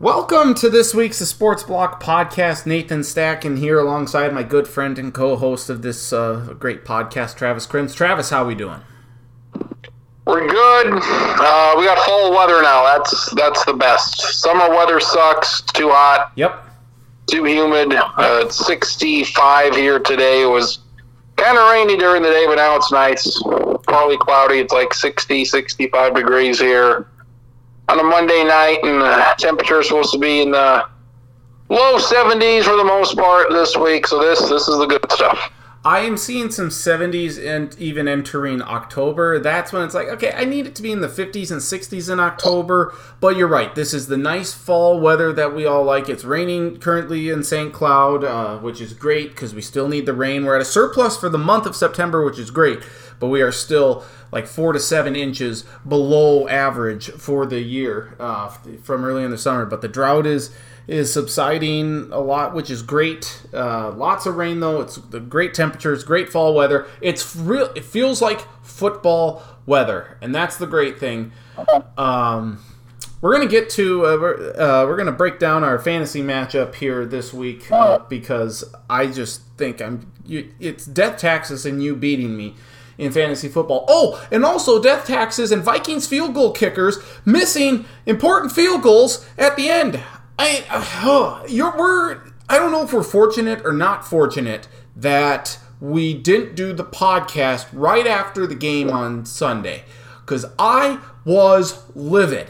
Welcome to this week's The Sports Block podcast. Nathan Stacken here alongside my good friend and co-host of this uh, great podcast, Travis Krims. Travis, how we doing? We're good. Uh, we got fall weather now. That's that's the best. Summer weather sucks. Too hot. Yep. Too humid. Uh, it's 65 here today. It was kind of rainy during the day, but now it's nice. Partly cloudy. It's like 60, 65 degrees here on a Monday night, and the temperature is supposed to be in the low 70s for the most part this week. So this this is the good stuff. I am seeing some 70s and even entering October. That's when it's like, okay, I need it to be in the 50s and 60s in October. But you're right. This is the nice fall weather that we all like. It's raining currently in St. Cloud, uh, which is great because we still need the rain. We're at a surplus for the month of September, which is great. But we are still like four to seven inches below average for the year uh, from early in the summer. But the drought is is subsiding a lot, which is great. Uh, lots of rain though. It's the great temperatures, great fall weather. It's real. It feels like football weather, and that's the great thing. Um, we're gonna get to uh, we're, uh, we're gonna break down our fantasy matchup here this week uh, because I just think I'm you, it's death taxes and you beating me in fantasy football. Oh, and also death taxes and Vikings field goal kickers missing important field goals at the end. I, uh, you're, we're, I don't know if we're fortunate or not fortunate that we didn't do the podcast right after the game on Sunday because I was livid.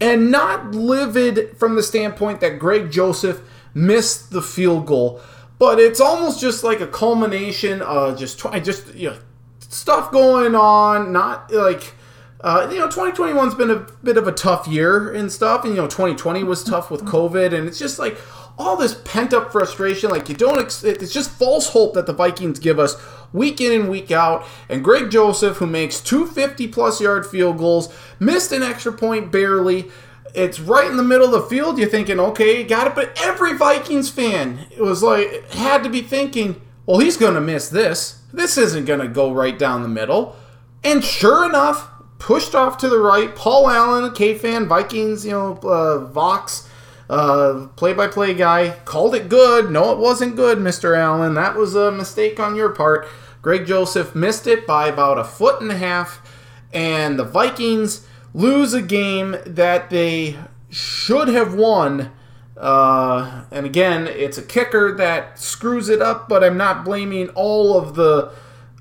And not livid from the standpoint that Greg Joseph missed the field goal, but it's almost just like a culmination of just, I just, you know, stuff going on, not like uh, you know, 2021's been a bit of a tough year and stuff, and you know, 2020 was tough with COVID, and it's just like all this pent up frustration. Like you don't, ex- it's just false hope that the Vikings give us week in and week out. And Greg Joseph, who makes 250 plus yard field goals, missed an extra point barely. It's right in the middle of the field. You're thinking, okay, got it. But every Vikings fan, it was like, had to be thinking, well, he's going to miss this. This isn't going to go right down the middle. And sure enough, pushed off to the right. Paul Allen, KFAN, Vikings, you know, uh, Vox, play by play guy, called it good. No, it wasn't good, Mr. Allen. That was a mistake on your part. Greg Joseph missed it by about a foot and a half, and the Vikings lose a game that they should have won. Uh, and again, it's a kicker that screws it up, but I'm not blaming all of the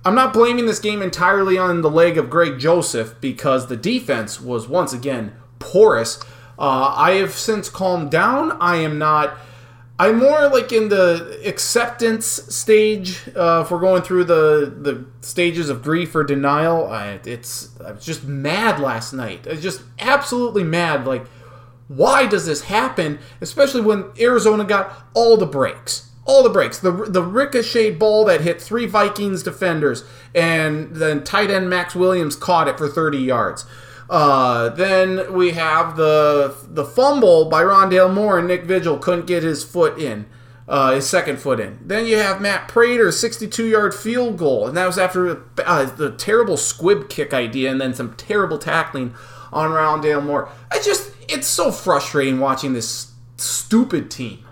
I'm not blaming this game entirely on the leg of Greg Joseph because the defense was once again porous. Uh, I have since calmed down. I am not. I'm more like in the acceptance stage. Uh, if we're going through the the stages of grief or denial, I, it's I was just mad last night. I was just absolutely mad. Like, why does this happen? Especially when Arizona got all the breaks all the breaks. The the ricochet ball that hit three Vikings defenders, and then tight end Maxx Williams caught it for 30 yards. Uh, then we have the the fumble by Rondale Moore, and Nick Vigil couldn't get his foot in, uh, his second foot in. Then you have Matt Prater's 62 yard field goal, and that was after uh, the terrible squib kick idea, and then some terrible tackling on Rondale Moore. I just it's so frustrating watching this stupid team.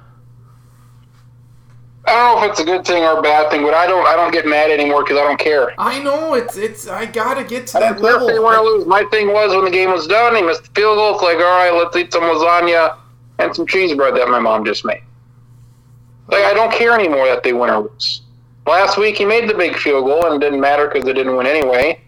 I don't know if it's a good thing or a bad thing, but I don't I don't get mad anymore because I don't care. I know it's it's I gotta get to I that level. They want to lose. My thing was when the game was done, he missed the field goal. It's like, all right, let's eat some lasagna and some cheese bread that my mom just made. Like I don't care anymore that they win or lose. Last week he made the big field goal and it didn't matter because they didn't win anyway.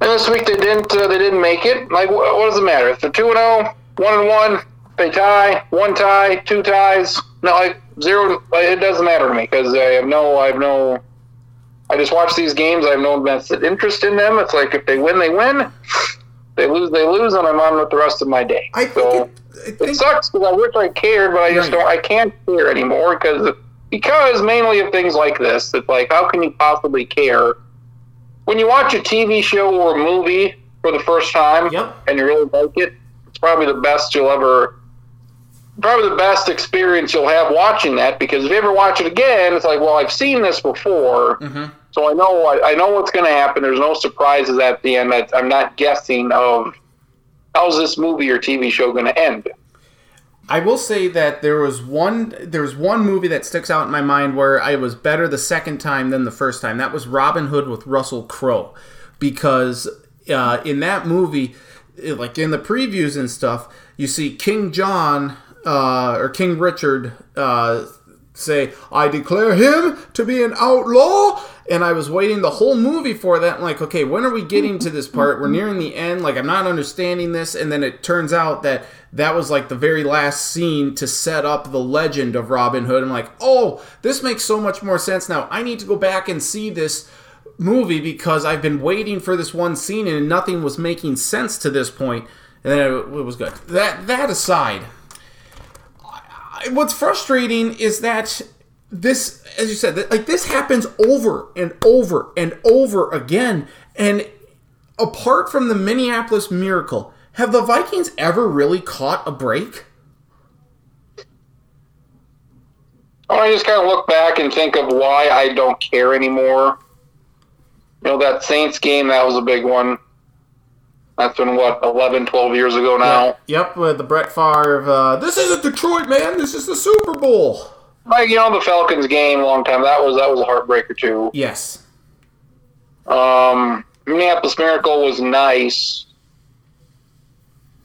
And this week they didn't uh, they didn't make it. Like what, what does it matter? If they're two and 0, 1 and one, they tie, one tie, two ties. No, like zero. It doesn't matter to me because I have no. I have no. I just watch these games. I have no invested interest in them. It's like if they win, they win. They lose, they lose, and I'm on with the rest of my day. I think so, it, I it sucks because I wish I cared, but I just right. don't. I can't care anymore because because mainly of things like this. It's like how can you possibly care when you watch a TV show or a movie for the first time yep. and you really like it? It's probably the best you'll ever probably the best experience you'll have watching that because if you ever watch it again, it's like, well, I've seen this before, mm-hmm. so I know I, I know what's going to happen. There's no surprises at the end. I'm not guessing of how's this movie or TV show going to end. I will say that there was one there was one movie that sticks out in my mind where I was better the second time than the first time. That was Robin Hood with Russell Crowe, because uh, in that movie, like in the previews and stuff, you see King John uh, or King Richard uh, say, "I declare him to be an outlaw." And I was waiting the whole movie for that. I'm like, okay, when are we getting to this part? We're nearing the end. Like, I'm not understanding this. And then it turns out that that was like the very last scene to set up the legend of Robin Hood. I'm like, oh, this makes so much more sense now. I need to go back and see this movie because I've been waiting for this one scene and nothing was making sense to this point. And then it, was good. That that aside, what's frustrating is that this, as you said, like this happens over and over and over again. And apart from the Minneapolis Miracle, have the Vikings ever really caught a break? I just kind of look back and think of why I don't care anymore. You know, that Saints game, that was a big one. That's been, what, 11, 12 years ago now? Yep, with the Brett Favre, uh, this isn't Detroit, man. This is the Super Bowl. Like, you know, the Falcons game, long time. That was that was a heartbreaker, too. Yes. Um, Minneapolis Miracle was nice.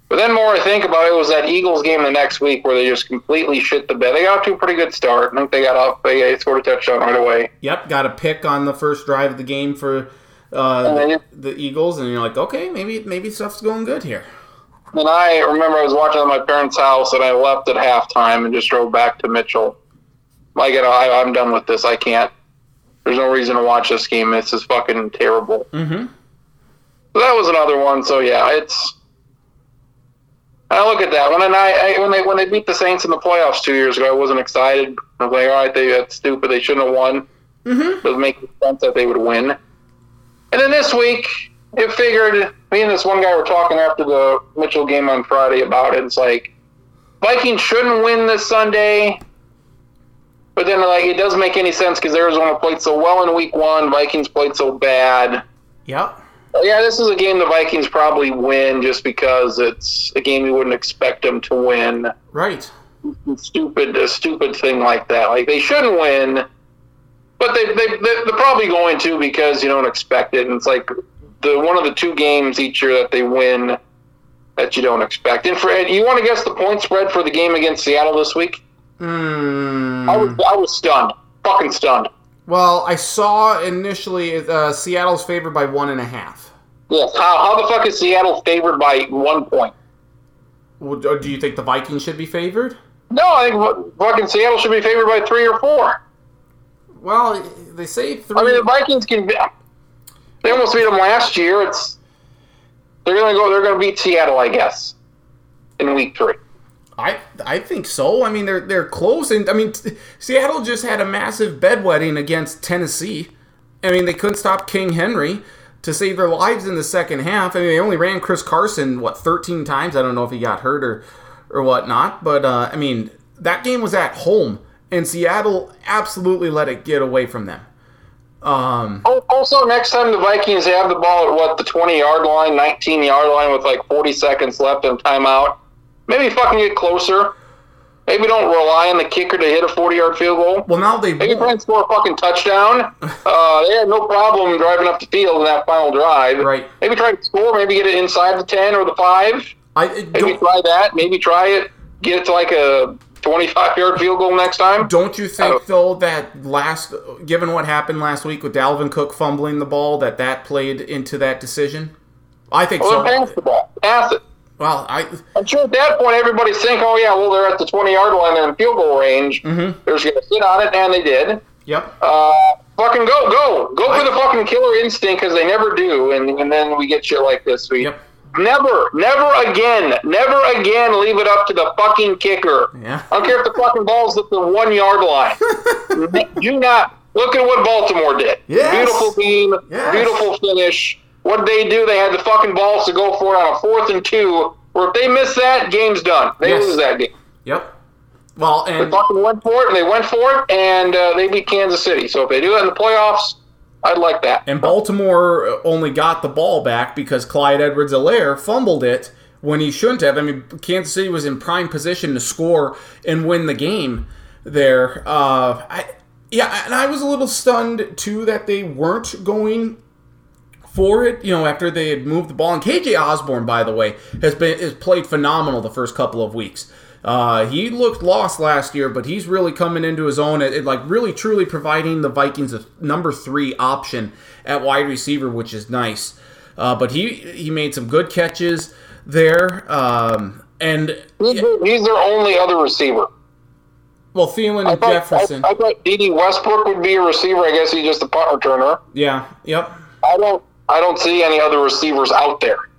But then more I think about it was that Eagles game the next week where they just completely shit the bed. They got to a pretty good start. I think they got off. They scored a touchdown right away. Yep, got a pick on the first drive of the game for uh, the, the, Eagles, and you're like, okay, maybe maybe stuff's going good here. And I remember I was watching at my parents' house, and I left at halftime and just drove back to Mitchell. Like, you know, I, I'm done with this. I can't. There's no reason to watch this game. This is fucking terrible. Mm-hmm. So that was another one. So yeah, it's I look at that when I, I, when they when they beat the Saints in the playoffs two years ago, I wasn't excited. I was like, all right, they that's stupid. They shouldn't have won. Mm-hmm. Doesn't make sense that they would win. And then this week, it figured. Me and this one guy were talking after the Mitchell game on Friday about it. It's like Vikings shouldn't win this Sunday. But then, like, it doesn't make any sense because Arizona played so well in Week One. Vikings played so bad. Yep. Yeah, this is a game the Vikings probably win just because it's a game you wouldn't expect them to win. Right. Stupid, a stupid thing like that. Like they shouldn't win, but they they they're probably going to because you don't expect it. And it's like the one of the two games each year that they win that you don't expect. And for you want to guess the point spread for the game against Seattle this week? Mm. I was I was stunned, fucking stunned. Well, I saw initially uh, Seattle's favored by one and a half. Yes. How, how the fuck is Seattle favored by one point? Well, do you think the Vikings should be favored? No, I think fucking Seattle should be favored by three or four. Well, they say three. I mean, the Vikings can. Be, they almost beat them last year. It's they're gonna go. They're gonna beat Seattle, I guess, in week three. I I think so. I mean, they're they're close, and I mean, t- Seattle just had a massive bedwetting against Tennessee. I mean, they couldn't stop King Henry to save their lives in the second half. I mean, they only ran Chris Carson what 13 times. I don't know if he got hurt or or whatnot, but uh, I mean, that game was at home, and Seattle absolutely let it get away from them. Um, also, next time the Vikings have the ball at what the 20 yard line, 19 yard line with like 40 seconds left and timeout Maybe fucking get closer. Maybe don't rely on the kicker to hit a 40 yard field goal. Well, now they maybe try and score a fucking touchdown. uh, they had no problem driving up the field in that final drive. Right. Maybe try to score. Maybe get it inside the 10 or the 5. I, maybe try that. Maybe try it. Get it to like a 25 yard field goal next time. Don't you think, though, that last, given what happened last week with Dalvin Cook fumbling the ball, that that played into that decision? I think well, so. Pass the ball. Pass it. Well, I, I'm sure at that point everybody's thinking, oh yeah, well they're at the 20 yard line, they're in field goal range. Mm-hmm. They're just gonna sit on it, and they did. Yep. Uh, fucking go, go, go I, for the fucking killer instinct because they never do, and, and then we get shit like this. We yep. never, never again, never again leave it up to the fucking kicker. Yeah. I don't care if the fucking ball's at the one yard line. do not look at what Baltimore did. Yes. Beautiful team, yes. beautiful finish. What did they do? They had the fucking balls to go for it on a fourth and two. Where if they miss that, game's done. They yes. lose that game. Yep. Well, and they fucking went for it, and they went for it, and uh, they beat Kansas City. So if they do that in the playoffs, I'd like that. And Baltimore only got the ball back because Clyde Edwards-Helaire fumbled it when he shouldn't have. I mean, Kansas City was in prime position to score and win the game there. Uh, I, yeah, and I was a little stunned too that they weren't going for it. You know, after they had moved the ball. And KJ Osborn, by the way, has been has played phenomenal the first couple of weeks. Uh, he looked lost last year, but he's really coming into his own. It, it, like really truly providing the Vikings a number three option at wide receiver, which is nice. Uh, but he he made some good catches there, um, and he's, their only other receiver. Well, Thielen and thought, Jefferson. I, I thought Dede Westbrook would be a receiver. I guess he's just a punt returner. Yeah. Yep. I don't. I don't see any other receivers out there.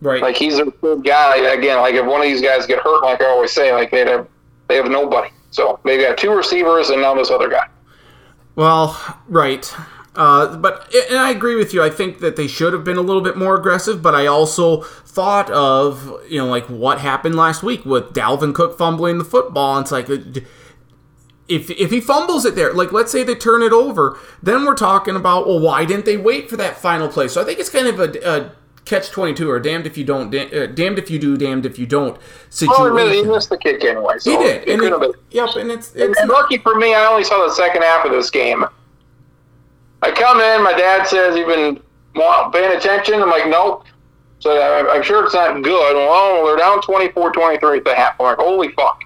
Right. Like he's a good guy. Again, like if one of these guys get hurt, like I always say, like they have they have nobody. So they got two receivers and now this other guy. Well, right. Uh, but and I agree with you. I think that they should have been a little bit more aggressive. But I also thought of you know like what happened last week with Dalvin Cook fumbling the football. And it's like uh, if if he fumbles it there, like let's say they turn it over, then we're talking about well why didn't they wait for that final play? So I think it's kind of a, a catch twenty two or damned if you don't, uh, damned if you do, damned if you don't situation. Oh, really, he missed the kick anyway. So he did. It and it, yep, and it's, it's and lucky for me. I only saw the second half of this game. I come in, my dad says, You've been paying attention? I'm like, Nope. So I'm sure it's not good. Well, they're down 24 23 at the half. I'm like, Holy fuck.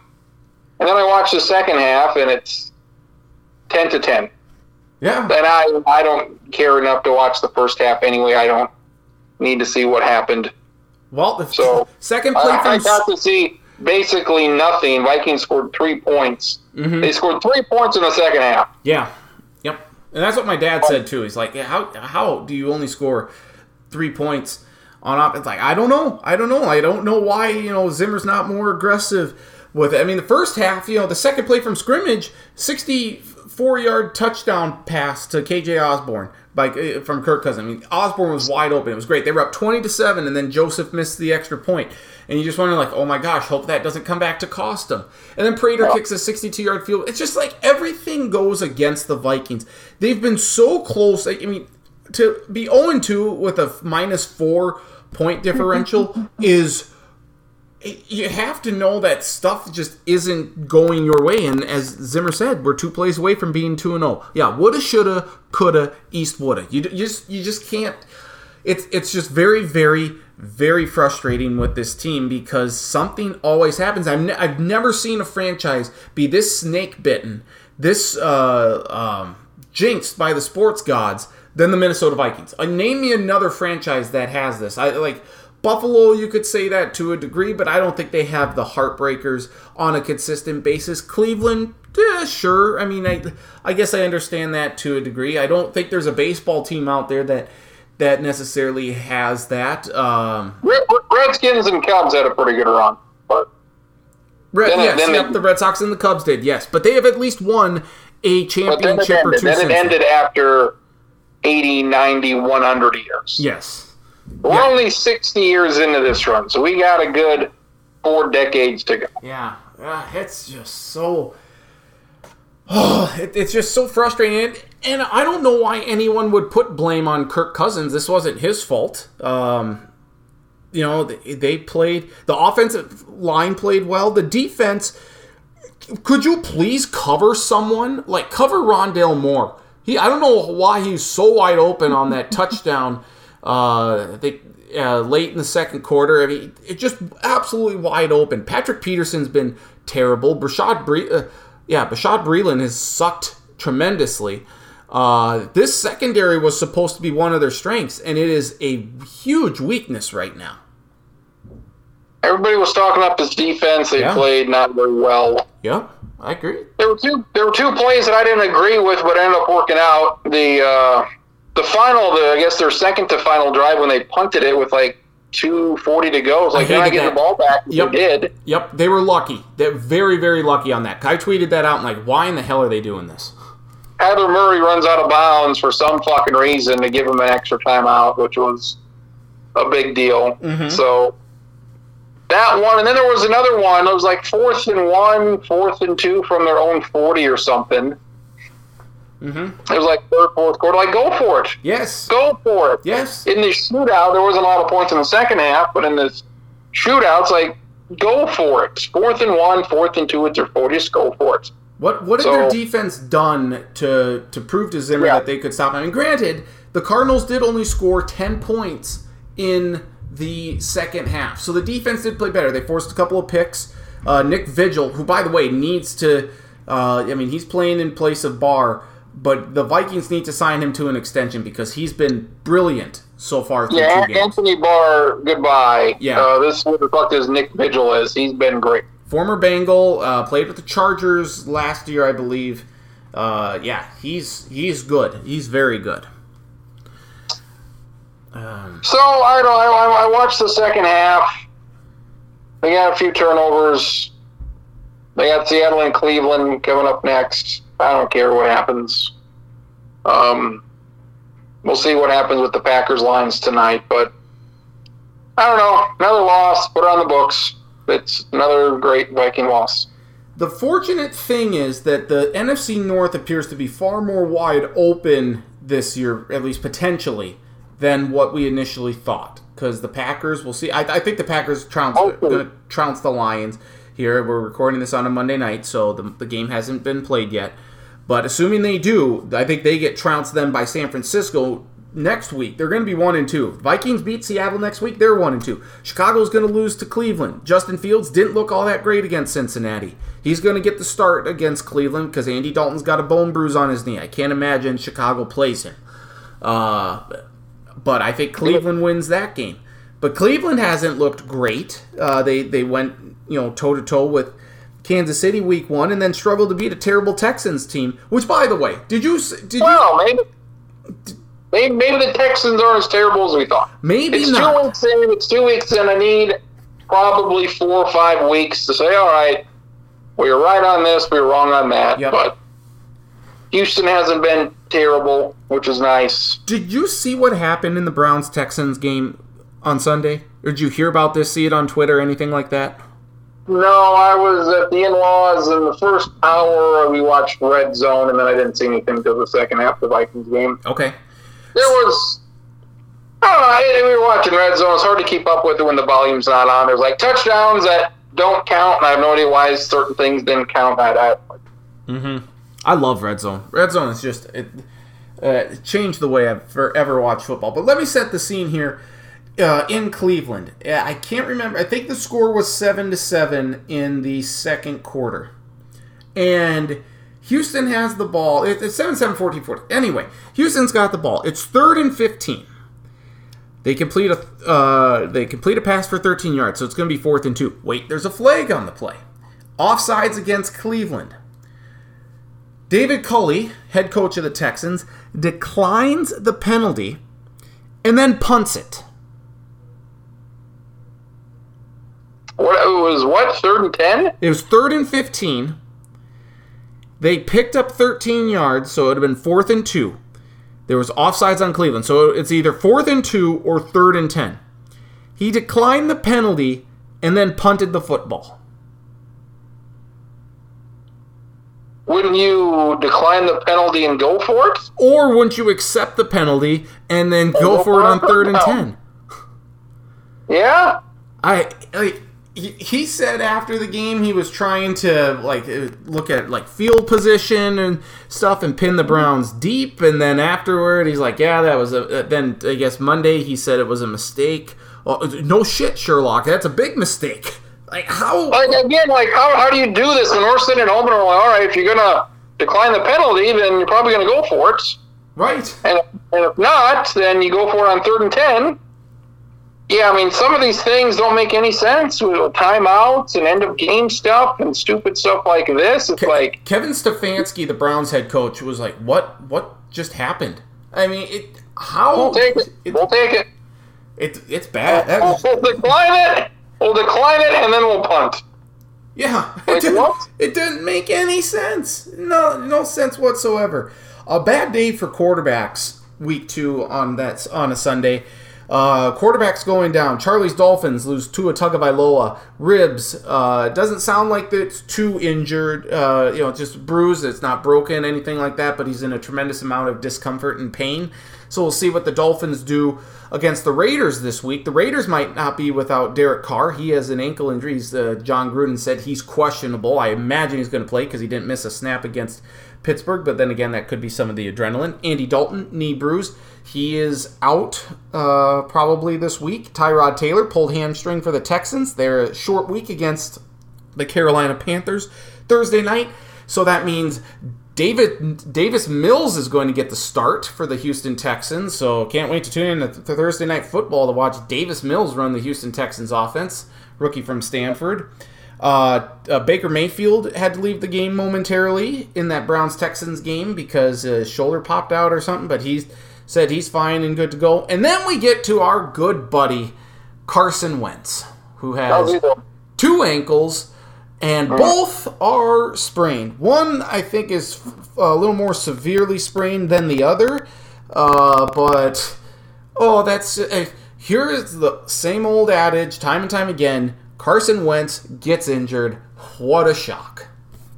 And then I watch the second half, and it's 10 to 10. Yeah. And I, I don't care enough to watch the first half anyway. I don't need to see what happened. Well, the so second play I, I got to see basically nothing. Vikings scored three points. Mm-hmm. They scored three points in the second half. Yeah. Yep. And that's what my dad said too. He's like, how how do you only score three points on offense? Like, I don't know. I don't know. I don't know why you know Zimmer's not more aggressive with it. I mean, the first half, you know, the second play from scrimmage, sixty-four yard touchdown pass to KJ Osborn by uh, from Kirk Cousins. I mean, Osborn was wide open. It was great. They were up twenty to seven, and then Joseph missed the extra point and you just wonder like, oh my gosh, hope that doesn't come back to cost them. And then Prater yeah. kicks a 62-yard field. It's just like everything goes against the Vikings. They've been so close. I mean, to be 0-2 with a minus four point differential is you have to know that stuff just isn't going your way. And as Zimmer said, we're two plays away from being two and zero. Oh. Yeah, woulda, shoulda, coulda, East woulda. You, just you just can't. It's it's just very very very frustrating with this team because something always happens. I've, ne- I've never seen a franchise be this snake bitten, this uh, um, jinxed by the sports gods than the Minnesota Vikings. Uh, name me another franchise that has this. I like Buffalo. You could say that to a degree, but I don't think they have the heartbreakers on a consistent basis. Cleveland, yeah, sure. I mean, I, I guess I understand that to a degree. I don't think there's a baseball team out there that that necessarily has that. Um, Redskins and Cubs had a pretty good run, but Red, then, yes, then yep, they, the Red Sox and the Cubs did, yes, but they have at least won a championship or two. Then it ended after 80, 90, 100 years. Yes, we're yeah. only 60 years into this run, so we got a good four decades to go. Yeah, uh, it's just so. Oh, it, it's just so frustrating. And I don't know why anyone would put blame on Kirk Cousins. This wasn't his fault. Um, you know, they, they played, the offensive line played well. The defense, could you please cover someone? Like, cover Rondale Moore. He, I don't know why he's so wide open on that touchdown. Uh, they, uh, late in the second quarter. I mean, it just absolutely wide open. Patrick Peterson's been terrible. Brashad, Bre- uh, yeah, Bashaud Breeland has sucked tremendously. Uh, this secondary was supposed to be one of their strengths, and it is a huge weakness right now. Everybody was talking up his defense. They yeah. played not very well. Yeah, I agree. There were two. There were two plays that I didn't agree with, but ended up working out. The uh, the final, the, I guess their second to final drive when they punted it with like two forty to go. It's like, can I get that. the ball back? Yep. They did. Yep, they were lucky. They're very, very lucky on that. I tweeted that out and like, why in the hell are they doing this? Kyler Murray runs out of bounds for some fucking reason to give him an extra timeout, which was a big deal. Mm-hmm. So that one, and then there was another one. It was like fourth and one, fourth and two from their own forty or something. Mm-hmm. It was like third, fourth quarter. Like, go for it. Yes. Go for it. Yes. In the shootout, there wasn't a lot of points in the second half, but in this shootouts, like go for it. Fourth and one, fourth and two, it's or four. Just go for it. What what had their defense done to to prove to Zimmer Yeah. that they could stop? I mean, granted, the Cardinals did only score ten points in the second half, so the defense did play better. They forced a couple of picks. Uh, Nick Vigil, who by the way needs to, uh, I mean, he's playing in place of Barr, but the Vikings need to sign him to an extension because he's been brilliant so far Yeah. Anthony Barr, goodbye. Yeah. Uh, this is what the fuck this Nick Vigil is. He's been great. Former Bengal, uh, played with the Chargers last year, I believe. Uh, yeah, he's he's good. He's very good. Um, So I don't. I, I watched the second half. They got a few turnovers. They got Seattle and Cleveland coming up next. I don't care what happens. Um, we'll see what happens with the Packers lines tonight, but I don't know. Another loss. Put it on the books. It's another great Viking loss. the fortunate thing is that the NFC North appears to be far more wide open this year, at least potentially, than what we initially thought. Because the Packers, we'll see. I, I think the Packers trounce, to trounce the Lions here. We're recording this on a Monday night, so the, the game hasn't been played yet. But assuming they do, I think they get trounced then by San Francisco next week. They're going to be one and two. Vikings beat Seattle next week. They're one and two. Chicago's going to lose to Cleveland. Justin Fields didn't look all that great against Cincinnati. He's going to get the start against Cleveland because Andy Dalton's got a bone bruise on his knee. I can't imagine Chicago plays him. Uh, but I think Cleveland wins that game. But Cleveland hasn't looked great. Uh, they they went you know toe to toe with Kansas City week one, and then struggled to beat a terrible Texans team. Which, by the way, did you did you Well, maybe. Maybe, maybe the Texans aren't as terrible as we thought. maybe It's not? two weeks in. It's two weeks in. I need probably four or five weeks to say, all right, we were right on this, we were wrong on that. Yep. But Houston hasn't been terrible, which is nice. Did you see what happened in the Browns Texans game on Sunday? Or did you hear about this? See it on Twitter? Anything like that? No, I was at the in-laws in the first hour. We watched Red Zone, and then I didn't see anything until the second half of the Vikings game. Okay. There was. I don't know. We were watching Red Zone. It's hard to keep up with it when the volume's not on. There's like touchdowns that don't count, and I have no idea why certain things didn't count. I, I, Mm-hmm. I love Red Zone. Red Zone is just it, uh, it changed the way I've forever watched football. But let me set the scene here. Uh, in Cleveland, I can't remember. I think the score was seven to seven in the second quarter, and Houston has the ball. It's 7 7 14 14. Anyway, Houston's got the ball. It's third and 15. They complete a uh, they complete a pass for 13 yards, so it's going to be fourth and two. Wait, there's a flag on the play. Offsides against Cleveland. David Culley, head coach of the Texans, declines the penalty and then punts it. What it was what third and ten? It was third and 15. They picked up 13 yards, so it would have been fourth and two. There was offsides on Cleveland, so it's either fourth and two or third and 10. He declined the penalty and then punted the football. Wouldn't you decline the penalty and go for it? Or wouldn't you accept the penalty and then go go for it on third and 10? Yeah. I like he, he said after the game he was trying to like uh, look at like field position and stuff and pin the Browns deep and then afterward he's like yeah that was a uh, then I guess Monday he said it was a mistake. Oh, no shit Sherlock that's a big mistake. Like how Like again, like how, how do you do this when we're sitting at home and we're like, all right, if you're gonna decline the penalty, then you're probably gonna go for it. right And, and if not, then you go for it on third and ten. Yeah, I mean, some of these things don't make any sense with timeouts and end of game stuff and stupid stuff like this. It's like, Kevin Stefanski the Browns head coach was like what what just happened? I mean it how we'll take it. it, We'll take it. it it's bad. We'll, we'll decline it. We'll decline it, and then we'll punt. Yeah, Like it didn't, it didn't make any sense. No, no sense whatsoever. A bad day for quarterbacks. Week two on that on a Sunday. Uh, quarterbacks going down. Charlie's Dolphins lose Tua Tagovailoa. Ribs. Uh, doesn't sound like it's too injured. Uh, you know, just bruised. It's not broken, anything like that. But he's in a tremendous amount of discomfort and pain. So we'll see what the Dolphins do against the Raiders this week. The Raiders might not be without Derek Carr. He has an ankle injury. Uh, Jon Gruden said he's questionable. I imagine he's going to play because he didn't miss a snap against Pittsburgh, but then again, that could be some of the adrenaline. Andy Dalton, knee bruise. He is out uh, probably this week. Tyrod Taylor pulled hamstring for the Texans. They're a short week against the Carolina Panthers Thursday night. So that means David Davis Mills is going to get the start for the Houston Texans. So can't wait to tune in to Thursday night football to watch Davis Mills run the Houston Texans offense, rookie from Stanford. Uh, uh, Baker Mayfield had to leave the game momentarily in that Browns Texans game because his shoulder popped out or something, but he said he's fine and good to go. And then we get to our good buddy Carson Wentz, who has two ankles and both are sprained. One I think is a little more severely sprained than the other, uh, but oh, that's uh, here is the same old adage, time and time again. Carson Wentz gets injured. What a shock!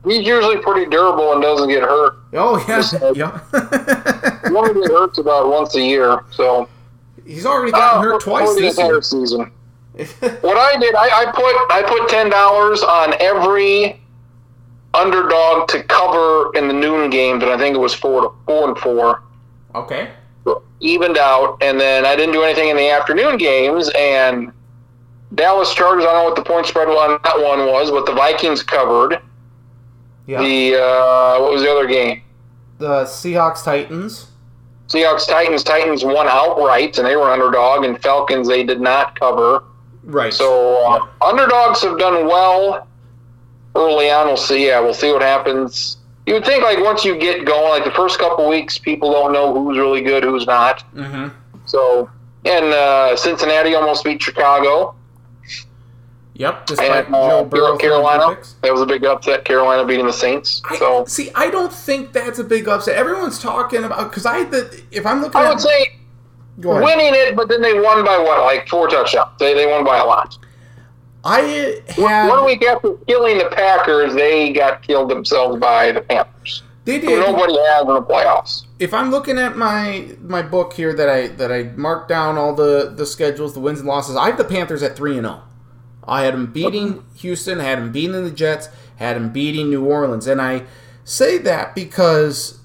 He's usually pretty durable and doesn't get hurt. Oh yeah, yeah. he only gets hurt about once a year, so he's already gotten uh, hurt twice this year. season. what I did, I, I put I put ten dollars on every underdog to cover in the noon games, and I think it was four to four and four. Okay. Evened out, and then I didn't do anything in the afternoon games, and Dallas Chargers. I don't know what the point spread on that one was, but the Vikings covered. Yeah. The uh, what was the other game? The Seahawks Titans. Seahawks Titans. Titans won outright, and they were underdog. And Falcons they did not cover. Right. So uh, yeah. underdogs have done well early on. We'll see. Yeah, we'll see what happens. You would think like once you get going, like the first couple weeks, people don't know who's really good, who's not. Mm-hmm. So, and uh, Cincinnati almost beat Chicago. Yep, despite and, uh, Joe Burrow Carolina. That was a big upset. Carolina beating the Saints. So I, see, I don't think that's a big upset. Everyone's talking about because I the if I'm looking. I at, would say winning it, but then they won by what, like four touchdowns. They they won by a lot. I had one week after killing the Packers, they got killed themselves by the Panthers. They did. nobody has in the playoffs. If I'm looking at my my book here that I that I marked down all the the schedules, the wins and losses, I have the Panthers at three and zero. Oh. I had them beating Houston, I had them beating the Jets, had them beating New Orleans, and I say that because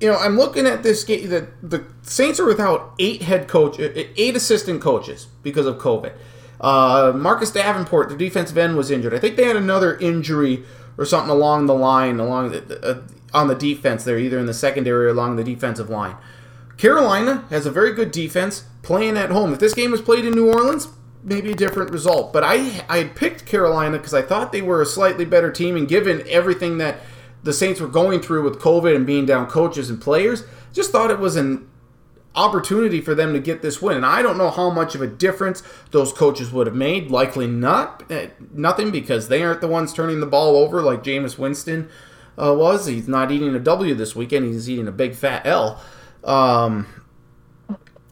you know I'm looking at this game. The the Saints are without eight head coach, uh, eight assistant coaches because of COVID. Uh, Marcus Davenport, the defensive end, was injured. I think they had another injury or something along the line, along the, uh, on the defense there, either in the secondary or along the defensive line. Carolina has a very good defense playing at home. If this game was played in New Orleans, maybe a different result. But I I had picked Carolina because I thought they were a slightly better team, and given everything that the Saints were going through with COVID and being down coaches and players, just thought it was an opportunity for them to get this win. And I don't know how much of a difference those coaches would have made. Likely not, eh, nothing because they aren't the ones turning the ball over like Jameis Winston uh, was. He's not eating a W this weekend. He's eating a big fat L. Um,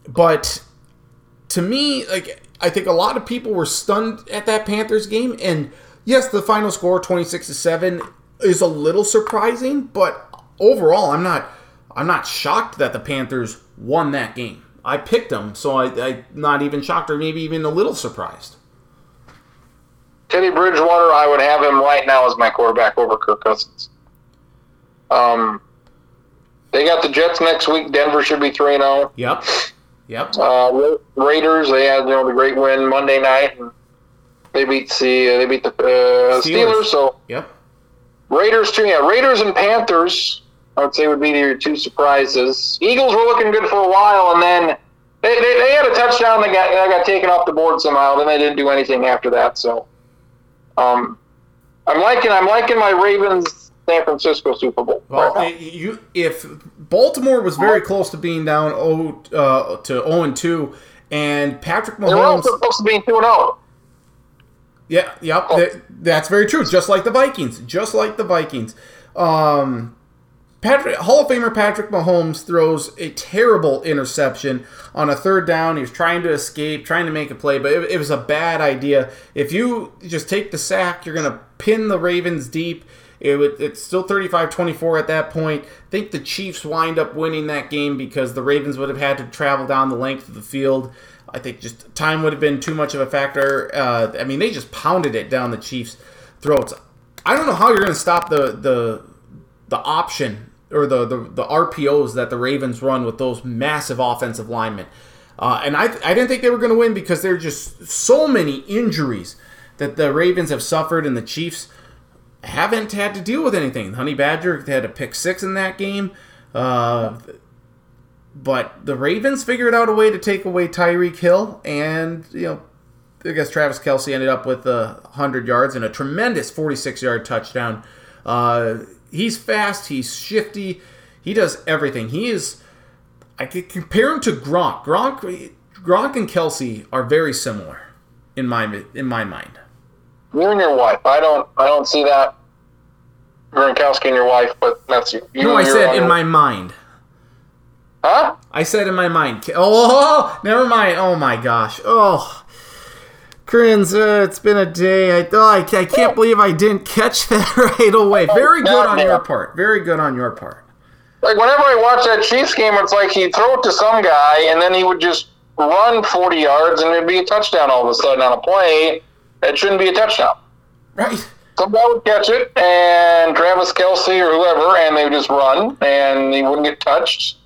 but to me, like I think a lot of people were stunned at that Panthers game. And yes, the final score, 26 to 7, is a little surprising, but overall, I'm not I'm not shocked that the Panthers won that game. I picked them, so I, am not even shocked or maybe even a little surprised. Teddy Bridgewater, I would have him right now as my quarterback over Kirk Cousins. Um, they got the Jets next week. Denver should be 3 0. Yep. Yep. Uh, Raiders, they had you know the great win Monday night. And they beat the uh, they beat the uh, Steelers. Steelers. So yep. Raiders too. Yeah, Raiders and Panthers. I would say would be your two surprises. Eagles were looking good for a while, and then they, they, they had a touchdown that got that got taken off the board somehow. Then they didn't do anything after that. So, um, I'm liking I'm liking my Ravens San Francisco Super Bowl. Well, right you, if Baltimore was very close to being down oh, uh, to 0 and 2, and Patrick Mahomes. They're also supposed to be 2 and 0. Yeah, yep, oh. that, that's very true. Just like the Vikings, just like the Vikings. Um, Patrick Hall of Famer Patrick Mahomes throws a terrible interception on a third down. He was trying to escape, trying to make a play, but it, it was a bad idea. If you just take the sack, you're going to pin the Ravens deep. It it's still 35-24 at that point. I think the Chiefs wind up winning that game because the Ravens would have had to travel down the length of the field. I think just time would have been too much of a factor. Uh, I mean, they just pounded it down the Chiefs' throats. I don't know how you're going to stop the the the option or the, the the RPOs that the Ravens run with those massive offensive linemen. Uh, and I I didn't think they were going to win because there are just so many injuries that the Ravens have suffered and the Chiefs haven't had to deal with anything. Honey Badger had a pick six in that game. Uh, but the Ravens figured out a way to take away Tyreek Hill, and you know, I guess Travis Kelce ended up with a hundred yards and a tremendous 46-yard touchdown. Uh, he's fast, he's shifty, he does everything. He is. I could compare him to Gronk. Gronk, Gronk and Kelce are very similar in my in my mind. You and your wife. I don't. I don't see that. Gronkowski and your wife, but that's you. No, I said in my mind. Huh? I said in my mind. Oh, never mind. Oh my gosh. Oh, Crins, uh, it's been a day. I, oh, I, I can't believe I didn't catch that right away. Very good on your part. Very good on your part. Like whenever I watch that Chiefs game, it's like he'd throw it to some guy, and then he would just run 40 yards, and it'd be a touchdown all of a sudden on a play. It shouldn't be a touchdown. Right. Some guy would catch it, and Travis Kelce or whoever, and they would just run, and he wouldn't get touched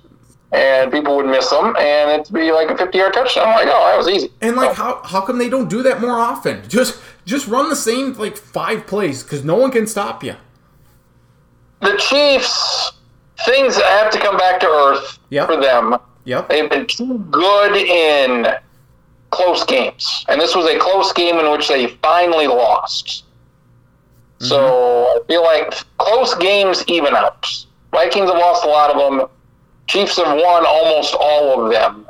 and people would miss him, and it'd be like a 50 yard touchdown. I'm like, oh, that was easy. And like, oh. how how come they don't do that more often? Just just run the same like five plays because no one can stop you. The Chiefs, things have to come back to earth Yep. for them. Yep. They've been too good in close games, and this was a close game in which they finally lost. So I feel like close games even out. Vikings have lost a lot of them. Chiefs have won almost all of them.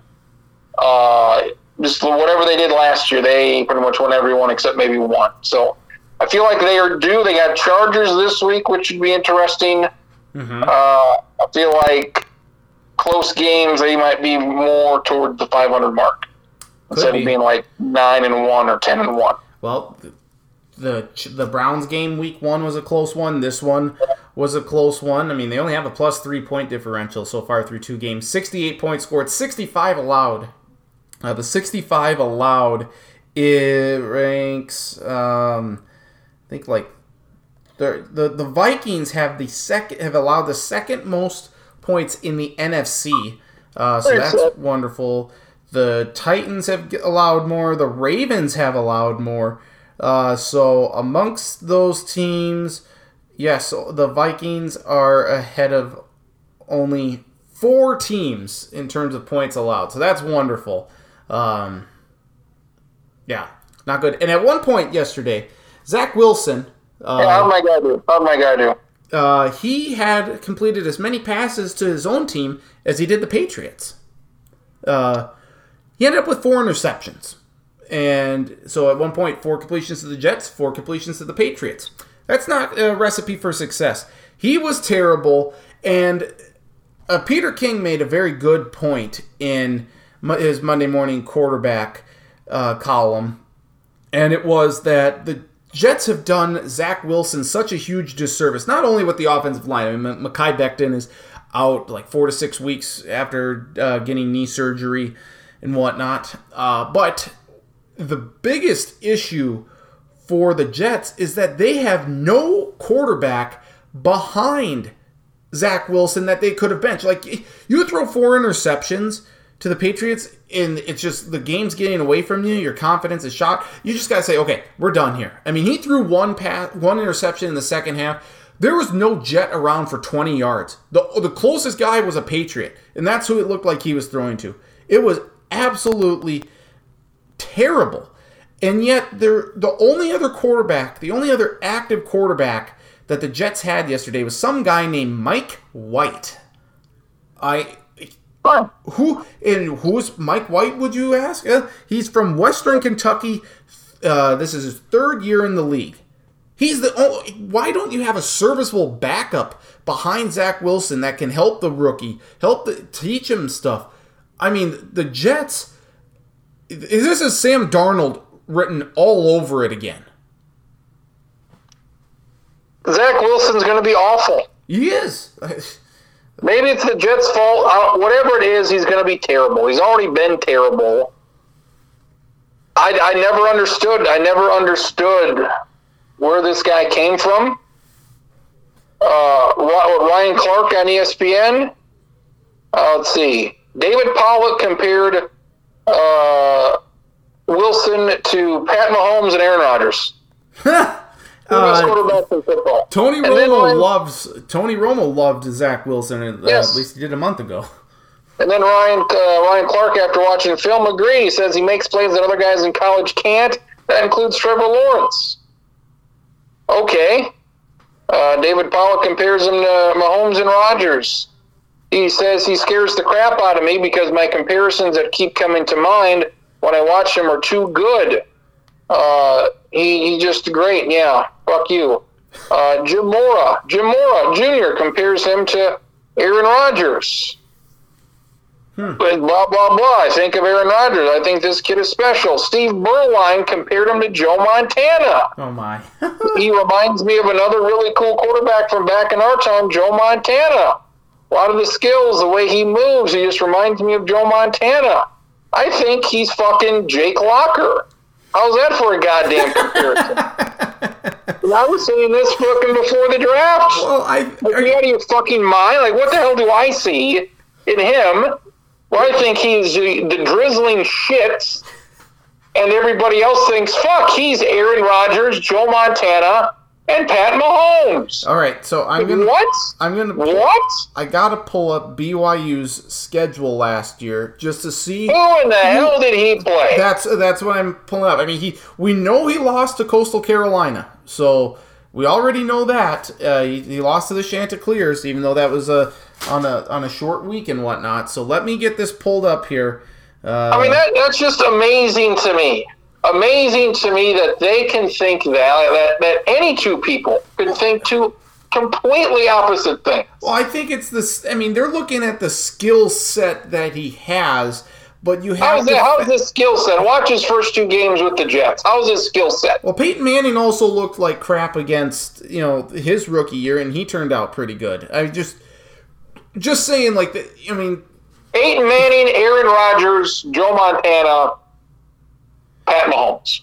Uh, just whatever they did last year, they pretty much won every one except maybe one. So I feel like they are due. They got Chargers this week, which should be interesting. Mhm. Uh, I feel like close games they might be more toward the 500 mark instead be. of being like nine and one or ten and one. Well, the the Browns game week one was a close one. This one was a close one. I mean, they only have a plus three point differential so far through two games. Sixty eight points scored, sixty five allowed. Uh, the sixty five allowed it ranks. Um, I think like the the the Vikings have the second have allowed the second most points in the NFC. Uh, so that's wonderful. The Titans have allowed more. The Ravens have allowed more. Uh, so amongst those teams, yes, the Vikings are ahead of only four teams in terms of points allowed. So that's wonderful. Um, yeah, not good. And at one point yesterday, Zach Wilson. Uh, Yeah, how'd my do? How'd my guy do? uh, he had completed as many passes to his own team as he did the Patriots. Uh, he ended up with four interceptions. And so at one point, four completions to the Jets, four completions to the Patriots. That's not a recipe for success. He was terrible. And uh, Peter King made a very good point in his Monday morning quarterback uh, column and it was that the Jets have done Zach Wilson such a huge disservice, not only with the offensive line. I mean, Mekhi Becton is out like four to six weeks after uh, getting knee surgery and whatnot, uh, but the biggest issue for the Jets is that they have no quarterback behind Zach Wilson that they could have benched. Like you throw four interceptions to the Patriots, and it's just the game's getting away from you. Your confidence is shot. You just gotta say, okay, we're done here. I mean, he threw one pass, one interception in the second half. There was no jet around for 20 yards. The the closest guy was a Patriot, and that's who it looked like he was throwing to. It was absolutely terrible. And yet, they're, the only other quarterback, the only other active quarterback that the Jets had yesterday was some guy named Mike White. I who and who's Mike White? Would you ask? Uh, he's from Western Kentucky. Uh, this is his third year in the league. He's the only. Why don't you have a serviceable backup behind Zach Wilson that can help the rookie, help the, teach him stuff? I mean, the Jets. This is Sam Darnold written all over it again. Zach Wilson's going to be awful. He is. Maybe it's the Jets' fault. Uh, whatever it is, he's going to be terrible. He's already been terrible. I, I never understood. I never understood where this guy came from. Uh, Ryan Clark on ESPN. Uh, let's see. David Pollack compared uh, Wilson to Pat Mahomes and Aaron Rodgers. Uh, Tony Romo loves Tony Romo loved Zach Wilson. Uh, yes. At least he did a month ago. And then Ryan uh, Ryan Clark, after watching film, agreed. He says he makes plays that other guys in college can't. That includes Trevor Lawrence. Okay. Uh, David Pollack compares him to Mahomes and Rodgers. He says he scares the crap out of me because my comparisons that keep coming to mind when I watch him are too good. Uh, he, he's just great. Yeah, fuck you. Uh, Jim Mora, Jim Mora Jr. compares him to Aaron Rodgers. Hmm. Blah blah blah. I think of Aaron Rodgers. I think this kid is special. Steve Beuerlein compared him to Joe Montana. Oh my! he reminds me of another really cool quarterback from back in our time, Joe Montana. A lot of the skills, the way he moves, he just reminds me of Joe Montana. I think he's fucking Jake Locker. How's that for a goddamn comparison? I was saying this fucking before the draft. Well, I are you out of your fucking mind? Like, what the hell do I see in him? Well, I think he's the drizzling shits, and everybody else thinks, fuck, he's Aaron Rodgers, Joe Montana, and Pat Mahomes. All right, so I'm gonna what? I'm gonna what? I gotta pull up BYU's schedule last year just to see who in the who, hell did he play. That's that's what I'm pulling up. I mean, he we know he lost to Coastal Carolina, so we already know that uh, he, he, lost to the Chanticleers, even though that was a on a on a short week and whatnot. So let me get this pulled up here. Uh, I mean, that, that's just amazing to me amazing to me that they can think that, that, that any two people can think two completely opposite things. Well, I think it's this. I mean, they're looking at the skill set that he has, but you have. How's, that, how's his skill set? Watch his first two games with the Jets. How's his skill set? Well, Peyton Manning also looked like crap against you know his rookie year, and he turned out pretty good. I just, just saying, like, the, I mean, Peyton Manning, Aaron Rodgers, Joe Montana Pat Mahomes.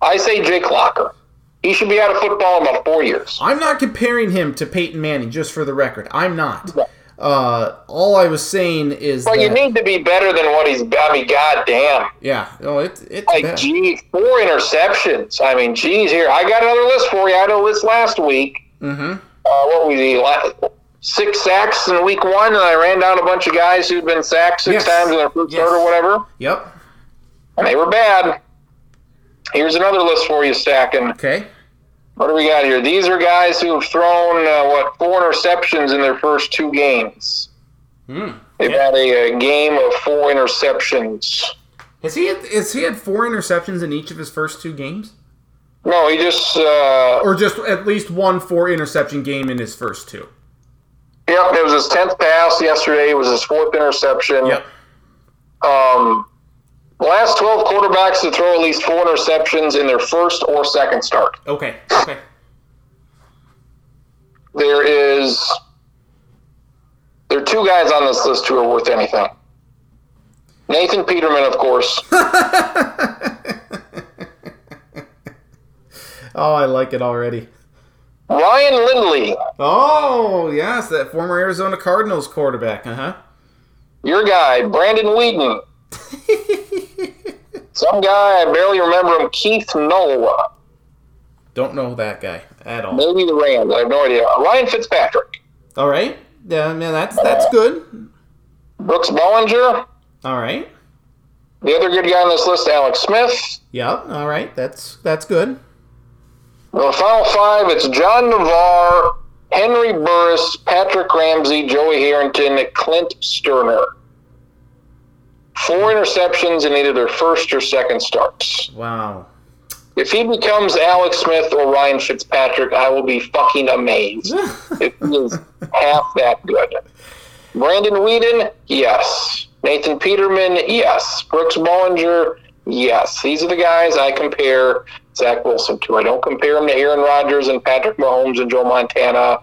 I say Jake Locker. He should be out of football in about four years. I'm not comparing him to Peyton Manning, just for the record. I'm not. Uh, all I was saying is. Well, that, you need to be better than what he's. I mean, goddamn. Yeah. No, it, it's like, bad. geez, four interceptions. I mean, geez, here I got another list for you. I had a list last week. Mm-hmm. Uh, what was he? Six sacks in week one, and I ran down a bunch of guys who'd been sacked six yes. times in their first yes. start or whatever. Yep and they were bad. Here's another list for you, stacking. Okay. What do we got here? These are guys who have thrown uh, what four interceptions in their first two games. Hmm. They've yeah. had a, a, game of four interceptions. Has he had, has he had four interceptions in each of his first two games? No, he just uh, or just at least one four interception game in his first two. Yep, it was his tenth pass yesterday. It was his fourth interception. Yep. Um, last 12 quarterbacks to throw at least four interceptions in their first or second start. Okay. Okay. There is there are two guys on this list who are worth anything. Nathan Peterman, of course. oh, I like it already. Ryan Lindley. Oh, yes, that former Arizona Cardinals quarterback. Uh huh. Your guy, Brandon Weeden. Some guy, I barely remember him, Keith Null. Don't know that guy at all. Maybe the Rams. I have no idea. Ryan Fitzpatrick. All right. Yeah, man, that's that's uh, good. Brooks Bollinger. All right. The other good guy on this list, Alex Smith. Yeah. All right. That's that's good. The final five, it's John Navarre, Henry Burris, Patrick Ramsey, Joey Harrington, Clint Stoerner. Four interceptions in either their first or second starts. Wow. If he becomes Alex Smith or Ryan Fitzpatrick, I will be fucking amazed. if he is half that good. Brandon Weeden, yes. Nathan Peterman, yes. Brooks Bollinger, yes. These are the guys I compare Zach Wilson to. I don't compare him to Aaron Rodgers and Patrick Mahomes and Joe Montana,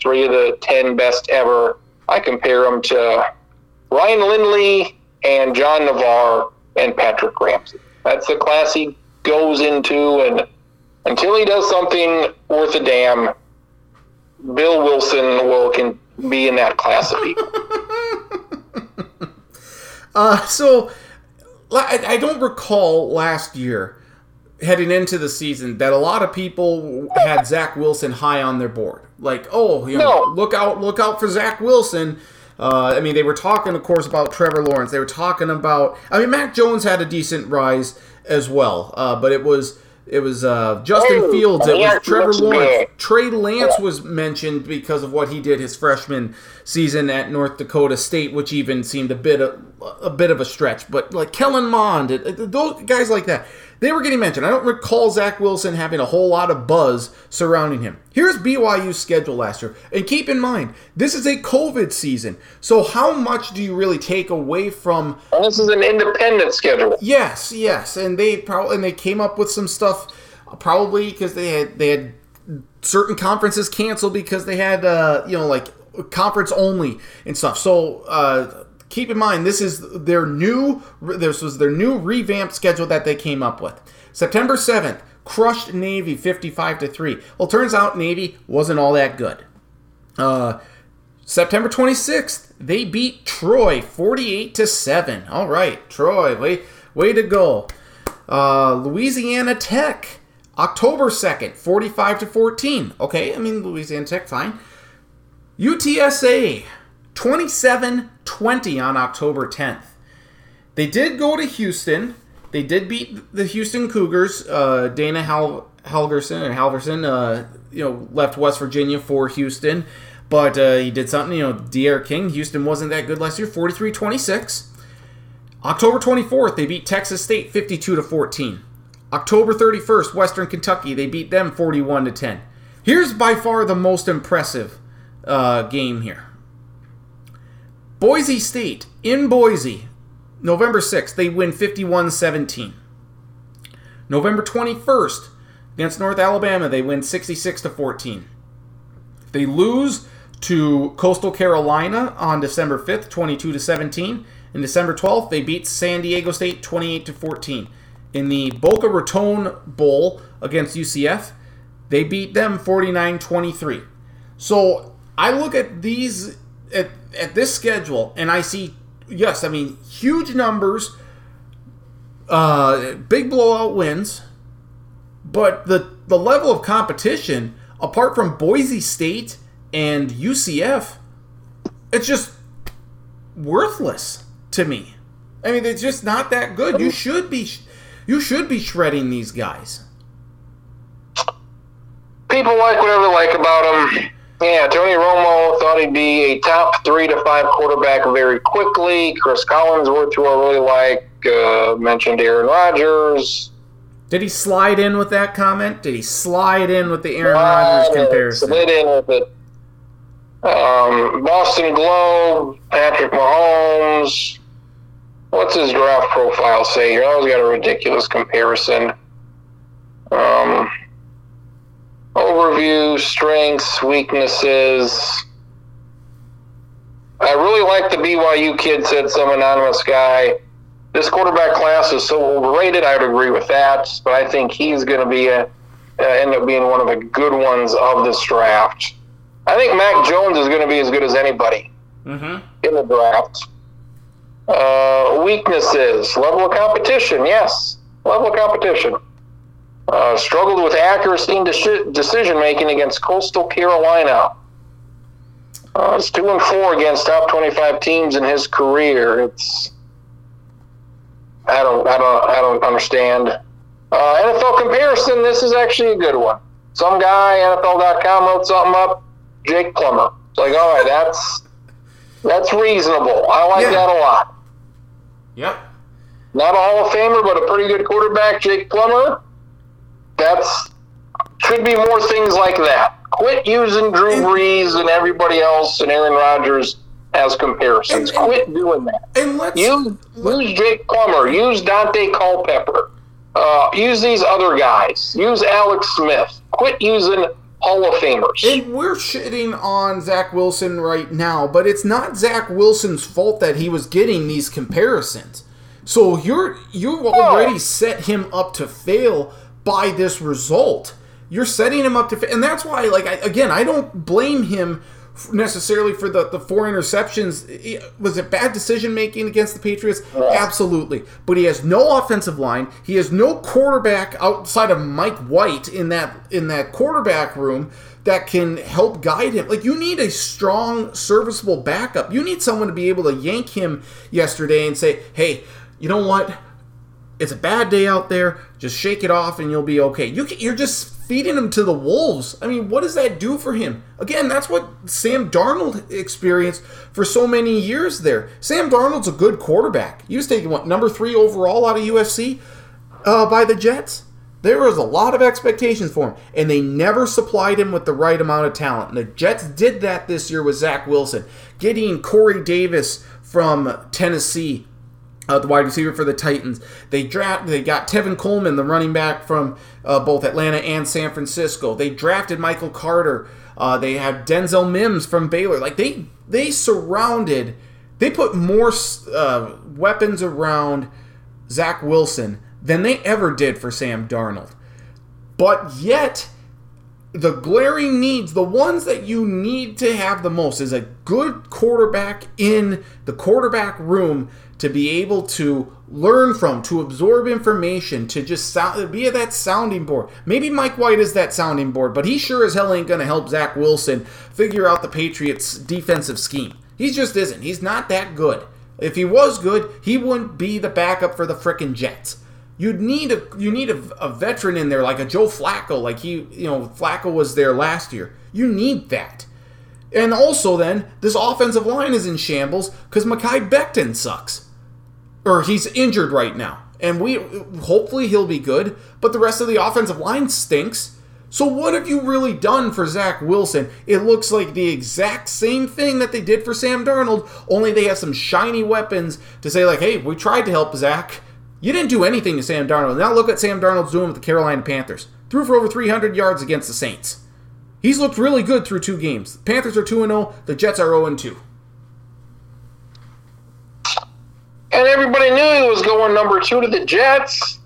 three of the 10 best ever. I compare him to Ryan Lindley and John Navarre and Patrick Ramsey. That's the class he goes into, and until he does something worth a damn, Bill Wilson will can be in that class of people. uh, so I, don't recall last year heading into the season that a lot of people had Zach Wilson high on their board. Like, oh, you know, no. look out, look out for Zach Wilson. Uh, I mean, they were talking, of course, about Trevor Lawrence. They were talking about. I mean, Mac Jones had a decent rise as well, uh, but it was it was uh, Justin oh, Fields. It was Trevor Lawrence. Trey Lance was mentioned because of what he did his freshman season at North Dakota State, which even seemed a bit of, a bit of a stretch. But like Kellen Mond, those guys like that, they were getting mentioned. I don't recall Zach Wilson having a whole lot of buzz surrounding him. Here's BYU's schedule last year. And keep in mind, this is a COVID season. So how much do you really take away from this is an independent schedule. Yes, yes. And they probably and they came up with some stuff probably because they had they had certain conferences canceled because they had uh, you know like conference only and stuff. So uh, keep in mind this is their new this was their new revamped schedule that they came up with. September 7th, crushed Navy 55 to 3. Well, turns out Navy wasn't all that good. Uh, September 26th, they beat Troy 48 to 7. All right, Troy, way way to go. Uh, Louisiana Tech October 2nd, 45 to 14. Okay, I mean Louisiana Tech fine. UTSA 27 20 on October 10th. They did go to Houston. They did beat the Houston Cougars. Uh, Dana Hal- Helgerson and Halverson, uh, you know, left West Virginia for Houston, but uh, he did something. You know, D'Eriq King. Houston wasn't that good last year. 43-26. October 24th, they beat Texas State 52 to 14. October 31st, Western Kentucky, they beat them 41 to 10. Here's by far the most impressive uh, game here. Boise State in Boise, November 6th, they win 51 17. November 21st, against North Alabama, they win 66 to 14. They lose to Coastal Carolina on December 5th, 22 to 17. In December 12th, they beat San Diego State 28 to 14. In the Boca Raton Bowl against UCF, they beat them 49 23. So I look at these at, at this schedule and I see yes, I mean huge numbers, uh, big blowout wins, but the the level of competition apart from Boise State and UCF, it's just worthless to me. I mean, it's just not that good. You should be you should be shredding these guys. People like whatever they like about him. Yeah, Tony Romo thought he'd be a top three to five quarterback very quickly. Chris Collinsworth, who I really like, uh, mentioned Aaron Rodgers. Did he slide in with that comment? Did he slide in with the Aaron Rodgers comparison? Slid in with it. Um, Boston Globe, Patrick Mahomes. What's his draft profile say here? I always got a ridiculous comparison. Um, overview, strengths, weaknesses. I really like the BYU kid, said some anonymous guy. This quarterback class is so overrated. I would agree with that, but I think he's going to be a, uh, end up being one of the good ones of this draft. I think Mac Jones is going to be as good as anybody mm-hmm. in the draft. Uh, weaknesses, level of competition, yes, level of competition. Uh, struggled with accuracy and de- decision making against Coastal Carolina. Uh, it's two and four against top twenty-five teams in his career. It's I don't I don't I don't understand. Uh, NFL comparison. This is actually a good one. Some guy NFL.com wrote something up. Jake Plummer. It's like, all right, that's that's reasonable. I like yeah. that a lot. Yep. Not a Hall of Famer, but a pretty good quarterback, Jake Plummer. That's should be more things like that. Quit using Drew Brees and everybody else and Aaron Rodgers as comparisons. And- and- Quit doing that. And let's Use use Jake Plummer. Use Dante Culpepper. Uh, use these other guys. Use Alex Smith. Quit using Hall of Famers. And we're shitting on Zach Wilson right now, but it's not Zach Wilson's fault that he was getting these comparisons. So you're you've already set him up to fail by this result. You're setting him up to and that's why, like, I, again, I don't blame him f- necessarily for the, the four interceptions. I- Was it bad decision making against the Patriots? Absolutely. But he has no offensive line. He has no quarterback outside of Mike White in that in that quarterback room that can help guide him. Like you need a strong, serviceable backup. You need someone to be able to yank him yesterday and say, "Hey, you know what? It's a bad day out there. Just shake it off and you'll be okay." You can, you're just feeding him to the wolves. I mean, what does that do for him? Again, that's what Sam Darnold experienced for so many years there. Sam Darnold's a good quarterback. He was taken what number three overall out of USC uh, by the Jets. There was a lot of expectations for him, and they never supplied him with the right amount of talent. And the Jets did that this year with Zach Wilson, getting Corey Davis from Tennessee, uh, the wide receiver for the Titans. They draft. They got Tevin Coleman, the running back from uh, both Atlanta and San Francisco. They drafted Michael Carter. Uh, they have Denzel Mims from Baylor. Like they they surrounded. They put more uh, weapons around Zach Wilson than they ever did for Sam Darnold. But yet, the glaring needs, the ones that you need to have the most, is a good quarterback in the quarterback room to be able to learn from, to absorb information, to just sound, be that sounding board. Maybe Mike White is that sounding board, but he sure as hell ain't going to help Zach Wilson figure out the Patriots' defensive scheme. He just isn't. He's not that good. If he was good, he wouldn't be the backup for the frickin' Jets. You'd need a you need a, a veteran in there like a Joe Flacco, like he you know Flacco was there last year. You need that. And also, then this offensive line is in shambles because Mekhi Becton sucks, or he's injured right now. And we hopefully he'll be good, but the rest of the offensive line stinks. So what have you really done for Zach Wilson? It looks like the exact same thing that they did for Sam Darnold, only they have some shiny weapons to say like, "Hey, we tried to help Zach." You didn't do anything to Sam Darnold. Now look at Sam Darnold's doing with the Carolina Panthers. Threw for over 300 yards against the Saints. He's looked really good through two games. The Panthers are 2 0, the Jets are 0 2. And everybody knew he was going number two to the Jets.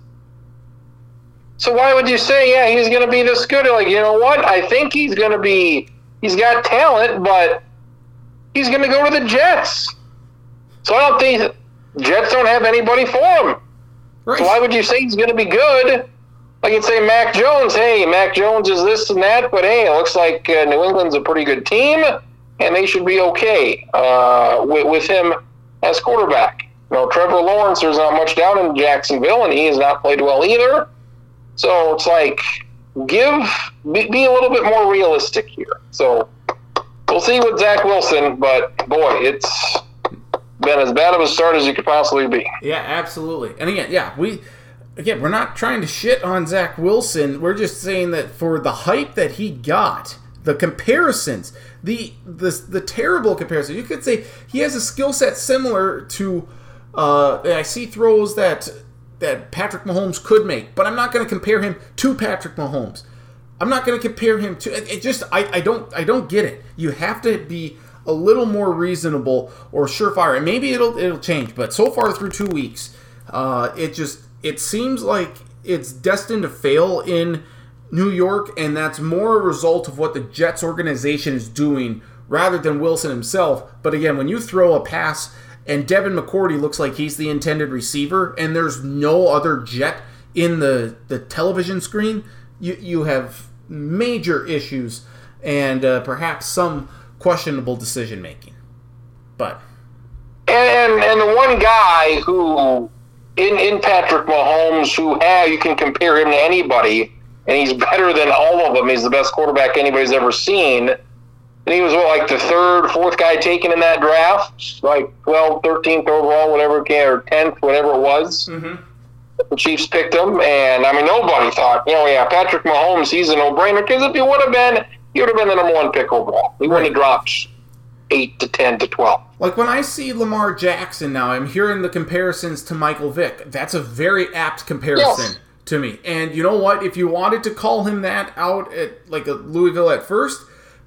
So why would you say, yeah, he's going to be this good? Like, you know what? I think he's going to be. He's got talent, but he's going to go to the Jets. So I don't think Jets don't have anybody for him. Right. So why would you say he's going to be good? Like you'd say Mac Jones. Hey, Mac Jones is this and that, but hey, it looks like uh, New England's a pretty good team, and they should be okay uh, with, with him as quarterback. Know, Trevor Lawrence, there's not much down in Jacksonville, and he has not played well either. So it's like, give, be, be a little bit more realistic here. So we'll see with Zach Wilson, but boy, it's been as bad of a start as you could possibly be. Yeah, absolutely. And again, yeah, we again, we're not trying to shit on Zach Wilson. We're just saying that for the hype that he got, the comparisons, the the the terrible comparisons. You could say he has a skill set similar to uh, I see throws that that Patrick Mahomes could make, but I'm not going to compare him to Patrick Mahomes. I'm not going to compare him to it, just I, I don't I don't get it. You have to be a little more reasonable or surefire, and maybe it'll it'll change. But so far through two weeks, uh, it just it seems like it's destined to fail in New York, and that's more a result of what the Jets organization is doing rather than Wilson himself. But again, when you throw a pass and Devin McCourty looks like he's the intended receiver, and there's no other Jet in the the television screen, you you have major issues and uh, perhaps some questionable decision making. But And, and and the one guy who in in Patrick Mahomes who have you can compare him to anybody and he's better than all of them. He's the best quarterback anybody's ever seen. And he was what, like the third, fourth guy taken in that draft, like 12th, 13th overall, whatever or 10th, whatever it was. Mhm. the Chiefs picked him, and I mean nobody thought, you know, yeah, Patrick Mahomes, he's a no-brainer because if he would have been, he would have been the number one pick overall. He wouldn't have dropped eight to ten to twelve. Like when I see Lamar Jackson now, I'm hearing the comparisons to Michael Vick. That's a very apt comparison Yes. to me. And you know what? If you wanted to call him that out at like a Louisville at first,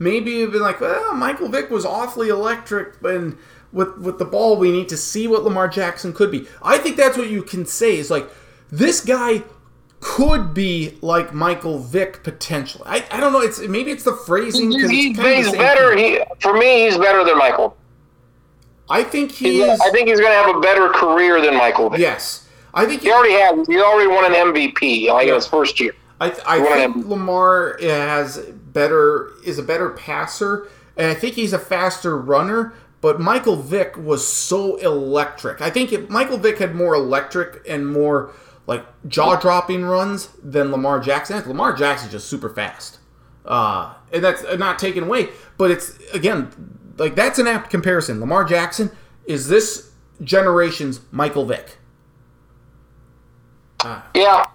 maybe you've been like, well, Michael Vick was awfully electric, and with with the ball, we need to see what Lamar Jackson could be. I think that's what you can say is like this guy could be like Michael Vick potentially. I, I don't know. It's maybe it's the phrasing He, it's he's better. He for me, he's better than Michael. I think he He's- is. I think he's going to have a better career than Michael. Vick. Yes, I think He already has. He already won an MVP like in his first year. I, I think. Lamar uh, has better is a better passer, and I think he's a faster runner. But Michael Vick was so electric. I think if Michael Vick had more electric and more like jaw dropping runs than Lamar Jackson. Lamar Jackson's just super fast, uh, and that's not taken away. But it's again like that's an apt comparison. Lamar Jackson is this generation's Michael Vick. Yeah,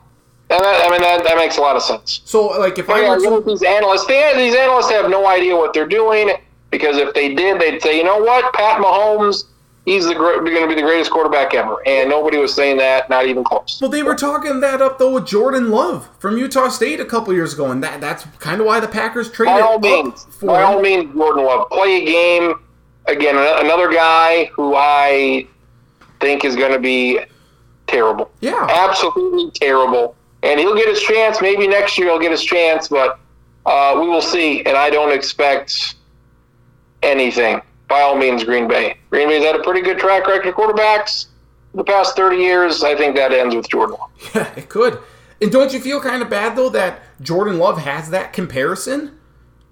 and that, I mean that, that makes a lot of sense. So like if Oh, I were to know, these analysts, they, these analysts have no idea what they're doing because if they did, they'd say, you know what, Pat Mahomes, he's the going to be the greatest quarterback ever, and nobody was saying that, not even close. Well, they were talking that up though with Jordan Love from Utah State a couple years ago, and that that's kind of why the Packers traded By all means, for by all means, Jordan Love. Play a game. Again. Another guy who I think is going to be terrible, Yeah, absolutely terrible, and he'll get his chance. Maybe next year he'll get his chance, but uh, we will see. And I don't expect anything. By all means, Green Bay. Green Bay's had a pretty good track record of quarterbacks the past 30 years. I think that ends with Jordan Love. yeah, it could. And don't you feel kind of bad though that Jordan Love has that comparison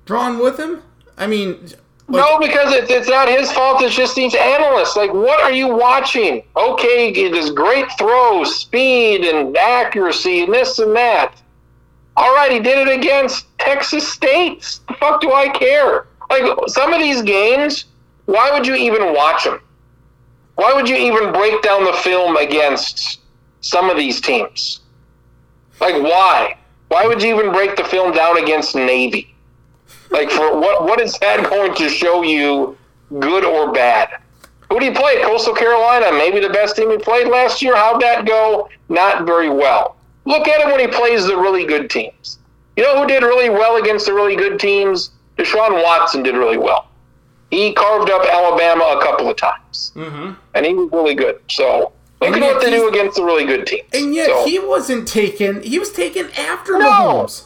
drawn with him? I mean, no, because it's, it's not his fault. It's just these analysts. Like, what are you watching? Okay, this great throw, speed, and accuracy, and this and that. All right, he did it against Texas State. The fuck do I care? Like, some of these games, why would you even watch them? Why would you even break down the film against some of these teams? Like, why? Why would you even break the film down against Navy? Like, for what? What is that going to show you, good or bad? Who do you play? Coastal Carolina, maybe the best team he played last year. How'd that go? Not very well. Look at him when he plays the really good teams. You know who did really well against the really good teams? Deshaun Watson did really well. He carved up Alabama a couple of times, mhm. and he was really good. So look at what they do against the really good teams. and yet So, he wasn't taken. He was taken after No. Mahomes.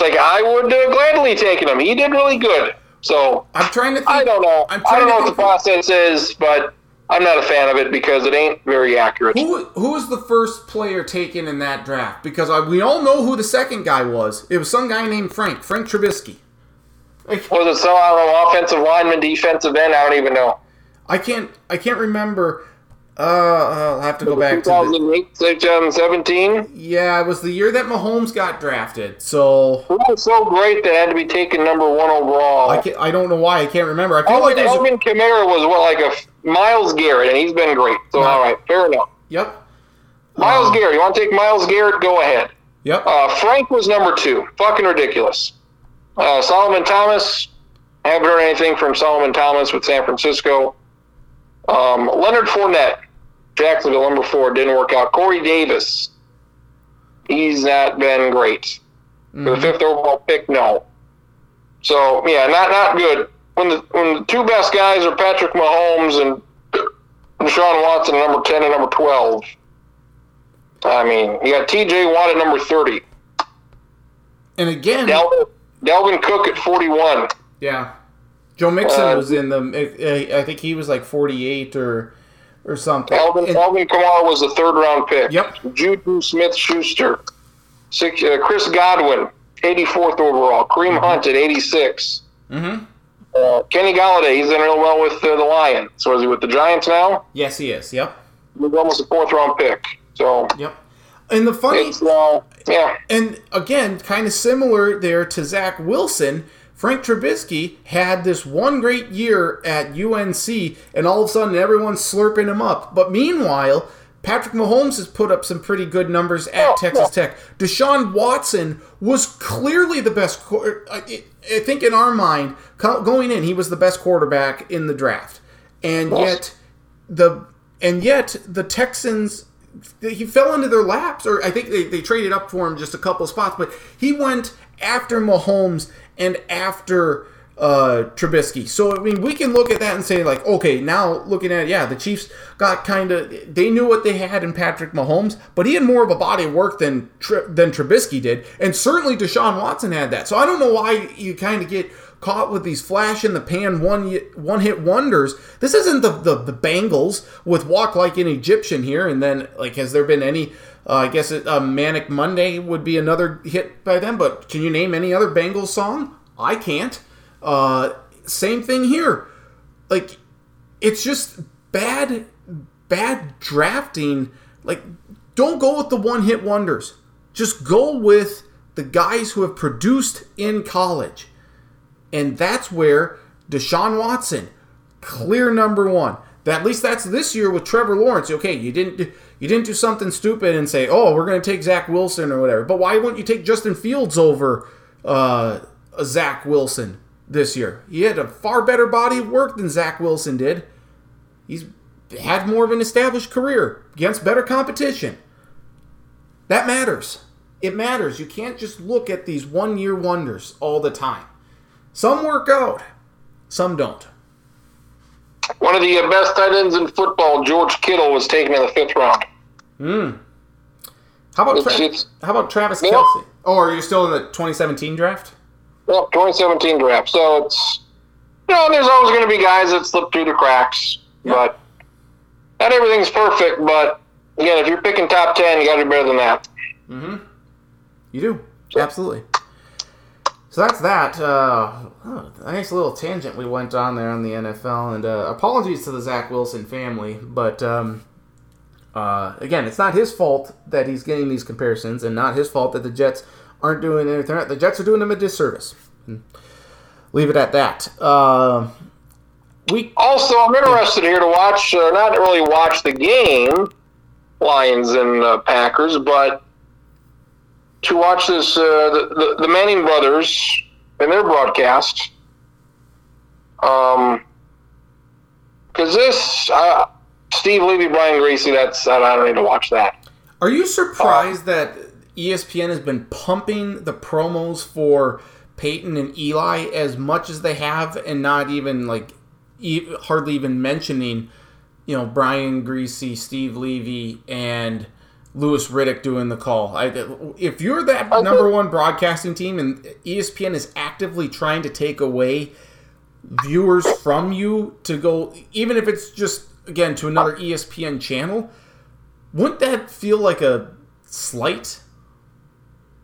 Like I would uh, gladly taken him. He did really good. So I'm trying to. Think, I don't know. I'm I don't know what the process is, but I'm not a fan of it because it ain't very accurate. Who who was the first player taken in that draft? Because I, we all know who the second guy was. It was some guy named Frank Frank Trubisky. Like, Was it so I don't know, offensive lineman, defensive end? I don't even know. I can't I can't remember. Uh, I'll have to go back to. The, 2008, 2017. yeah, it was the year that Mahomes got drafted. So Who was so great that had to be taken number one overall? I I don't know why I can't remember. I feel like it was. Alvin Kamara was what like a Myles Garrett, and he's been great. So No. all right, fair enough. Yep. Myles Um, Garrett, you want to take Myles Garrett? Go ahead. Yep. Uh, Frank was number two. Fucking ridiculous. Uh, Solomon Thomas. Haven't heard anything from Solomon Thomas with San Francisco. Um, Leonard Fournette, Jacksonville, number four, didn't work out. Corey Davis. He's not been great. For the fifth overall pick, no. So yeah, not not good. When the when the two best guys are Patrick Mahomes and Deshaun Watson, number ten and number twelve. I mean, you got T.J. Watt at number thirty. And again, Dalvin, Dalvin Cook at 41. yeah, Joe Mixon Uh, was in the. I think he was like 48 or or something. Alvin, And- Alvin Kamara was the third round pick. Yep. Juju Smith Schuster. Six, uh, Chris Godwin, 84th overall. Kareem Hunt at 86. Mm-hmm. Uh, Kenny Golladay, he's in real well with uh, the Lions. So is he with the Giants now? Yes, he is. Yep. He's almost a fourth round pick. So Yep. And the funny, uh, yeah. and again, kind of similar there to Zach Wilson. Frank Trubisky had this one great year at UNC, and all of a sudden everyone's slurping him up. But meanwhile, Patrick Mahomes has put up some pretty good numbers at Oh, Texas Tech. Deshaun Watson was clearly the best. I I think in our mind, going in, he was the best quarterback in the draft, and yet the and yet the Texans he fell into their laps, or I think they, they traded up for him just a couple spots, but he went after Mahomes and after uh, Trubisky. So I mean, we can look at that and say like, okay, now looking at it, yeah, the Chiefs got kind of they knew what they had in Patrick Mahomes, but he had more of a body of work than than Trubisky did, and certainly Deshaun Watson had that. So I don't know why you kind of get caught with these flash in the pan one one hit wonders. This isn't the, the the Bangles with walk like an Egyptian here, and then like has there been any? Uh, I guess it, uh, Manic Monday would be another hit by them, but can you name any other Bangles song? I can't. Uh, same thing here. Like it's just bad bad drafting. Like don't go with the one hit wonders. Just go with the guys who have produced in college. And that's where Deshaun Watson, clear number one. At least that's this year with Trevor Lawrence. Okay, you didn't you didn't do something stupid and say, "Oh, we're going to take Zach Wilson or whatever." But why wouldn't you take Justin Fields over uh, Zach Wilson this year? He had a far better body of work than Zach Wilson did. He's had more of an established career against better competition. That matters. It matters. You can't just look at these one year wonders all the time. Some work out, some don't. One of the best tight ends in football, George Kittle, was taken in the fifth round. Hmm. How about It's- Tra- it's- how about Travis Yeah. Kelce? Oh, are you still in the 2017 draft? Yep, 2017 draft. So it's, you know, there's always going to be guys that slip through the cracks, Yeah. but not everything's perfect. But again, if you're picking top 10, you got to be better than that. Mm-hmm. You do absolutely. So that's that. Uh, a nice little tangent we went on there on the NFL, and uh, apologies to the Zach Wilson family, but um, uh, again, it's not his fault that he's getting these comparisons, and not his fault that the Jets aren't doing anything. The Jets are doing him a disservice. Leave it at that. Uh, we Also, I'm interested here to watch, uh, not really watch the game, Lions and uh, Packers, but to watch this, uh, the, the, the Manning brothers and their broadcast. Um, because this, uh, Steve Levy, Brian Griese, that's, I don't need to watch that. Are you surprised that E ESPN has been pumping the promos for Peyton and Eli as much as they have, and not even like e- hardly even mentioning, you know, Brian Griese, Steve Levy, and Louis Riddick doing the call? I, if you're that number one broadcasting team, and ESPN is actively trying to take away viewers from you to go, even if it's just again to another ESPN channel, wouldn't that feel like a slight?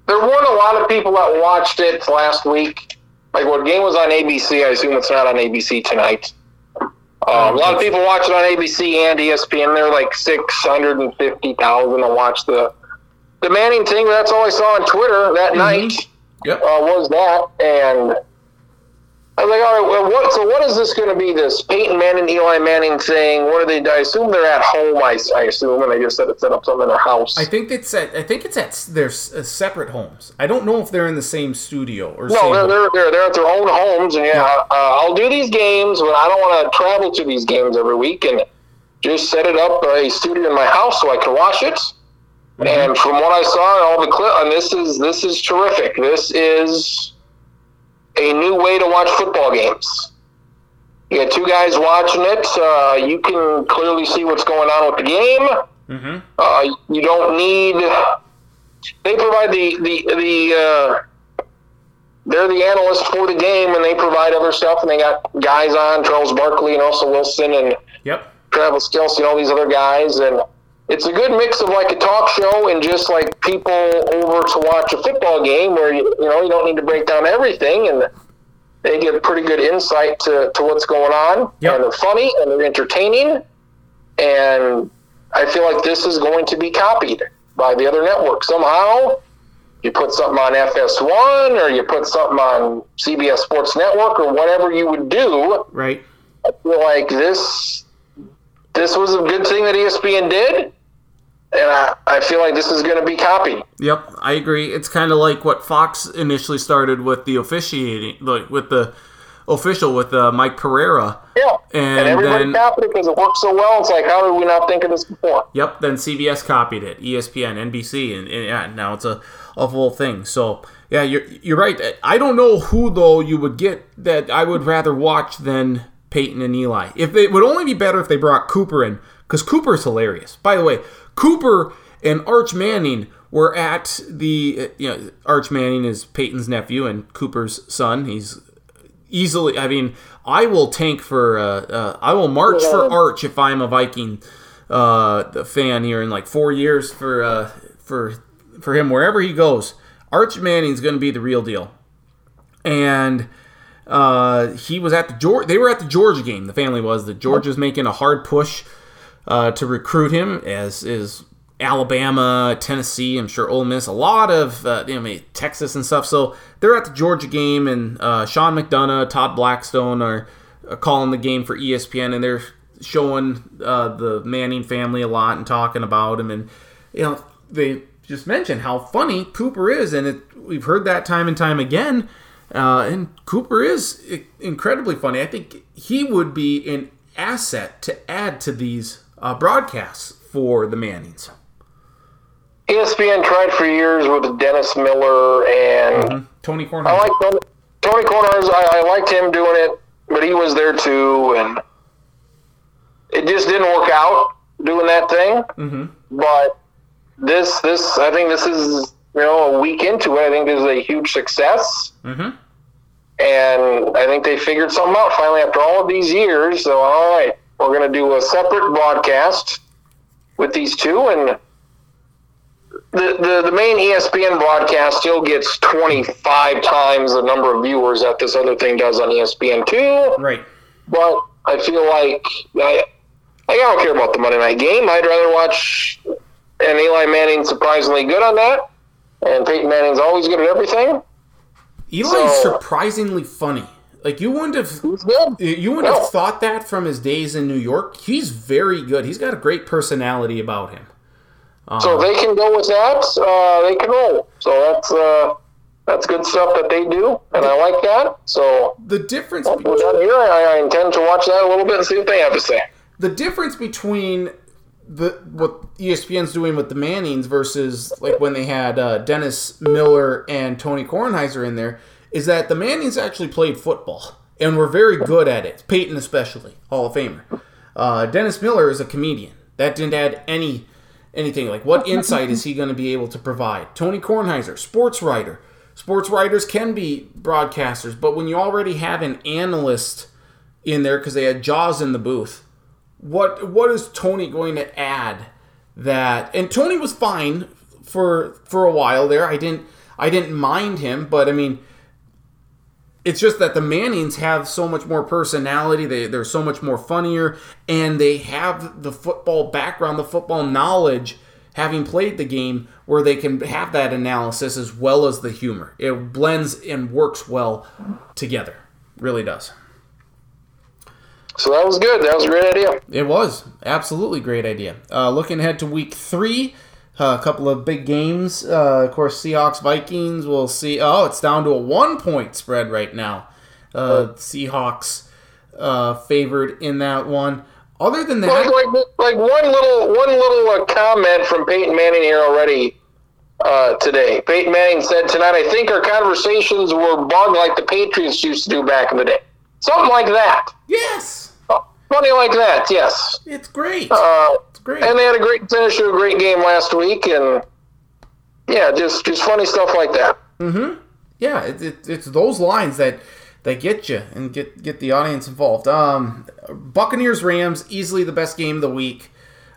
There weren't a lot of people that watched it last week. Like, when game was on ABC, I assume it's not on ABC tonight. Um, a lot of people watch it on ABC and ESPN. Like hundred and fifty thousand to watch the the Manning thing. That's all I saw on Twitter that night. Yep. Uh, was that and I was like, all right, well, what? So what is this going to be? This Peyton Manning, Eli Manning thing? What are they? I assume they're at home. I, I assume, and they just set, it, set up something in their house. I think it's at. I think it's at their uh, separate homes. I don't know if they're in the same studio or No, they're, they're, they're, they're at their own homes, and yeah, uh, I'll do these games, but I don't want to travel to these games every week, and just set it up a studio in my house so I can watch it. And from what I saw, all the clip, and this is this is terrific. This is a new way to watch football games. You got two guys watching it. Uh, you can clearly see what's going on with the game. hmm Uh, you don't need. They provide the the the. Uh, they're the analyst for the game, and they provide other stuff. And they got guys on Charles Barkley and Russell Wilson and Yep. Travis Kelce and all these other guys, and it's a good mix of like a talk show and just like people over to watch a football game where you you know you don't need to break down everything, and they give pretty good insight to, to what's going on, Yep. and they're funny and they're entertaining, and I feel like this is going to be copied by the other networks somehow. You put something on FS1 or you put something on CBS Sports Network or whatever you would do Right. feel like this this was a good thing that ESPN did, and I, I feel like this is going to be copied. Yep, I agree. It's kind of like what Fox initially started with the officiating, like with the official with uh, Mike Pereira. Yeah, And and, everybody then- copied it because it works so well. It's like, how did we not think of this before? Yep. Then CBS copied it, ESPN, NBC, and, and yeah, now it's a, a full thing. So yeah, you're you're right. I don't know who though you would get that I would rather watch than Peyton and Eli. If it would only be better if they brought Cooper in because Cooper's hilarious. By the way, Cooper and Arch Manning were at the you know Arch Manning is Peyton's nephew and Cooper's son. He's easily. I mean, I will tank for. Uh, uh, I will march for Arch if I'm a Viking uh, fan here in like four years for uh, for for him wherever he goes. Arch Manning's going to be the real deal, and uh, he was at the George. They were at the Georgia game. The family was. The Georgia's making a hard push uh, to recruit him, as is Alabama, Tennessee. I'm sure Ole Miss. A lot of uh, you know, Texas and stuff. So they're at the Georgia game, and uh, Sean McDonough, Todd Blackledge are, calling the game for ESPN, and they're showing uh, the Manning family a lot and talking about him, and you know they just mentioned how funny Cooper is, and it, we've heard that time and time again. Uh, and Cooper is incredibly funny. I think he would be an asset to add to these uh, broadcasts for the Mannings. ESPN tried for years with Dennis Miller, and Tony Corners. I like Tony, Tony Corners. I, I liked him doing it, but he was there too, and it just didn't work out doing that thing. hmm But this, this, I think this is you know a week into it. I think this is a huge success. hmm and I think they figured something out finally after all of these years. So, all right, we're going to do a separate broadcast with these two, and the, the the main ESPN broadcast still gets 25 times the number of viewers that this other thing does on E ESPN two. Right. But I feel like I I don't care about the Monday night game. I'd rather watch and Eli Manning surprisingly good on that, and Peyton Manning's always good at everything. Eli's So- surprisingly funny. Like you wouldn't have you wouldn't have thought that from his days in New York. He's very good. He's got a great personality about him. So they can go with that, uh, they can roll. So that's uh, that's good stuff that they do, and I like that. So The difference that here, I, I intend to watch that a little bit and see what they have to say. the difference between the what ESPN's doing with the Mannings versus like when they had uh, Dennis Miller and Tony Kornheiser in there is that the Mannings actually played football and were very good at it. Peyton especially, Hall of Famer. Uh, Dennis Miller is a comedian. That didn't add any anything. Like what insight is he going to be able to provide? Tony Kornheiser, sports writer. Sports writers can be broadcasters, but when you already have an analyst in there because they had Jaws in the booth what what is Tony going to add that and Tony was fine for for a while there. I didn't I didn't mind him, but I mean it's just that the Mannings have so much more personality. They they're so much more funnier and they have the football background, the football knowledge having played the game where they can have that analysis as well as the humor. It blends and works well together. Really does. So that was good. That was a great idea. It was absolutely great idea. Uh, looking ahead to week three, uh, a couple of big games. Uh, of course, Seahawks Vikings. We'll see. Oh, it's down to a one point spread right now. Uh, Seahawks uh, favored in that one. Other than Like, that, like, like one little one little uh, comment from Peyton Manning here already uh, today. Peyton Manning said tonight, "I think our conversations were bugged like the Patriots used to do back in the day." Something like that. yes, Funny like that. Yes. it's great. Uh, It's great. and they had a great finish to a great game last week, and yeah, just just funny stuff like that. yeah, it, it, it's those lines that that get you and get get the audience involved. Um, Buccaneers Rams easily the best game of the week.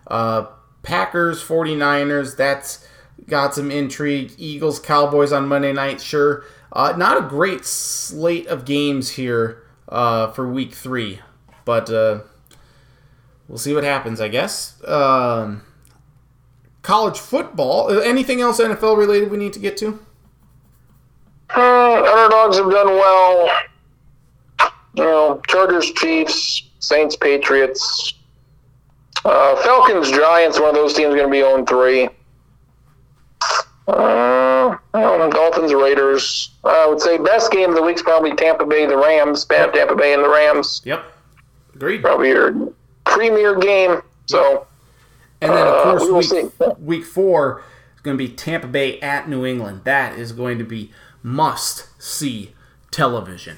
Uh, Packers 49ers that's got some intrigue. Eagles Cowboys on Monday night sure. Uh, not a great slate of games here uh, for week three, but uh, we'll see what happens. I guess. Um, college football. uh, Anything else NFL related we need to get to? Uh, underdogs have done well. You know, Chargers, Chiefs, Saints, Patriots. Uh, Falcons Giants. One of those teams going to be on three. Uh, um, Dolphins Raiders. I would say best game of the week's probably Tampa Bay the Rams. Tampa Bay and the Rams. Yep. Agreed. Probably your premier game. So. And then of Uh, course we week, week four is going to be Tampa Bay at New England. That is going to be must see television.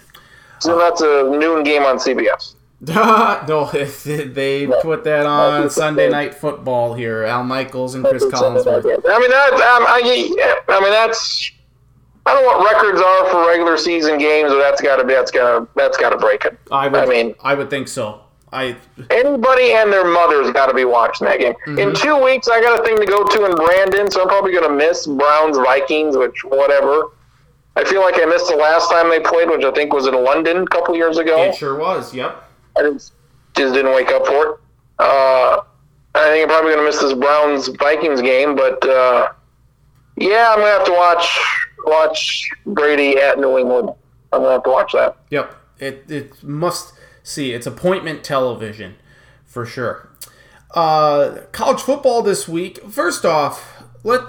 So that's a noon game on CBS. no, they put that on Sunday Night Football here, Al Michaels and Chris Collinsworth. I mean that. Um, I, I mean that's. I don't know what records are for regular season games, but that's got to be that's got to that's got to break it. I would, I mean- I would think so. I Anybody and their mother's got to be watching that game. Mm-hmm. In two weeks, I got a thing to go to in Brandon, so I'm probably going to miss Browns Vikings, which whatever. I feel like I missed the last time they played, which I think was in London a couple years ago. it sure was. Yep. I just, just didn't wake up for it. Uh, I think I'm probably going to miss this Browns Vikings game, but uh, yeah, I'm going to have to watch watch Brady at New England. I'm to have to watch that. Yep. It it must see. It's appointment television for sure. Uh, college football this week. First off, let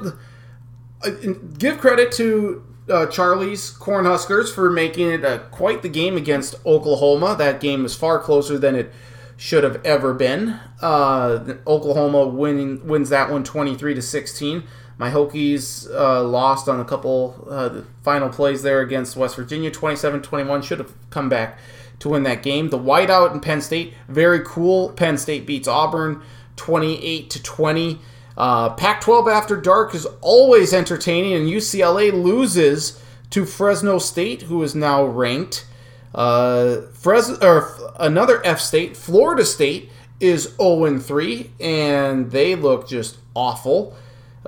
uh, give credit to uh, Charlie's Cornhuskers for making it uh, quite the game against Oklahoma. That game is far closer than it should have ever been. Uh, Oklahoma winning wins that one 23 to 16. My Hokies uh, lost on a couple uh, final plays there against West Virginia 27-21 should have come back to win that game. The whiteout in Penn State very cool. Penn State beats Auburn 28 to 20. Uh, Pac-12 after dark is always entertaining, and UCLA loses to Fresno State, who is now ranked. Uh, Fres- or another F state, Florida State, is 0 3, and they look just awful.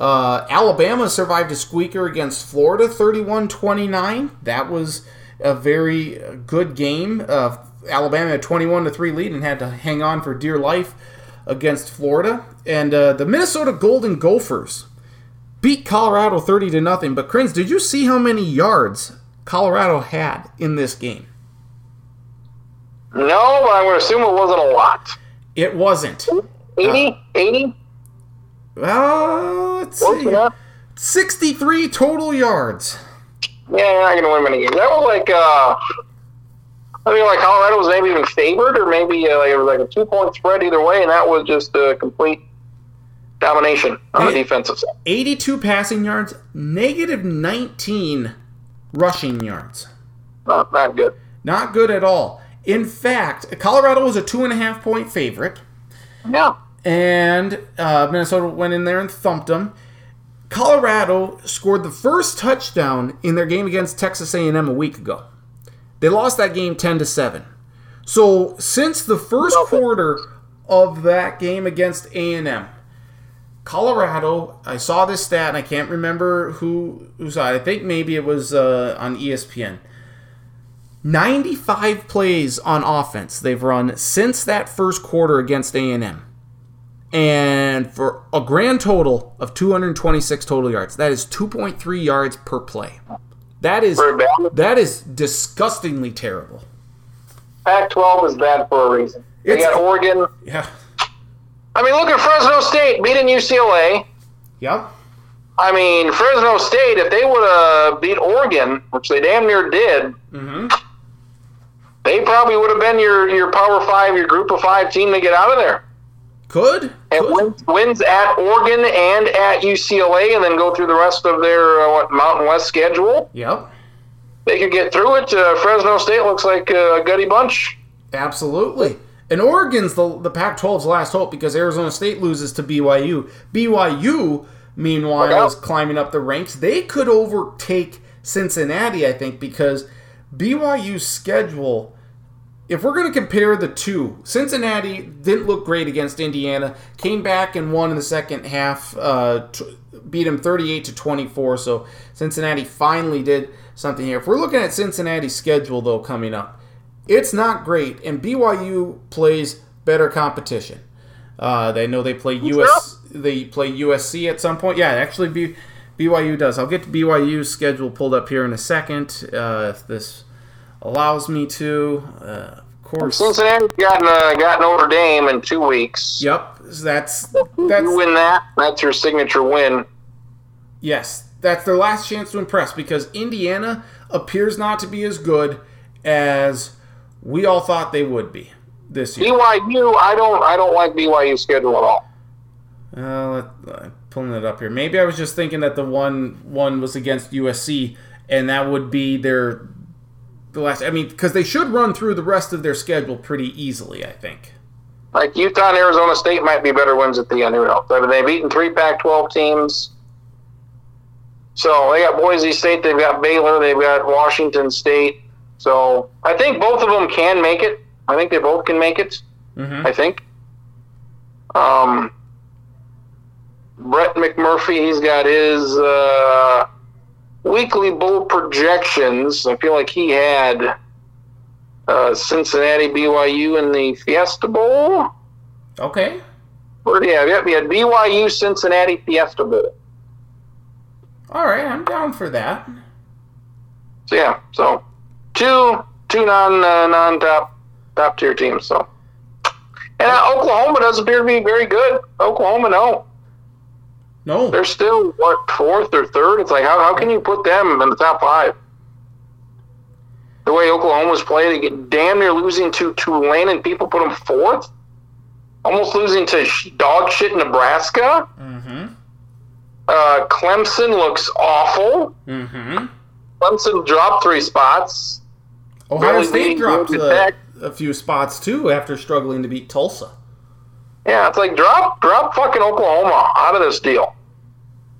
Uh, Alabama survived a squeaker against Florida 31 29. That was a very good game. Uh, Alabama had 21 to 3 lead and had to hang on for dear life against Florida. And uh, the Minnesota Golden Gophers beat Colorado 30 to nothing. But Crins, did you see how many yards Colorado had in this game? No, but I would assume it wasn't a lot. It wasn't. 80? 80? Well, let's Close see. enough. 63 total yards. Yeah, you're not going to win many games. That was like, uh, I mean, like Colorado was maybe even favored, or maybe uh, like it was like a two point spread either way, and that was just a complete domination on the defensive side. 82 passing yards, negative 19 rushing yards. Not, not good. Not good at all. In fact, Colorado was a two and a half point favorite, Yeah. And uh, Minnesota went in there and thumped them. Colorado scored the first touchdown in their game against Texas A&M a week ago. They lost that game 10 to 7. So, since the first quarter of that game against A&M, Colorado, I saw this stat and I can't remember who who saw it. I think maybe it was uh, on ESPN. 95 plays on offense they've run since that first quarter against A&M. And for a grand total of 226 total yards. That is 2.3 yards per play. That is that is disgustingly terrible. Pac 12 is bad for a reason. They It's- got Oregon. Yeah. I mean, look at Fresno State beating UCLA. Yep. I mean, Fresno State, if they would have beat Oregon, which they damn near did, Mm-hmm. they probably would have been your, your Power Five, your Group of Five team to get out of there. Could. And Could. wins, wins at Oregon and at UCLA, and then go through the rest of their uh, what Mountain West schedule. Yep. They could get through it. Uh, Fresno State looks like a gutty bunch. Absolutely. And Oregon's the, the Pac 12's last hope because Arizona State loses to BYU. BYU, meanwhile, is climbing up the ranks. They could overtake Cincinnati, I think, because BYU's schedule, if we're going to compare the two, Cincinnati didn't look great against Indiana, came back and won in the second half, uh, t- beat them 38 to 24. So Cincinnati finally did something here. If we're looking at Cincinnati's schedule, though, coming up, it's not great, and BYU plays better competition. Uh, they know they play US. They play USC at some point. Yeah, actually, B, BYU does. I'll get to BYU's schedule pulled up here in a second uh, if this allows me to. Uh, of course. Cincinnati got uh, got Notre Dame in two weeks. Yep. So that's You that's win that, that's your signature win. yes. That's their last chance to impress because Indiana appears not to be as good as we all thought they would be this year. BYU, I don't I don't like BYU schedule at all. Uh, let, uh, pulling it up here. Maybe I was just thinking that the one one was against USC, and that would be their the last. I mean, because they should run through the rest of their schedule pretty easily. I think. Like Utah and Arizona State might be better wins at the end. Who knows? I mean, they've beaten three Pac-12 teams. So they got Boise State, they've got Baylor, they've got Washington State. So I think both of them can make it. I think they both can make it. Mm-hmm. I think. Um, Brett McMurphy, he's got his uh, weekly bowl projections. I feel like he had uh, Cincinnati, BYU in the Fiesta Bowl. Okay. Where do you have? Yep, you had BYU, Cincinnati, Fiesta Bowl. All right, I'm down for that. So yeah, so two two non uh, non top top tier teams. So and uh, Oklahoma does appear to be very good. Oklahoma, no, No. they're still what fourth or third. It's like how how can you put them in the top five? The way Oklahoma's played, they get damn near losing to Tulane, and people put them fourth. Almost losing to dog shit Nebraska. Mm-hmm. Uh, Clemson looks awful. Mm-hmm. Clemson dropped three spots. Ohio State dropped a, a few spots too after struggling to beat Tulsa. Yeah, it's like drop drop fucking Oklahoma out of this deal.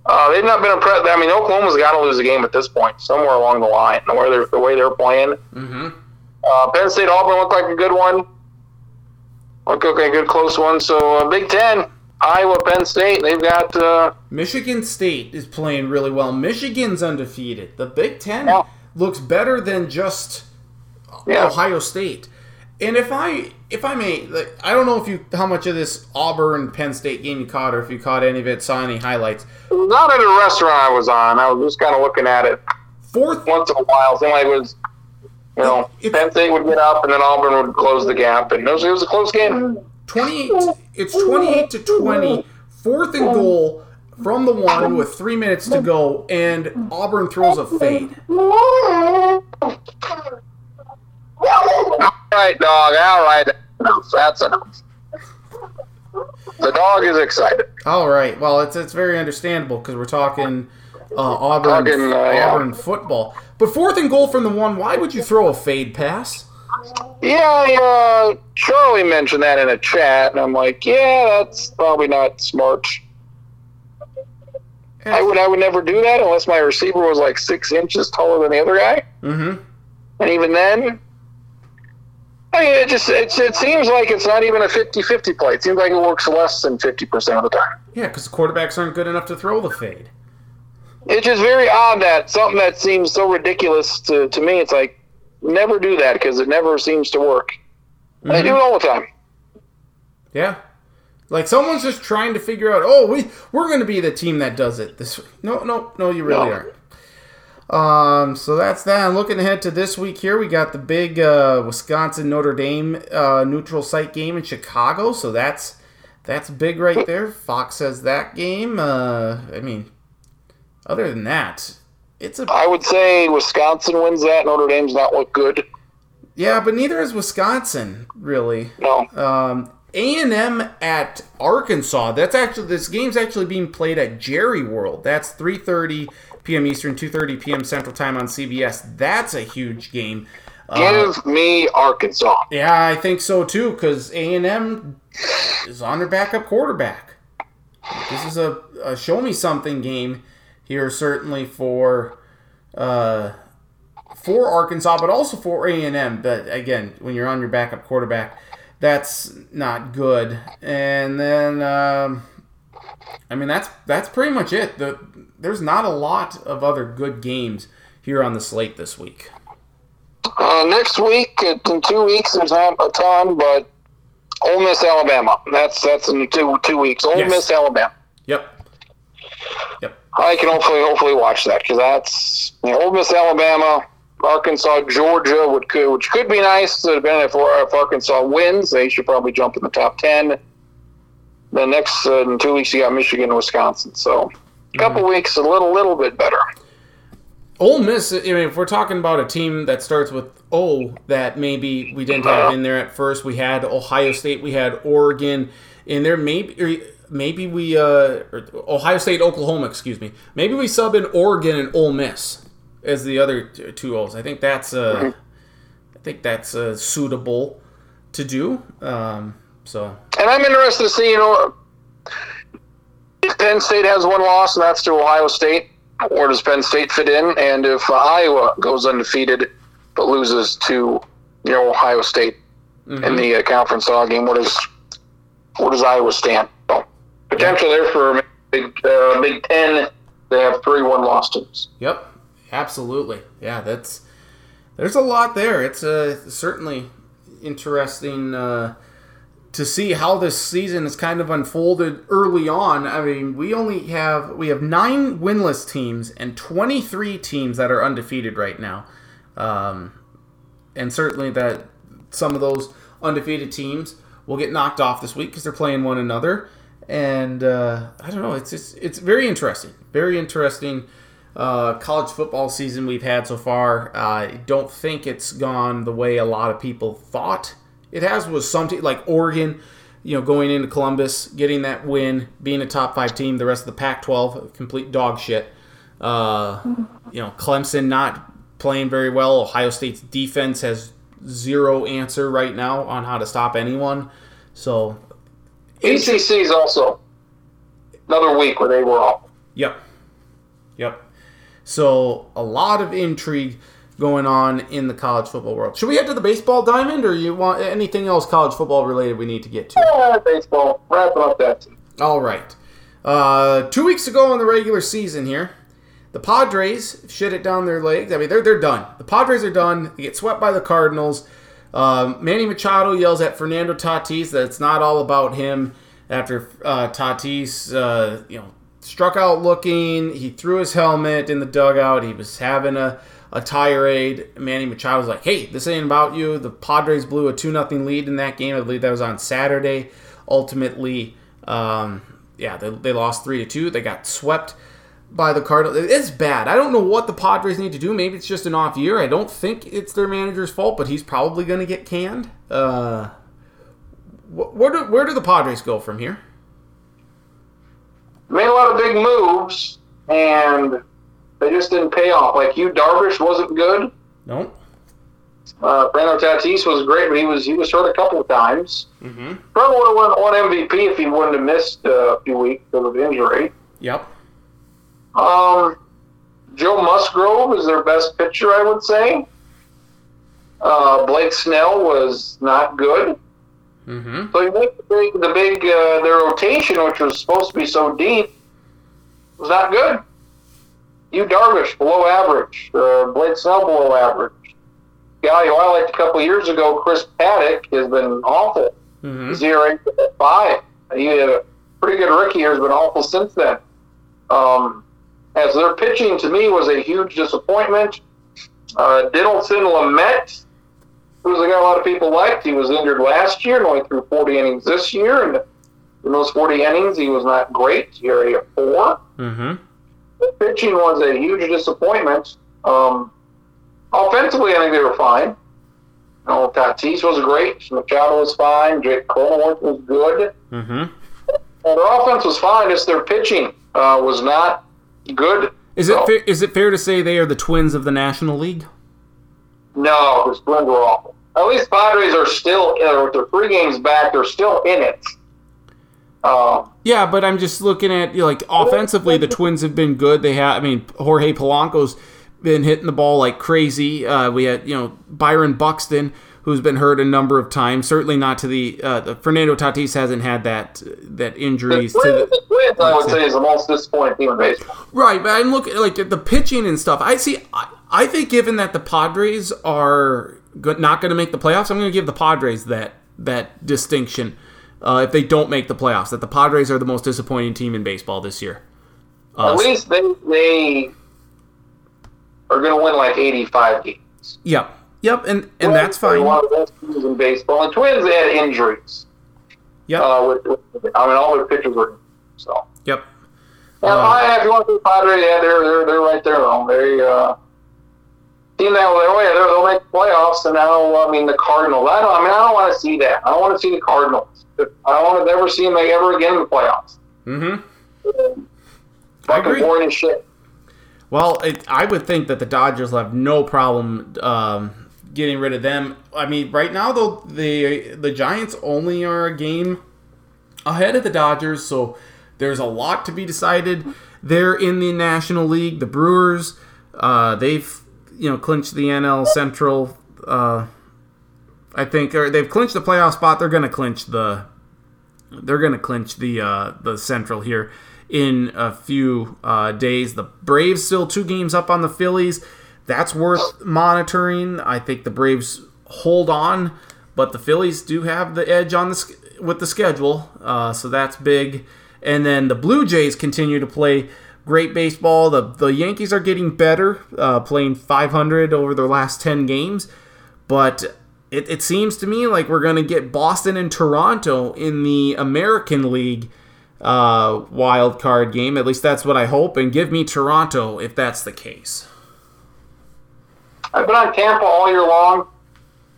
Uh, they've not been impressed. I mean, Oklahoma's got to lose a game at this point, somewhere along the line. The way they're the way they're playing. Mm-hmm. Uh, Penn State Auburn looked like a good one. Looked like a good close one. So uh, Big Ten, Iowa, Penn State, they've got. Uh, Michigan State is playing really well. Michigan's undefeated. The Big Ten Yeah. looks better than just Yeah. Ohio State. And if I if I may, like, I don't know if you how much of this Auburn Penn State game you caught, or if you caught any of it, saw any highlights. not at a restaurant I was on. I was just kind of looking at it Fourth, once in a while. Seemed like it was, you know, If- Penn State would get up and then Auburn would close the gap, and it was, it was a close game. twenty eight. It's twenty eight to twenty. Fourth and goal from the one with three minutes to go, and Auburn throws a fade. All right, dog. All right. Enough. That's enough. The dog is excited. All right. Well, it's it's very understandable because we're talking uh, Auburn Talking, uh, yeah. Auburn football. But fourth and goal from the one. Why would you throw a fade pass? Yeah, uh, Charlie mentioned that in a chat, and I'm like, yeah, that's probably not smart. I would, I would never do that unless my receiver was like six inches taller than the other guy, Mm-hmm. and even then, I mean, it just it, it seems like it's not even a 50-50 play. It seems like it works less than fifty percent of the time. Yeah, because quarterbacks aren't good enough to throw the fade. It's just very odd that something that seems so ridiculous to, to me, it's like, never do that because it never seems to work. And They do it all the time. Yeah. Like someone's just trying to figure out. Oh, we we're going to be the team that does it this. No, no, no. You really No. aren't. Um, so that's that. And looking ahead to this week here, we got the big uh, Wisconsin Notre Dame uh, neutral site game in Chicago. So that's that's big right there. Fox has that game. Uh, I mean, other than that, it's a I would say Wisconsin wins that. Notre Dame's not look good. yeah, but neither is Wisconsin really. No. Um, A&M at Arkansas. That's actually this game's actually being played at Jerry World. That's 3:30 p.m. Eastern, 2:30 p.m. Central Time on CBS. That's a huge game. Uh, Give me Arkansas. yeah, I think so too because A&M is on their backup quarterback. This is a, a show me something game here certainly for uh, for Arkansas, but also for A and M. But again, when you're on your backup quarterback, that's not good. And then, um, I mean, that's that's pretty much it. The, there's not a lot of other good games here on the slate this week. Uh, next week, in two weeks, there's not a ton, but Ole Miss, Alabama. That's that's in two two weeks. Ole Yes. Miss, Alabama. Yep. Yep. I can hopefully hopefully watch that because that's you know, Ole Miss, Alabama. Arkansas, Georgia, would could, which could be nice. Depending if, if Arkansas wins, they should probably jump in the top ten. The next uh, in two weeks, you got Michigan, and Wisconsin. So a couple weeks, a little little bit better. Ole Miss. I mean, if we're talking about a team that starts with O, that maybe we didn't have in there at first. We had Ohio State, we had Oregon, and there maybe or maybe we uh, Ohio State, Oklahoma. Excuse me. Maybe we sub in Oregon and Ole Miss as the other two O's. I think that's uh, I think that's uh, suitable to do. Um, so And I'm interested to see, you know, Penn State has one loss, and that's to Ohio State. Where does Penn State fit in? And if uh, Iowa goes undefeated but loses to, you know, Ohio State in the uh, conference uh, game, what does where does Iowa stand? So, potential there for Big uh, Big Ten. They have three one loss teams. Yep, absolutely. Yeah, that's there's a lot there. It's uh, certainly interesting uh, to see how this season has kind of unfolded early on. I mean, we only have we have nine winless teams and 23 teams that are undefeated right now, um, and certainly that some of those undefeated teams will get knocked off this week because they're playing one another. And uh, I don't know. It's just, it's very interesting. Very interesting uh, college football season we've had so far. I don't think it's gone the way a lot of people thought it has. Was some te- like Oregon, you know, going into Columbus, getting that win, being a top five team. The rest of the Pac-12, complete dog shit. Uh, you know, Clemson not playing very well. Ohio State's defense has zero answer right now on how to stop anyone. So, ACC is also another week where they were off. Yep. Yep. So a lot of intrigue going on in the college football world. Should we head to the baseball diamond, or you want anything else college football related we need to get to? Yeah, baseball. Wrapping up that. All right. Uh, two weeks ago in the regular season here, the Padres shit it down their legs. I mean, they're they're done. The Padres are done. They get swept by the Cardinals. Um, Manny Machado yells at Fernando Tatis that it's not all about him after uh, Tatis, uh, you know, struck out looking. He threw his helmet in the dugout. He was having a, a tirade. Manny Machado was like, hey, this ain't about you. The Padres blew a 2 0 lead in that game. I believe that was on Saturday. Ultimately, um, yeah, they, they lost 3 to 2. They got swept by the Cardinals. It's bad. I don't know what the Padres need to do. Maybe it's just an off year. I don't think it's their manager's fault, but he's probably going to get canned. Uh, where do where do the Padres go from here? Made a lot of big moves, and they just didn't pay off. Like you, Darvish wasn't good. No. Uh, Tatis was great, but he was he was hurt a couple of times. Mm-hmm. Probably would have won, won MVP if he wouldn't have missed uh, a few weeks because of injury. Yep. Um, Joe Musgrove is their best pitcher, I would say. Uh, Blake Snell was not good. Mm-hmm. So you make the big, the big uh, their rotation, which was supposed to be so deep, was not good. You Darvish below average, uh, Blake Snell below average. Guy who I liked a couple years ago, Chris Paddack, has been awful. Mm-hmm. Zero eight five. He had a pretty good rookie year, has been awful since then. Um, as their pitching to me was a huge disappointment. Uh, Dinelson Lamet, who's a guy a lot of people liked, he was injured last year and only threw 40 innings this year. And in those 40 innings, he was not great. He already a four. Mm-hmm. The pitching was a huge disappointment. Um, offensively, I think they were fine. You know, Tatis was great. Machado was fine. Jake Cronenworth was good. Mm-hmm. Well, their offense was fine. It's their pitching uh, was not good. Is it So- fair, is it fair to say they are the twins of the National League? No, the Twins were awful. At least Padres are still, uh, with their three games back, they're still in it. Um, Yeah, but I'm just looking at you know, like offensively, the Twins have been good. They have, I mean, Jorge Polanco's been hitting the ball like crazy. Uh, we had you know Byron Buxton, who's been hurt a number of times. Certainly not to the, uh, the Fernando Tatis hasn't had that that the injuries Twins, to the the Twins, I would say, is the most disappointing team in baseball. Right, but I'm looking like at the pitching and stuff. I see. I, I think given that the Padres are not going to make the playoffs, I'm going to give the Padres that that distinction. Uh, if they don't make the playoffs, that the Padres are the most disappointing team in baseball this year. Uh, At least they they are going to win like 85 games. Twins. Yep. Yep, and and that's fine. One of the best teams in baseball. And Twins had injuries. Yep. Uh, with, with, I mean, all their pitchers were so. Yep. Yeah, Uh, I- if you want to be Padres, yeah, they're they're they're right there. They uh, team that way, oh, yeah, they'll make playoffs, and now I mean the Cardinals. I don't. I mean, I don't want to see that. I don't want to see the Cardinals. I don't want to ever see them ever again in the playoffs. Mm-hmm. Fucking agree. boring as shit. Well, it, I would think that the Dodgers will have no problem um, getting rid of them. I mean, right now though, the the Giants only are a game ahead of the Dodgers, so there's a lot to be decided. They're in the National League. The Brewers, uh, they've you know clinch the NL Central. Uh, I think, or they've clinched the playoff spot. They're going to clinch the they're going to clinch the uh, the Central here in a few uh, days. The Braves still two games up on the Phillies. That's worth monitoring. I think the Braves hold on, but the Phillies do have the edge on the with the schedule, uh, so that's big. And then the Blue Jays continue to play great baseball. The the Yankees are getting better, uh, playing 500 over their last 10 games, but it, it seems to me like we're going to get Boston and Toronto in the American League uh, wild card game. At least that's what I hope. And give me Toronto if that's the case. I've been on Tampa all year long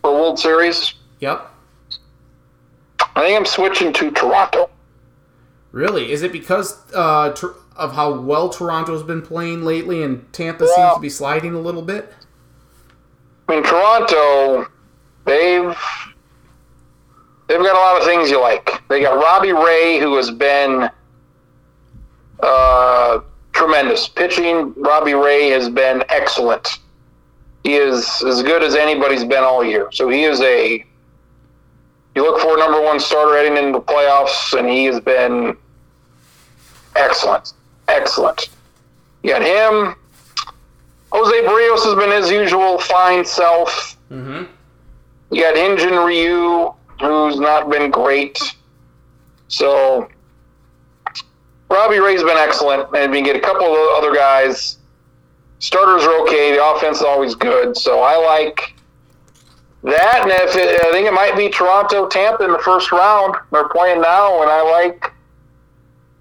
for World Series. Yep. I think I'm switching to Toronto. Really? Is it because uh, Tor- of how well Toronto's been playing lately and Tampa seems to be sliding a little bit? I mean, Toronto, they've they've got a lot of things you like. They got Robbie Ray, who has been uh, tremendous pitching. Robbie Ray has been excellent. He is as good as anybody's been all year. So he is a you look for a number one starter heading into the playoffs, and he has been excellent, excellent. You got him. Jose Berrios has been his usual fine self. Mm-hmm. You got Hyun-jin Ryu, who's not been great. So Robbie Ray's been excellent, and we get a couple of other guys. Starters are okay. The offense is always good. So I like that, and if it, I think it might be Toronto, Tampa in the first round. They're playing now, and I like.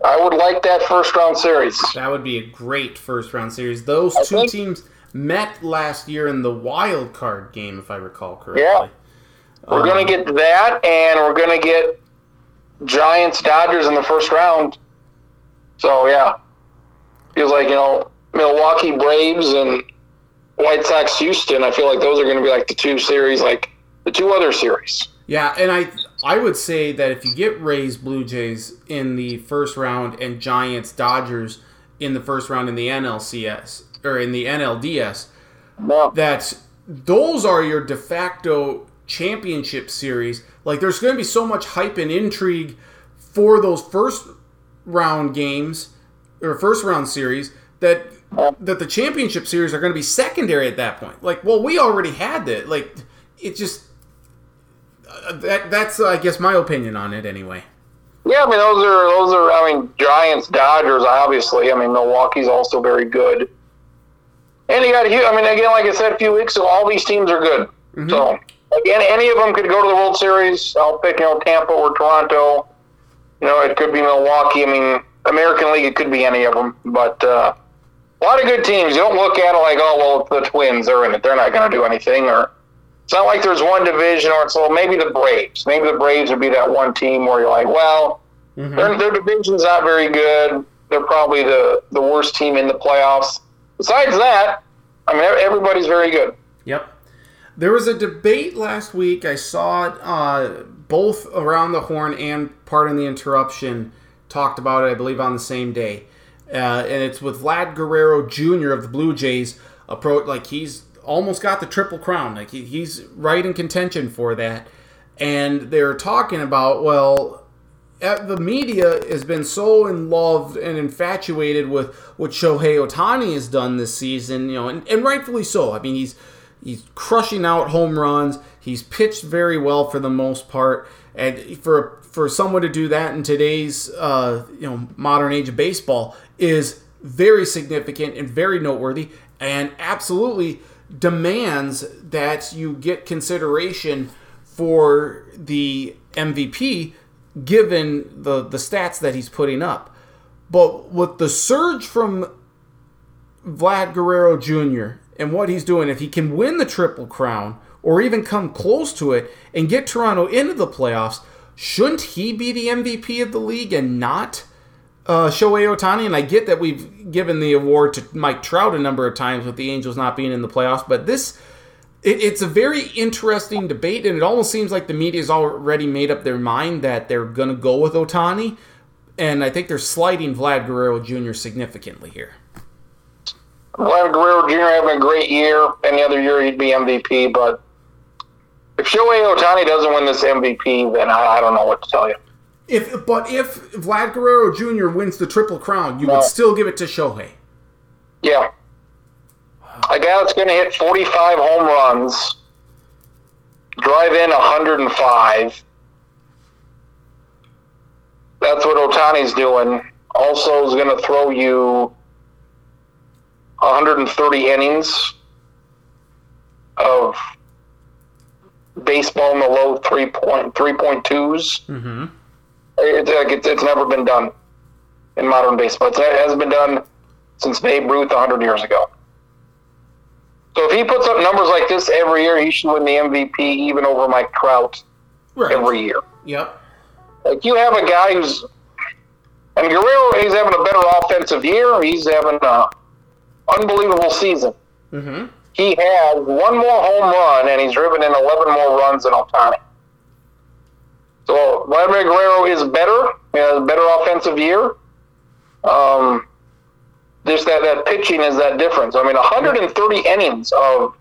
I would like that first round series. That would be a great first round series. Those I two think- teams met last year in the wild card game, if I recall correctly. Yeah. We're Um, going to get that, and we're going to get Giants Dodgers in the first round. So yeah, feels like you know Milwaukee Braves and White Sox Houston. I feel like those are going to be like the two series, like the two other series. Yeah, and I I would say that if you get Rays Blue Jays in the first round and Giants Dodgers in the first round in the NLCS or in the NLDS, No, that those are your de facto championship series. Like there's going to be so much hype and intrigue for those first round games or first round series that that the championship series are going to be secondary at that point. Like, well, we already had that. Like, it just that that's I guess my opinion on it anyway. yeah, I mean those are those are. I mean Giants Dodgers, obviously. I mean Milwaukee's also very good. And you got, Hu- I mean, again, like I said a few weeks ago, all these teams are good. So, again, any of them could go to the World Series. I'll pick, you know, Tampa or Toronto. You know, it could be Milwaukee. I mean, American League, it could be any of them. But uh, a lot of good teams. You don't look at it like, oh, well, the Twins are in it. They're not going to do anything. Or it's not like there's one division, or it's well, maybe the Braves. Maybe the Braves would be that one team where you're like, well, their, their division's not very good. They're probably the, the worst team in the playoffs. Besides that, I mean, everybody's very good. Yep. There was a debate last week. I saw it uh, both around the horn and pardon the interruption talked about it. I believe on the same day, uh, and it's with Vlad Guerrero Jr. of the Blue Jays. Approach like he's almost got the triple crown. Like he, he's right in contention for that. And they're talking about well, the media has been so in love and infatuated with what Shohei Ohtani has done this season, you know, and, and rightfully so. I mean, he's he's crushing out home runs. He's pitched very well for the most part, and for for someone to do that in today's uh, you know modern age of baseball is very significant and very noteworthy, and absolutely demands that you get consideration for the MVP given the, the stats that he's putting up. But with the surge from Vlad Guerrero Jr. and what he's doing, if he can win the Triple Crown or even come close to it and get Toronto into the playoffs, shouldn't he be the MVP of the league and not uh, Shohei Ohtani? And I get that we've given the award to Mike Trout a number of times with the Angels not being in the playoffs, but this. It, it's a very interesting debate, and it almost seems like the media's already made up their mind that they're going to go with Ohtani, and I think they're sliding Vlad Guerrero Jr. significantly here. Vlad Guerrero Jr. having a great year. Any other year, he'd be MVP. But if Shohei Ohtani doesn't win this MVP, then I don't know what to tell you. If but if Vlad Guerrero Jr. wins the triple crown, you No. would still give it to Shohei. Yeah. A guy that's going to hit 45 home runs, drive in 105. That's what Ohtani's doing. Also, is going to throw you 130 innings of baseball in the low three point three point twos. Mm-hmm. It's, like it's, it's never been done in modern baseball. It's, it hasn't been done since Babe Ruth 100 years ago. So if he puts up numbers like this every year, he should win the MVP even over Mike Trout Right. every year. Yep. Like you have a guy who's and Guerrero, he's having a better offensive year. He's having a unbelievable season. Mm-hmm. He has one more home run and he's driven in 11 more runs than Ohtani. So Vladimir Guerrero is better. He has a better offensive year. Um, just that, that pitching is that difference. I mean, 130 innings of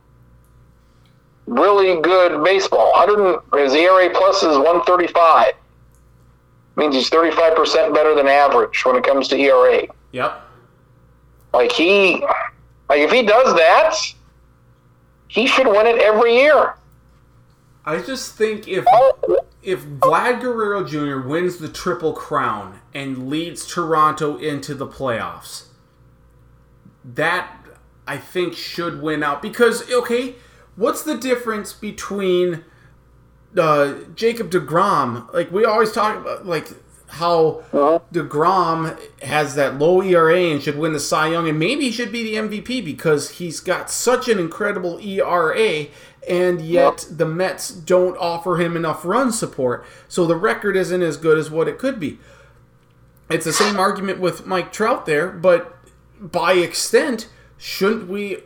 really good baseball. 100 his ERA plus is 135. Means he's 35% better than average when it comes to ERA. Yep. Like he, like if he does that, he should win it every year. I just think if if Vlad Guerrero Jr. wins the triple crown and leads Toronto into the playoffs, that I think should win out because okay, what's the difference between uh, Jacob Degrom? Like we always talk about, like how Degrom has that low ERA and should win the Cy Young, and maybe he should be the MVP because he's got such an incredible ERA, and yet the Mets don't offer him enough run support, so the record isn't as good as what it could be. It's the same argument with Mike Trout there, but by extent, shouldn't we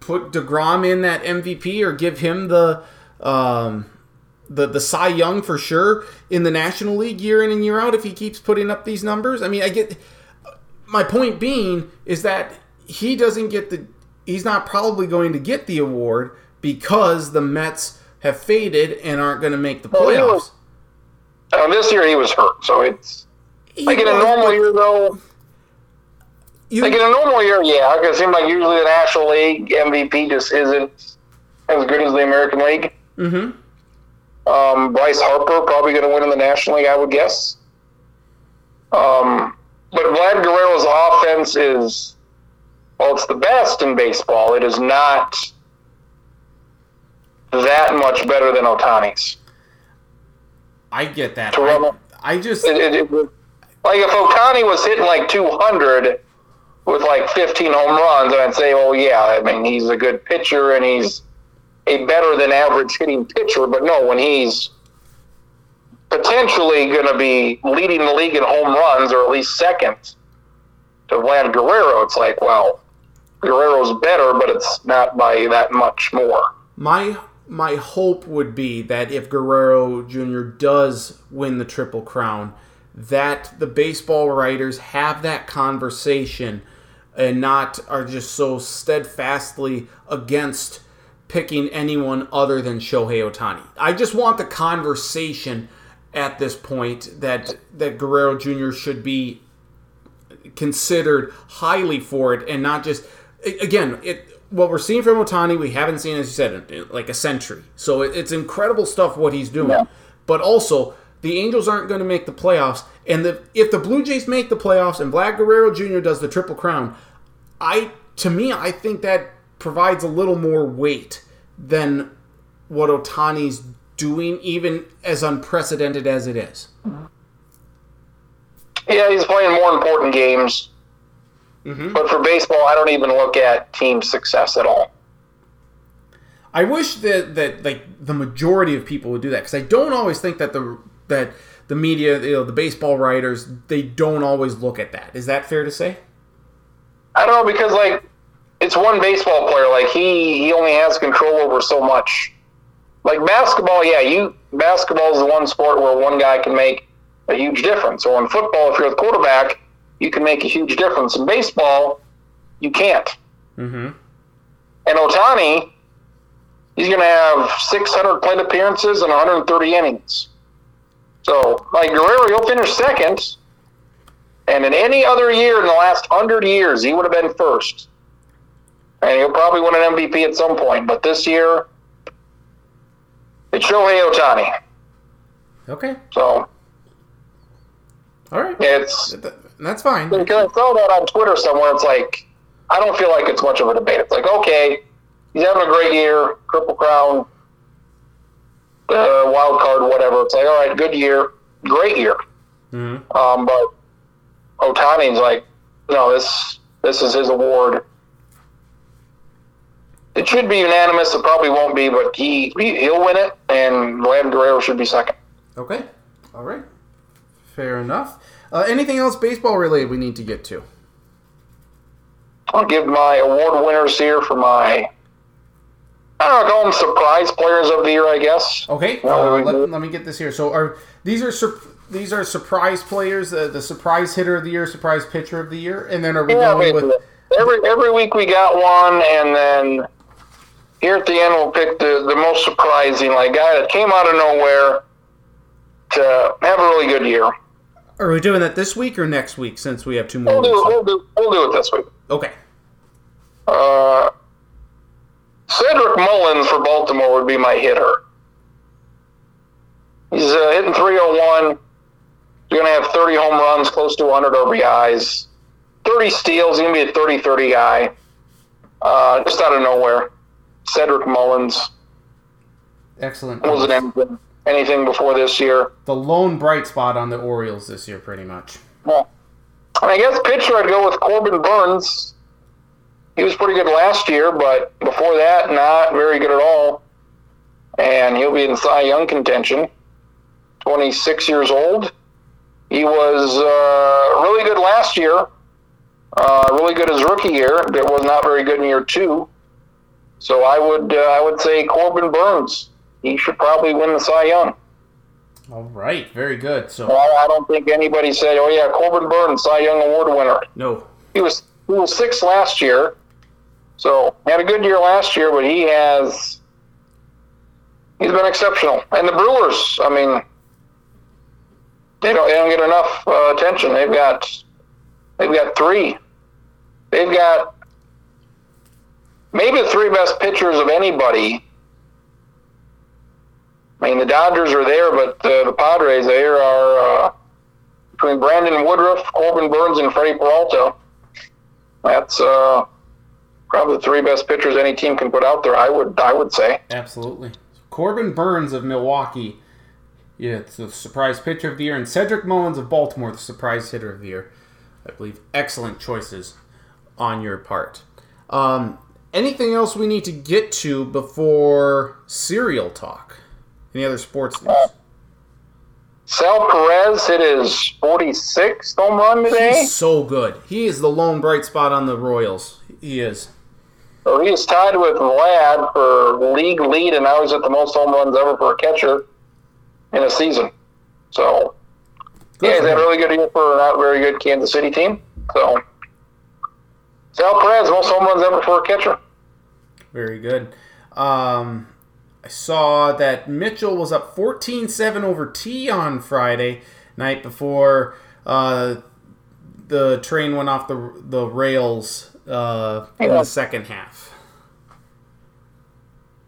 put Degrom in that MVP or give him the um, the the Cy Young for sure in the National League year in and year out if he keeps putting up these numbers? I mean, I get my point being is that he doesn't get the he's not probably going to get the award because the Mets have faded and aren't going to make the Well, playoffs. was- Uh, this year he was hurt, so it's He like in a normal year though. you- Like in a normal year, yeah, because it seems like usually the National League MVP just isn't as good as the American League. Mhm. Um, Bryce Harper probably going to win in the National League, I would guess. Um, but Vlad Guerrero's offense is, well, it's the best in baseball. It is not that much better than Ohtani's. I get that. I, I just It, it, it, like if Ohtani was hitting like 200 with like 15 home runs, I'd say, oh yeah, I mean he's a good pitcher and he's a better than average hitting pitcher. But no, when he's potentially going to be leading the league in home runs or at least second to Vlad Guerrero, it's like, well, Guerrero's better, but it's not by that much more. My my hope would be that if Guerrero Jr. does win the Triple Crown, that the baseball writers have that conversation and not are just so steadfastly against picking anyone other than Shohei Ohtani. I just want the conversation at this point that that Guerrero Jr. should be considered highly for it and not just again it what we're seeing from Ohtani we haven't seen as you said in, like a century so it, it's incredible stuff what he's doing Yeah. but also the Angels aren't going to make the playoffs and the if the Blue Jays make the playoffs and Vlad Guerrero Jr. does the triple crown I to me I think that provides a little more weight than what Ohtani's doing, even as unprecedented as it is. Yeah, he's playing more important games. Mm-hmm. But for baseball, I don't even look at team success at all. I wish that that like the majority of people would do that because I don't always think that the that the media, you know, the baseball writers, they don't always look at that. Is that fair to say? I don't know because like it's one baseball player. Like he he only has control over so much. Like basketball, yeah, you basketball is the one sport where one guy can make a huge difference. Or in football, if you're the quarterback, you can make a huge difference. In baseball, you can't. Mm-hmm. And Ohtani, he's going to have 600 plate appearances and 130 innings. So, like Guerrero, he'll finish second. And in any other year in the last 100 years, he would have been first. And he'll probably win an MVP at some point. But this year, it's Shohei Ohtani. Okay. So, All right. it's. Th- That's fine. Because I saw that on Twitter somewhere. It's like, I don't feel like it's much of a debate. It's like, okay, he's having a great year, Triple Crown, uh, wild card, whatever. It's like, all right, good year, great year. Mm-hmm. Um, but Ohtani's like, no, this this is his award. It should be unanimous. It probably won't be, but he, he he'll win it, and Vlad Guerrero should be second. Okay. All right. Fair enough. Uh, anything else baseball related we need to get to? I'll give my award winners here for my. I don't know, call them surprise players of the year, I guess. Okay. Uh, we- let, let me get this here. So are these are sur- these are surprise players? Uh, the surprise hitter of the year, surprise pitcher of the year, and then are we Yeah, going with? every every week we got one, and then here at the end we'll pick the, the most surprising, like guy that came out of nowhere to have a really good year. Are we doing that this week or next week? Since we have two more We'll do we'll do we'll do it this week. Okay. Uh, Cedric Mullins for Baltimore would be my hitter. He's uh, hitting 301. He's going to have 30 home runs, close to 100 RBIs, 30 steals. He's going to be a 30 30 guy. Uh, just out of nowhere. Cedric Mullins Excellent. anything, anything before this year. the lone bright spot on the Orioles this year, pretty much. Well, and I guess pitcher, I'd go with Corbin Burnes. He was pretty good last year, but before that, not very good at all. And he'll be in Cy Young contention. 26 years old. He was uh, really good last year. Uh, really good his rookie year. But was not very good in year two. So I would uh, I would say Corbin Burnes. He should probably win the Cy Young. All right. Very good. So I, I don't think anybody said, "Oh yeah, Corbin Burnes, Cy Young Award winner." no. He was he was six last year, so had a good year last year, but he has he's been exceptional. And the Brewers, I mean, they don't they don't get enough uh, attention. They've got they've got three. They've got maybe the three best pitchers of anybody. I mean, the Dodgers are there, but uh, the Padres there are uh, between Brandon Woodruff, Corbin Burnes, and Freddie Peralta. That's uh, probably the three best pitchers any team can put out there. I would I would say. Absolutely. Corbin Burnes of Milwaukee, yeah, it's the surprise pitcher of the year, and Cedric Mullins of Baltimore, the surprise hitter of the year. I believe excellent choices on your part. Um, anything else we need to get to before serial talk? Any other sports news? Sal Perez hit his 46th home run today. He's so good. He is the lone bright spot on the Royals. He is. So he is tied with Vlad for league lead, and now he's at the most home runs ever for a catcher in a season. So Good yeah, he's had a really good year for a not very good Kansas City team. So Sal Perez, most home runs ever for a catcher. Very good. Um, I saw that Mitchell was up 14 7 over T on Friday night before uh, the train went off the, the rails uh, in the second half.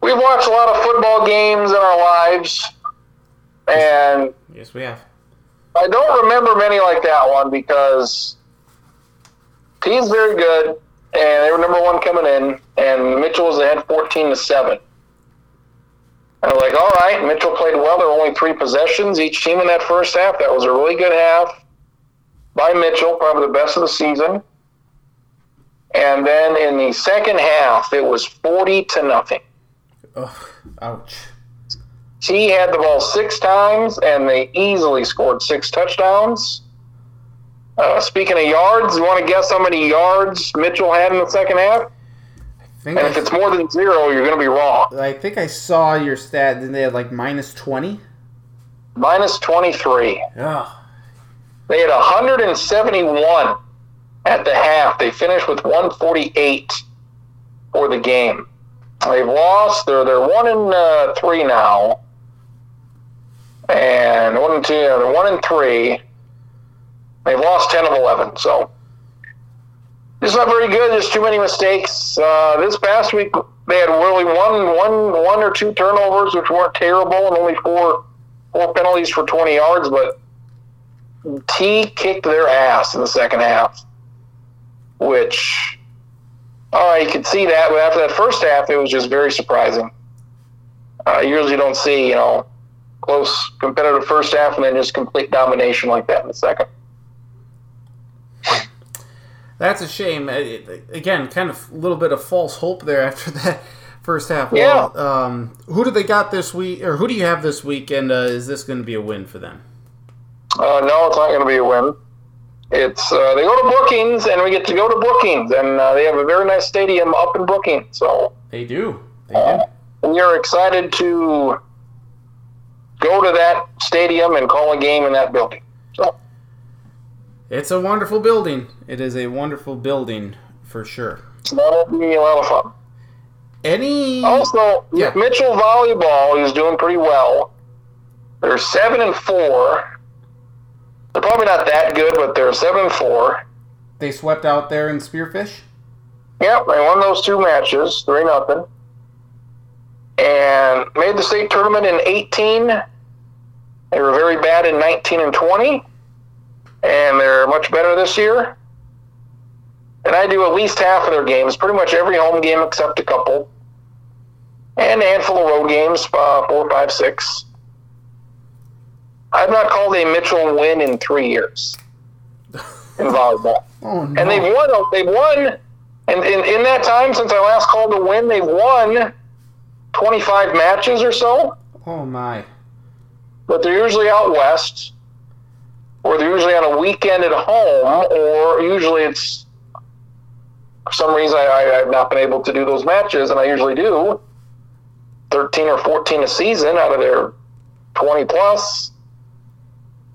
We've watched a lot of football games in our lives, and Yes, we have. I don't remember many like that one because T's very good. and they were number one coming in, and Mitchell was ahead 14 to seven. I was like, all right, Mitchell played well. There were only three possessions each team in that first half. That was a really good half by Mitchell, probably the best of the season. And then in the second half, it was 40 to nothing. Ugh, ouch. He had the ball six times, and they easily scored six touchdowns. Uh, speaking of yards, you want to guess how many yards Mitchell had in the second half? Think And if it's more than zero, you're going to be wrong. I think I saw your stat. and they had like minus twenty. Minus 23. Yeah. They had 171 at the half. They finished with 148 for the game. They've lost. They're they're one and uh, three now, and one and two. yeah, They're one and three. They've lost 10 of 11. So it's not very good. There's too many mistakes. Uh, this past week they had really one one one or two turnovers, which weren't terrible, and only four four penalties for 20 yards, but. T kicked their ass in the second half, which, all right, you could see that, but after that first half, it was just very surprising. Uh, usually don't see, you know, close competitive first half and then just complete domination like that in the second. That's a shame. Uh, Again, kind of a little bit of false hope there after that first half. Yeah. Well, um, who do they got this week, or who do you have this week, and uh, is this going to be a win for them? Uh, no, it's not going to be a win. It's uh, they go to Brookings, and we get to go to Brookings, and uh, they have a very nice stadium up in Brookings. So They do. They do. we are excited to go to that stadium and call a game in that building. So It's a wonderful building. It is a wonderful building for sure. that'll be a lot of fun. Any? Also, Yeah. Mitchell volleyball is doing pretty well. They're seven and four. They're probably not that good, but they're seven and four. They swept out there in Spearfish. Yep, they won those two matches, three nothing, and made the state tournament in eighteen. They were very bad in nineteen and twenty, and they're much better this year. And I do at least half of their games, pretty much every home game except a couple, and a handful of road games, uh, four, five, six. I've not called a Mitchell win in three years in volleyball Oh no! and they've won. They've won, and in, in that time since I last called a win, they've won twenty five matches or so. oh my! But they're usually out west, or they're usually on a weekend at home, or usually it's for some reason I, I, I've not been able to do those matches, and I usually do thirteen or fourteen a season out of their twenty plus.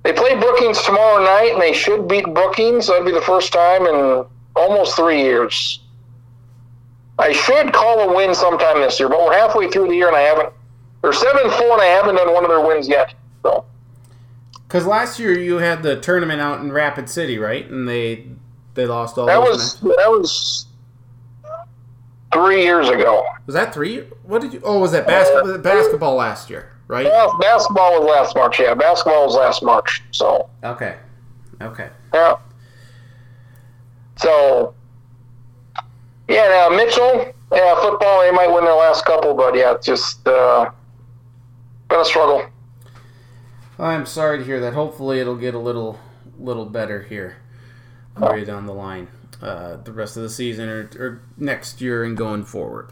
They play Brookings tomorrow night, and they should beat Brookings. That'd be the first time in almost three years. I should call a win sometime this year, but we're halfway through the year, and I haven't. They're seven four, and I haven't done one of their wins yet. So Because last year you had the tournament out in Rapid City, right? And they they lost all that was matches. that was three years ago. Was that three? What did you? Oh, was that basketball? basketball last year, right? Well, basketball was last March. Yeah, basketball was last March. So Okay, okay. yeah. So yeah, now Mitchell. Yeah, football. They might win their last couple, but yeah, just uh, been a struggle. I'm sorry to hear that. Hopefully, it'll get a little little better here for you down the line, uh, the rest of the season or, or next year and going forward.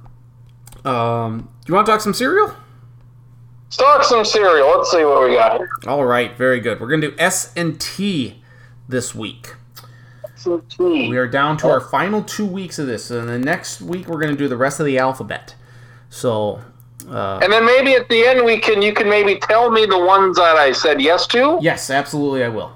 Um, do you want to talk some cereal? Start some cereal. Let's see what we got here. All right, very good. We're gonna do S and T this week. Tea. We are down to our final two weeks of this, and the next week we're gonna do the rest of the alphabet. So, uh, And then maybe at the end we can you can maybe tell me the ones that I said yes to. yes, absolutely, I will.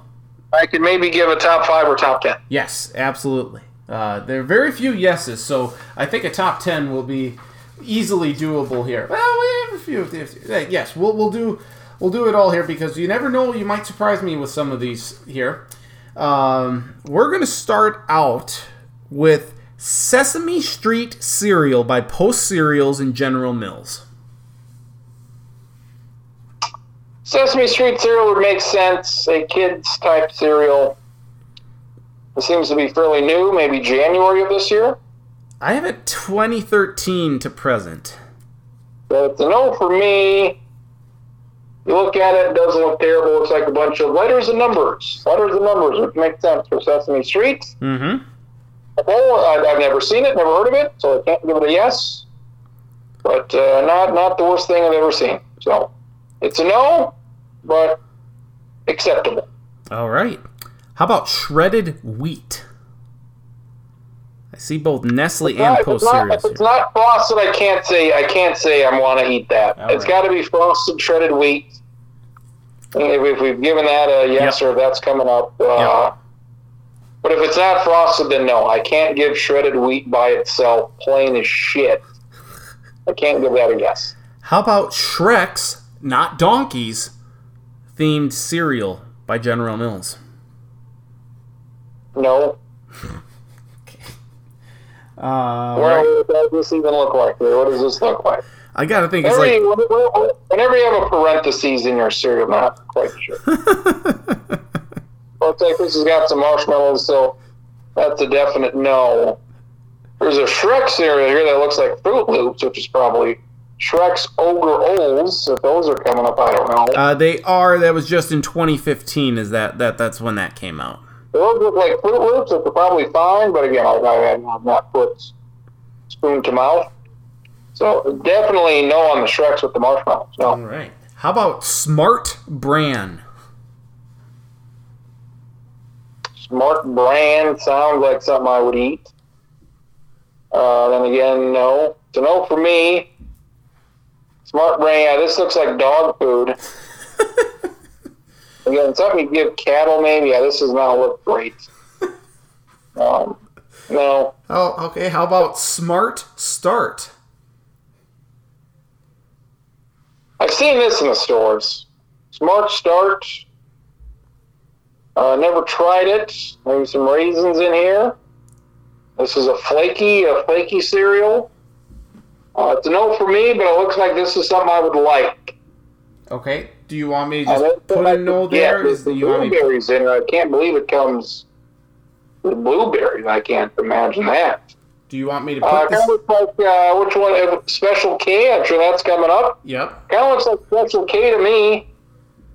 I can maybe give a top five or top ten. Yes, absolutely. Uh, there are very few yeses, so I think a top ten will be easily doable here. Well, we have a few. if- uh, Yes, we'll we'll do we'll do it all here because you never know. You might surprise me with some of these here. Um, we're gonna start out with Sesame Street cereal by Post Cereals and General Mills. Sesame Street cereal would make sense. A kids type cereal. It seems to be fairly new, maybe January of this year. I have it 2013 to present. But it's a no for me. You look at it, it doesn't look terrible. It looks like a bunch of letters and numbers. Letters and numbers, which makes sense for Sesame Street. Mm-hmm. I've, I've never seen it, never heard of it, so I can't give it a yes. But uh, not not the worst thing I've ever seen. So it's a no, but acceptable. All right. How about shredded wheat? I see both Nestle and Not- Post it's cereals. if it's not frosted, I can't say I can't say I want to eat that. All it's right. got to be frosted shredded wheat. If, if we've given that a yes or that's coming up. Uh, But if it's not frosted, then no. I can't give shredded wheat by itself, plain as shit. I can't give that a yes. How about Shrek's, not donkeys, themed cereal by General Mills? No. Uh, What does this even look like? What does this look like? I gotta think it's Every, like whenever you have a parentheses in your cereal, I'm not quite sure. Well, it's like this has got some marshmallows, so that's a definite no. There's a Shrek cereal here that looks like Froot Loops, which is probably Shrek's Ogre Oles. If those are coming up, I don't know. uh, they are. That was just in 2015. Is that that that's when that came out? Those look like Froot Loops, which are probably fine, but again, I, I have not put spoon to mouth. So definitely no on the Shreks with the marshmallows. No. All right. How about Smart Bran? Smart Bran sounds like something I would eat. Uh, then again, no. A no for me. Smart Bran, yeah, this looks like dog food. again, something you give cattle, maybe. Yeah, this does not look great. Um, no. Oh, okay. How about Smart Start? I've seen this in the stores. Smart Start. Uh, never tried it. Maybe some raisins in here. This is a flaky, a flaky cereal. Uh, it's a no for me, but it looks like this is something I would like. Okay. Do you want me to just don't put a no could get there? the- Is the want me? blueberries in it. I can't believe it comes with blueberries. I can't imagine that. Do you want me to Uh, put kind of looks like uh, which one? uh, Special K. I'm sure that's coming up. Yep. Kind of looks like Special K to me.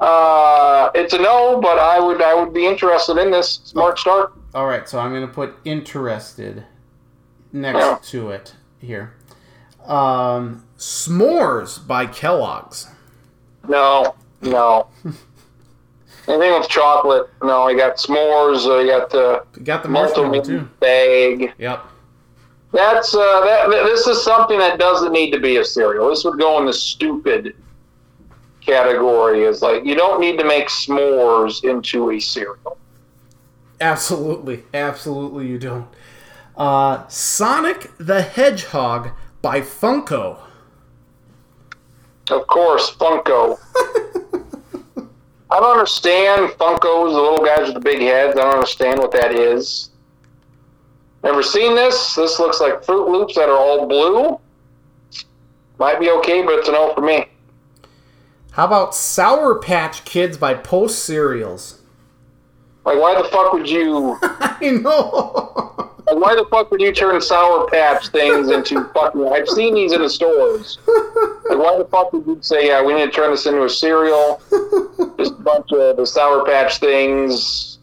Uh, it's a no, but I would I would be interested in this Smart Start. All right. So I'm gonna put interested next Yeah. to it here. Um, S'mores by Kellogg's. No, no. Anything with chocolate? No. You got s'mores. Uh, you got the You got the marshmallow too. bag. Yep. That's uh, that. This is something that doesn't need to be a cereal. This would go in the stupid category. Is like you don't need to make s'mores into a cereal. Absolutely, absolutely, you don't. Uh, Sonic the Hedgehog by Funko. Of course, Funko. I don't understand Funkos, the little guys with the big heads. I don't understand what that is. Never seen this. This looks like Froot Loops that are all blue. Might be okay, but it's a no for me. How about Sour Patch Kids by Post Cereals? Like, why the fuck would you? I know. Like, why the fuck would you turn Sour Patch things into fucking? I've seen these in the stores. Like, why the fuck would you say, yeah, we need to turn this into a cereal? Just a bunch of the Sour Patch things.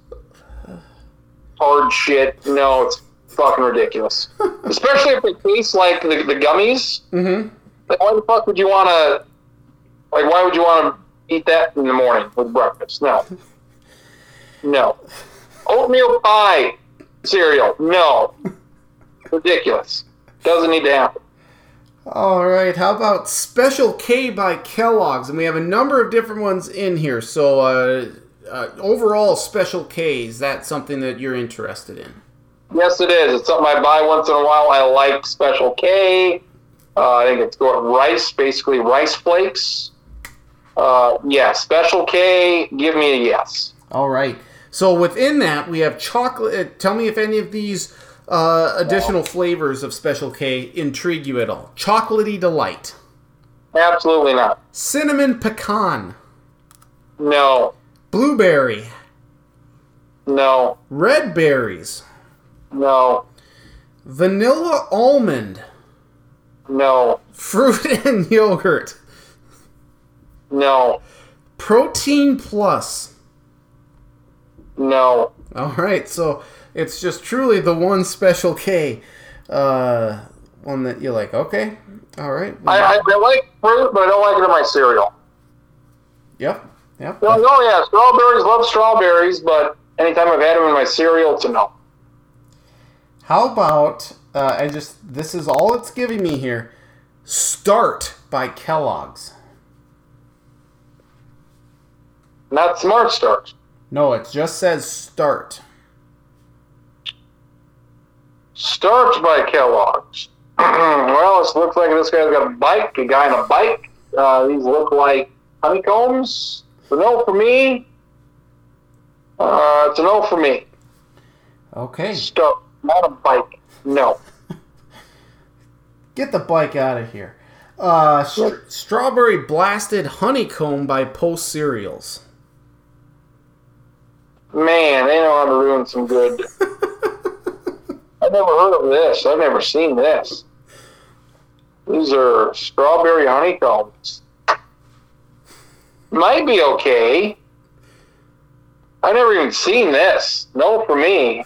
Hard shit. No, it's fucking ridiculous. Especially if it tastes like the, the gummies. mm-hmm. Like, why the fuck would you want to? Like, why would you want to eat that in the morning with breakfast? No. No. Oatmeal pie cereal. No. Ridiculous. Doesn't need to happen. All right. How about Special K by Kellogg's? And we have a number of different ones in here. So, uh, uh, overall, Special K is that something that you're interested in? Yes, it is. It's something I buy once in a while. I like Special K. Uh, I think it's got rice, basically rice flakes. Uh, yeah, Special K. Give me a yes. All right. So within that, we have chocolate. uh, Tell me if any of these uh, additional flavors of Special K intrigue you at all. Chocolatey delight, Absolutely not. cinnamon pecan, No. blueberry, No. red berries, No. Vanilla almond. No. Fruit and yogurt. No. Protein plus. No. All right, so it's just truly the one special K, uh, one that you like. Okay, all right. I, I, I like fruit, but I don't like it in my cereal. yep, yep. No, no, yeah, strawberries. Love strawberries, but anytime I've had them in my cereal, it's a no. How about uh, I just this is all it's giving me here. Start by Kellogg's. Not Smart Start. No, it just says start. Start by Kellogg's. well, it looks like this guy's got a bike. A guy on a bike. Uh, these look like honeycombs. It's a no for me. Uh, it's a no for me. Okay, Start, not a bike. No. get the bike out of here. Uh, str- strawberry blasted honeycomb by Post Cereals. Man, they know how to ruin some good. I've never heard of this. I've never seen this. These are strawberry honeycombs. Might be okay. I've never even seen this. No for me.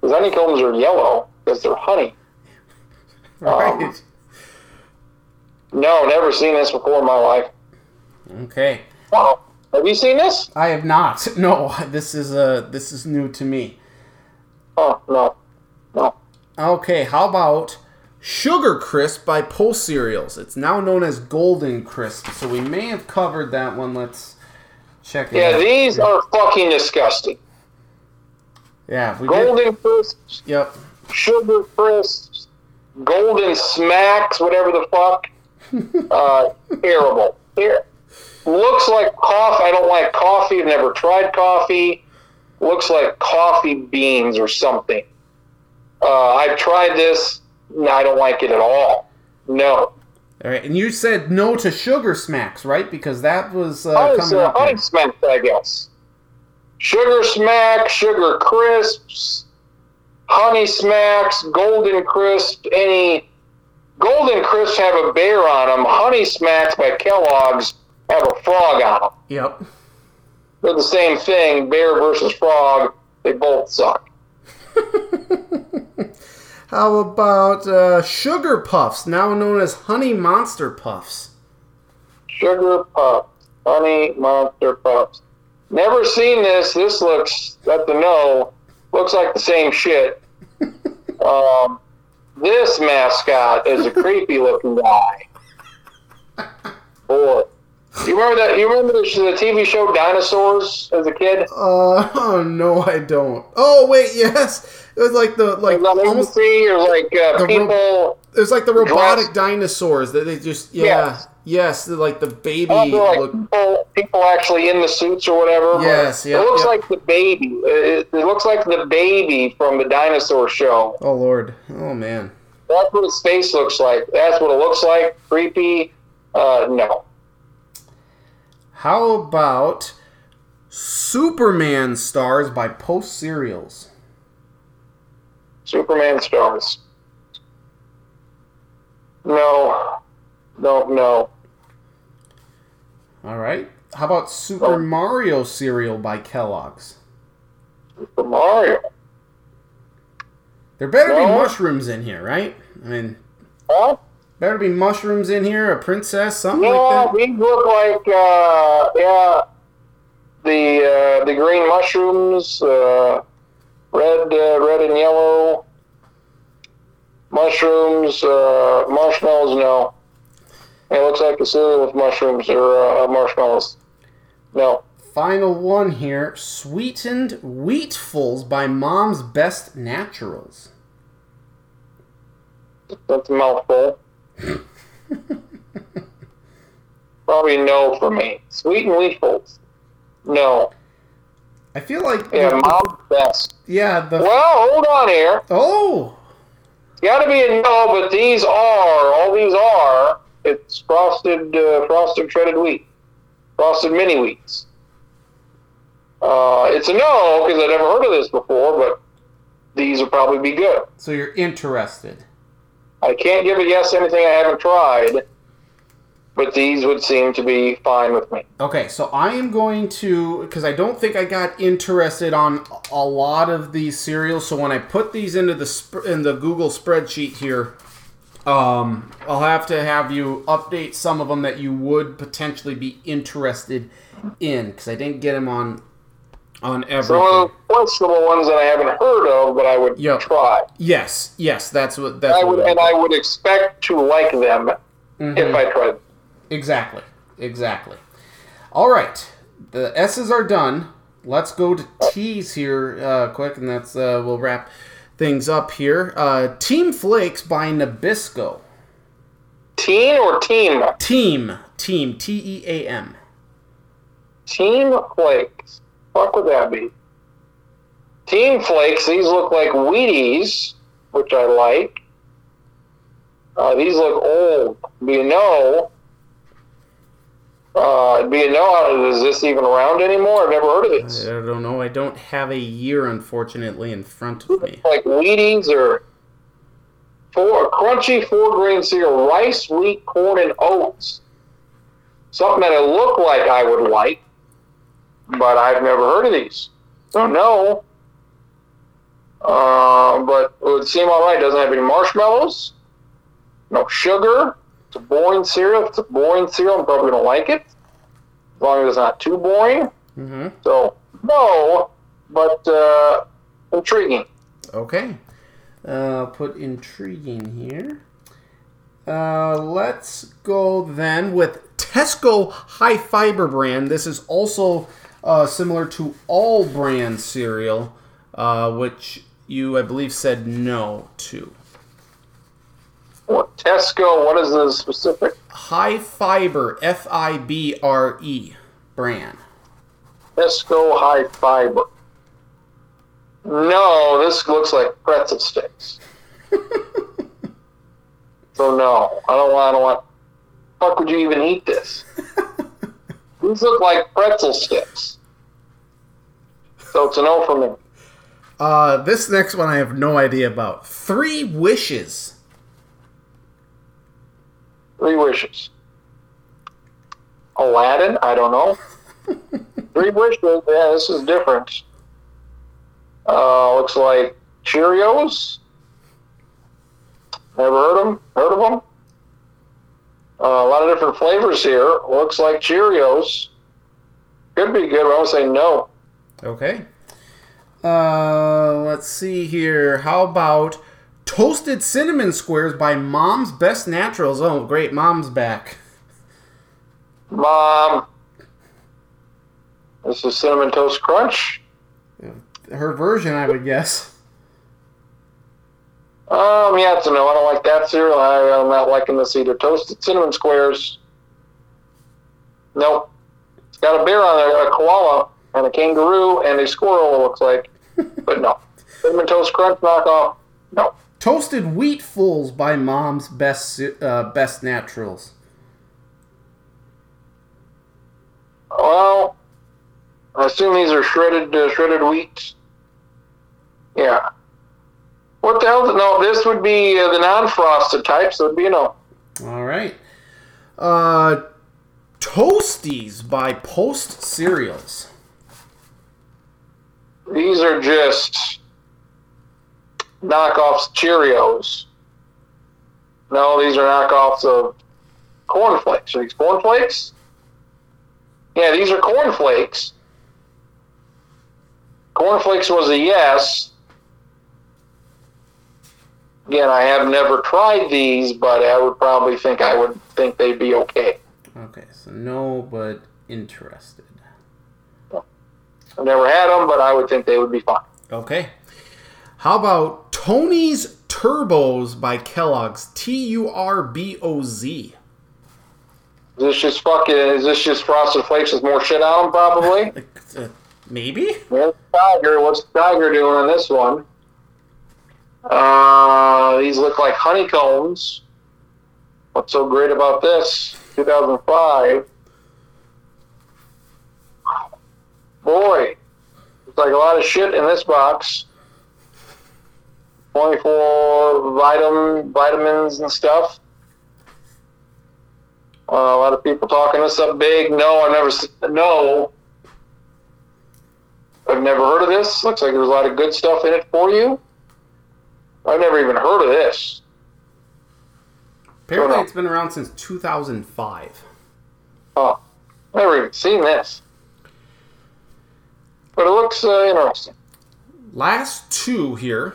Because honeycombs are yellow because they're honey. Right. Um, no, never seen this before in my life. Okay. Wow. Have you seen this? I have not. No, this is uh this is new to me. Oh, no. No. Okay, how about Sugar Crisp by Post Cereals? It's now known as Golden Crisp, so we may have covered that one. Let's check it Yeah, out. these are fucking disgusting. Yeah, we did. Golden crisps, Yep. sugar crisps, golden smacks, whatever the fuck. uh, terrible. Here. Looks like coffee. I don't like coffee. I've never tried coffee. Looks like coffee beans or something. Uh, I've tried this. No, I don't like it at all. No. All right, and you said no to Sugar Smacks, right? Because that was uh, Honey, coming uh, up. honey smacks, I guess. Sugar smack, sugar crisps, honey smacks, golden crisp. Any golden crisps have a bear on them. Honey smacks by Kellogg's have a frog on them. Yep. They're the same thing. Bear versus frog. They both suck. How about uh, Sugar Puffs, now known as Honey Monster Puffs? Sugar puffs, honey monster puffs. Never seen this. This looks that's a no. Looks like the same shit. um, this mascot is a creepy looking guy. Boy, you remember that? You remember the, the TV show Dinosaurs as a kid? Uh, oh no, I don't. Oh wait, yes, it was like the like almost or like uh, The ro- people. it was like the robotic Dressed- dinosaurs that they just yeah Yes. yes, like the baby Oh, like look people, people actually in the suits or whatever. Yes, It looks like the baby. It, it looks like the baby from the dinosaur show. oh lord oh man That's what his face looks like. That's what it looks like. Creepy. Uh, no. How about Superman stars by Post Cereals? Superman stars. No. No, no. All right. How about Super Oh. Mario cereal by Kellogg's? For Mario. There better be mushrooms in here, right? I mean, Huh? Better be mushrooms in here, a princess, something Yeah, like that. these look like, uh, yeah, the, uh, the green mushrooms, uh, red, uh, red and yellow. Mushrooms, uh, marshmallows, no. It looks like a cereal with mushrooms or uh, marshmallows. No. Final one here sweetened wheatfuls by Mom's Best Naturals. That's a mouthful. Probably no for me. Sweet and wheatfuls. No. I feel like Yeah, mom's best. yeah the Well, hold on here. oh It's got to be a no, but these are all these are. It's frosted, uh, frosted shredded wheat, frosted mini wheats. Uh, it's a no because I've never heard of this before, but these would probably be good. So you're interested. I can't give a yes to anything I haven't tried, but these would seem to be fine with me. Okay, so I am going to because I don't think I got interested on a lot of these cereals. So when I put these into the sp- in the Google spreadsheet here, um, I'll have to have you update some of them that you would potentially be interested in because I didn't get them on on Some everything. of the questionable ones that I haven't heard of, but I would Yep. try. Yes, yes, that's what that's I what would, and I would expect to like them Mhm. if I tried. Exactly. Exactly. All right. The S's are done. Let's go to T's here uh, quick, and that's uh, we'll wrap things up here. Uh, Team Flakes by Nabisco. Teen or team? Team. Team. T E A M. Team Flakes. Fuck would that be? Team Flakes. These look like Wheaties, which I like. Uh, these look old. Do you know? Uh, do you know? Is this even around anymore? I've never heard of this. I don't know. I don't have a year, unfortunately, in front of me. Like Wheaties or four crunchy four grain cereal, rice, wheat, corn, and oats. Something that it look like I would like, but I've never heard of these. Don't know. Uh, but it would seem all right. Doesn't have any marshmallows, no sugar. It's a boring cereal. If it's a boring cereal, I'm probably gonna like it, as long as it's not too boring. Mm-hmm. So no, but uh, intriguing. Okay. Uh, put intriguing here. Uh, let's go then with Tesco High Fiber brand. This is also uh, similar to All-Bran cereal, uh, which you, I believe, said no to. What Tesco? What is the specific? High Fiber, F I B R E brand. Tesco high fiber. No, this looks like pretzel sticks. so no, I don't want. I don't want. Fuck would you even eat this? These look like pretzel sticks. So it's a no for me. Uh, this next one I have no idea about. Three Wishes. Three wishes. Aladdin? I don't know. Three wishes. Yeah, this is different. Uh, looks like Cheerios. Never heard them. Heard of them? Uh, a lot of different flavors here. Looks like Cheerios. Could be good, but I would say no. Okay. Uh, let's see here. How about Toasted Cinnamon Squares by Mom's Best Naturals? Oh, great. Mom's back. Mom. This is Cinnamon Toast Crunch. Her version, I would guess. Um, yeah, it's a no. I don't like that cereal. I, I'm not liking this either. Toasted cinnamon squares. Nope. It's got a bear on there, a koala, and a kangaroo, and a squirrel, it looks like. but no. Cinnamon Toast Crunch knockoff. No. Toasted Wheatfuls by Mom's Best uh, Best Naturals. Well, I assume these are shredded uh, shredded wheat. Yeah. What the hell? No, this would be uh, the non-frosted type, so it'd be a no. All right. Uh, Toasties by Post Cereals. These are just knockoffs Cheerios. No, these are knockoffs of cornflakes. Are these cornflakes? Yeah, these are cornflakes. Cornflakes was a yes. Again, I have never tried these, but I would probably think I would think they'd be okay. Okay, so no, but interested. I've never had them, but I would think they would be fine. Okay. How about Tony's Turboz by Kellogg's? T U R B O Z. Is this just fucking? Is this just Frosted Flakes with more shit on them? Probably. Uh, maybe? Where's Tiger? What's Tiger doing on this one? Uh, these look like honeycombs. What's so great about this? 2005. Boy, it's like a lot of shit in this box. 24 vitamin, vitamins and stuff. Uh, a lot of people talking this up big. No, I've never. No, I've never heard of this. Looks like there's a lot of good stuff in it for you. I've never even heard of this. Apparently, it's been around since 2005. Oh, never even seen this. But it looks uh, interesting. Last two here.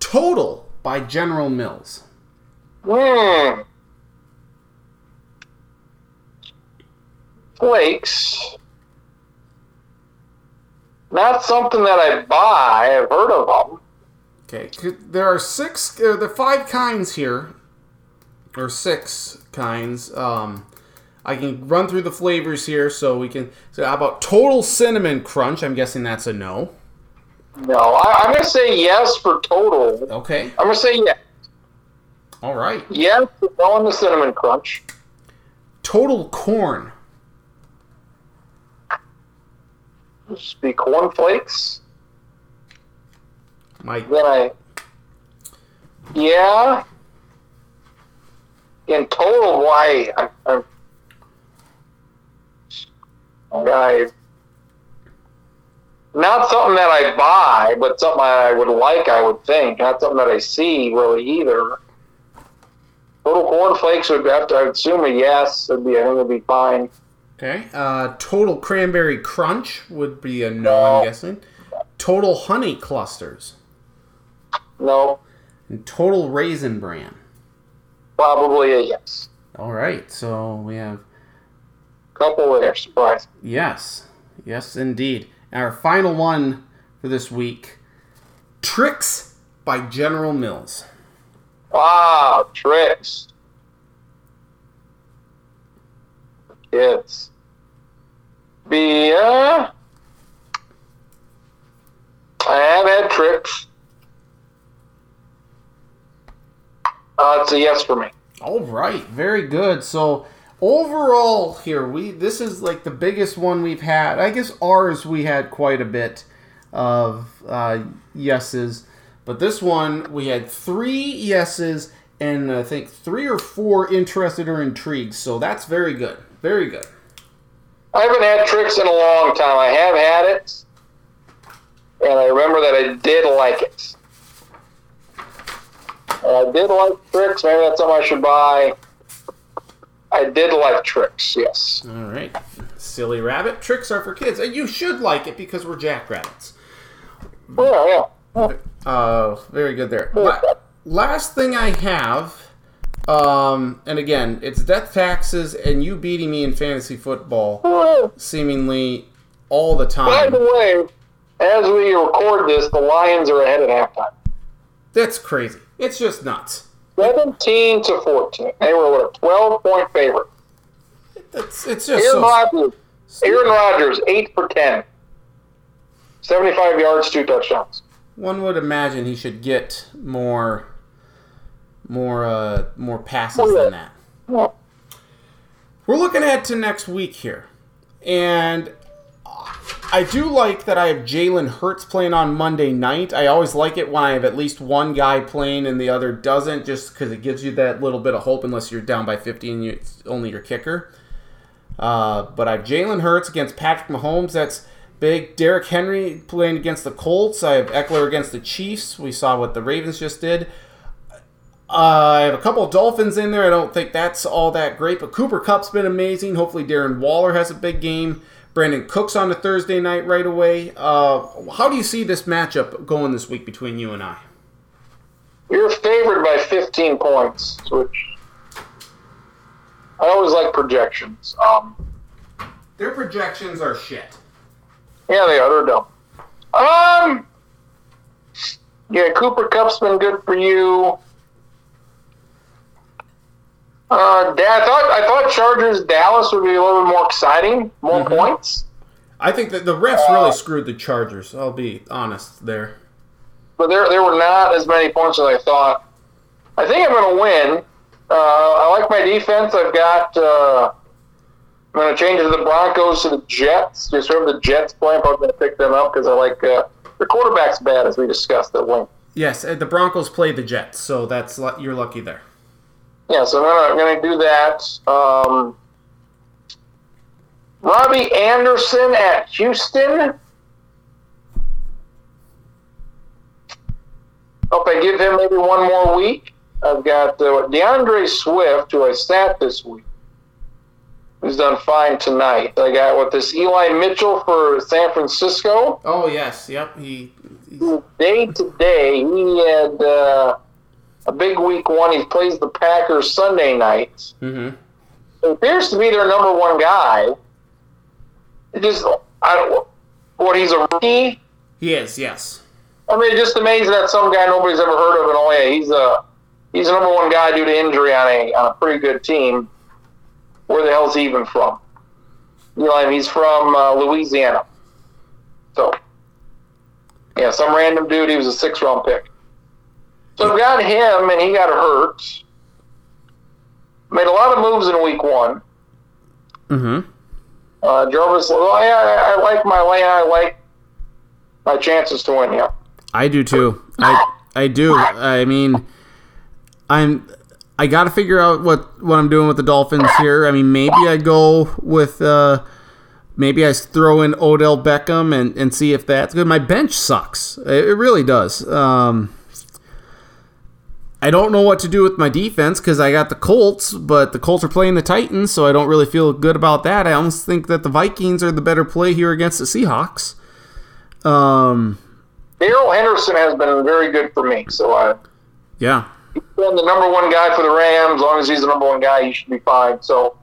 Total by General Mills. Hmm. Flakes. Not something that I buy. I've heard of them. Okay, there are six, uh, there are five kinds here, or six kinds. Um, I can run through the flavors here, so we can. So, how about Total Cinnamon Crunch? I'm guessing that's a no. No, I, I'm going to say yes for total. Okay, I'm going to say yes. all right. Yes, no on the cinnamon crunch. Total Corn. Just be cornflakes. My Then I. Yeah. In total, why? I, I'm. I. Not something that I buy, but something I would like, I would think. Not something that I see really either. Total cornflakes would have to, I would assume a yes. It'd be, I think it'd be fine. okay. Uh, Total Cranberry Crunch would be a no. I'm guessing. Total Honey Clusters No, and Total Raisin Bran. probably a yes. All right, so we have Couple there, surprise. Yes, yes, indeed. Our final one for this week Trix by General Mills. Wow, Trix. Kids. Be, uh, I have had Trix. Uh, it's a yes for me. All right, very good. So, overall, here, we this is like the biggest one we've had. I guess ours, we had quite a bit of uh, yeses, but this one, we had three yeses and I think three or four interested or intrigued. So, that's very good. Very good. I haven't had Trix in a long time. I have had it, and I remember that I did like it. I did like Trix. Maybe that's something I should buy. I did like Trix. Yes. All right. Silly rabbit. Trix are for kids. And you should like it because we're jackrabbits. Yeah, yeah. Uh, very good there. La- last thing I have, um, and again, it's death taxes and you beating me in fantasy football seemingly all the time. By the way, as we record this, the Lions are ahead at halftime. That's crazy. It's just nuts. 17 to 14. They were a 12 point favorite. It's, it's just Aaron so. Rodgers, Aaron Rodgers, 8 for 10. 75 yards, two touchdowns. One would imagine he should get more, more, uh, more passes Oh, yeah. than that. Well, We're looking ahead to next week here. And I do like that I have Jalen Hurts playing on Monday night. I always like it when I have at least one guy playing and the other doesn't, just because it gives you that little bit of hope, unless you're down by 50 and you, it's only your kicker. Uh, but I have Jalen Hurts against Patrick Mahomes. That's big. Derrick Henry playing against the Colts. I have Ekeler against the Chiefs. We saw what the Ravens just did. Uh, I have a couple Dolphins in there. I don't think that's all that great, but Cooper Kupp's been amazing. Hopefully, Darren Waller has a big game. Brandin Cooks on a Thursday night right away. Uh, how do you see this matchup going this week between you and I? you're favored by 15 points, which I always like projections. Um, Their projections are shit. yeah, they are. They're dumb. Um, yeah, Cooper Kupp's been good for you. Uh, Dad, I thought I thought Chargers Dallas would be a little bit more exciting, more Mhm. points, I think that the refs really screwed the Chargers. I'll be honest there. but there there were not as many points as I thought. I think I'm going to win. Uh, I like my defense. I've got. Uh, I'm going to change it to the Broncos to the Jets. Just whoever the Jets play, I'm going to pick them up because I like uh, their quarterback's bad, as we discussed at length. Yes, uh, the Broncos play the Jets, so that's you're lucky there. Yeah, so I'm gonna, I'm gonna do that. Um, Robby Anderson at Houston. Hope I give him maybe one more week. I've got uh, D'Andre Swift, who I sat this week, who's done fine tonight. I got what this Eli Mitchell for San Francisco. Oh yes, yep. He, Day to day, he had uh, a big week one. He plays the Packers Sunday night. mhm. It appears to be their number one guy. It just, I don't. What he's a rookie. he is. Yes. I mean, just amazing that some guy nobody's ever heard of, and oh yeah, he's a he's a number one guy due to injury on a on a pretty good team. Where the hell's he even from? You know, I mean, he's from uh, Louisiana. So, yeah, some random dude. He was a six round pick. So I've got him, and he got hurt. Made a lot of moves in week one. Mhm. Uh, Jarvis, well, I, I like my lay. I like my chances to win. Yeah. I do too. I I do. I mean, I'm. I got to figure out what what I'm doing with the Dolphins here. I mean, maybe I go with. Uh, maybe I throw in Odell Beckham and, and see if that's good. My bench sucks. It, it really does. Um, I don't know what to do with my defense because I got the Colts, but the Colts are playing the Titans, so I don't really feel good about that. I almost think that the Vikings are the better play here against the Seahawks. Um, Darrell Henderson has been very good for me. So I, yeah. he's been the number one guy for the Rams. As long as he's the number one guy, he should be fine. So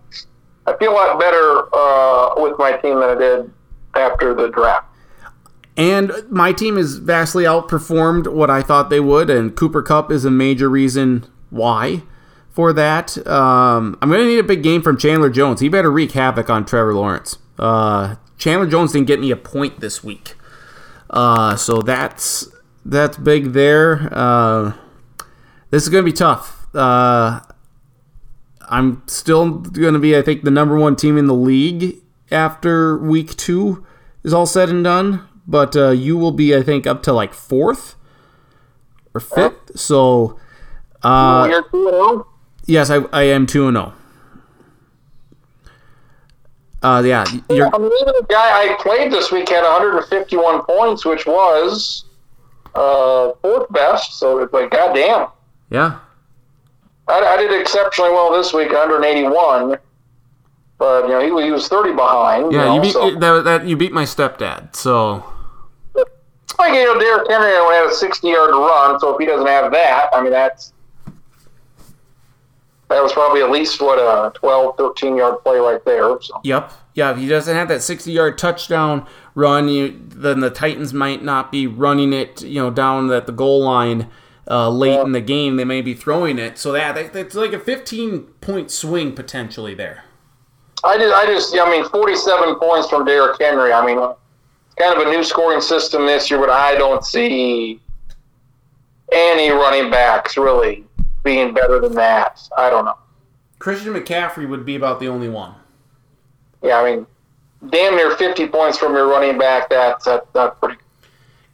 I feel a lot better uh, with my team than I did after the draft. And my team has vastly outperformed what I thought they would, and Cooper Kupp is a major reason why for that. Um, I'm going to need a big game from Chandler Jones. He better wreak havoc on Trevor Lawrence. Uh, Chandler Jones didn't get me a point this week, uh, so that's that's big there. Uh, this is going to be tough. Uh, I'm still going to be, I think, the number one team in the league after week two is all said and done. But uh, you will be, I think, up to like fourth or fifth. So, uh, You're 2-0? yes, I, I am 2 and 0. Uh, yeah, you're, I mean, the guy I played this week had 151 points, which was uh, fourth best. So it's like, goddamn. yeah, I, I did exceptionally well this week, 181. But, you know, he, he was 30 behind. yeah. know, You beat so- that, that. You beat my stepdad. So Like, you know, Derrick Henry only had a 60 yard run, so if he doesn't have that, I mean, that's. That was probably at least, what, a 12, 13 yard play right there. So. Yep. Yeah, if he doesn't have that 60 yard touchdown run, you, then the Titans might not be running it, you know, down at the goal line uh, late Yeah. in the game. They may be throwing it. So that, that that's like a 15 point swing potentially there. I just, I just, I mean, 47 points from Derrick Henry. I mean, it's kind of a new scoring system this year, but I don't see any running backs really being better than that. I don't know. Christian McCaffrey would be about the only one. Yeah, I mean, damn near 50 points from your running back. That's that, that's pretty.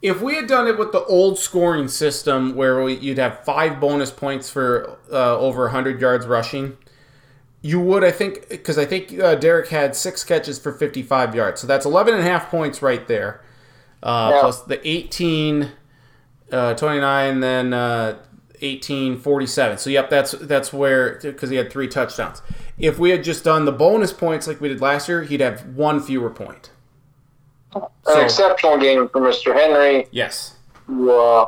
If we had done it with the old scoring system where we, you'd have five bonus points for uh, over 100 yards rushing, you would, I think, because I think uh, Derrick had six catches for 55 yards. So that's 11 and a half points right there. Uh, Yeah. Plus the 18, uh, 29, then uh, 18, 47. So, yep, that's that's where, because he had three touchdowns. If we had just done the bonus points like we did last year, he'd have one fewer point. An So- exceptional game for Mr. Henry. Yes. uh,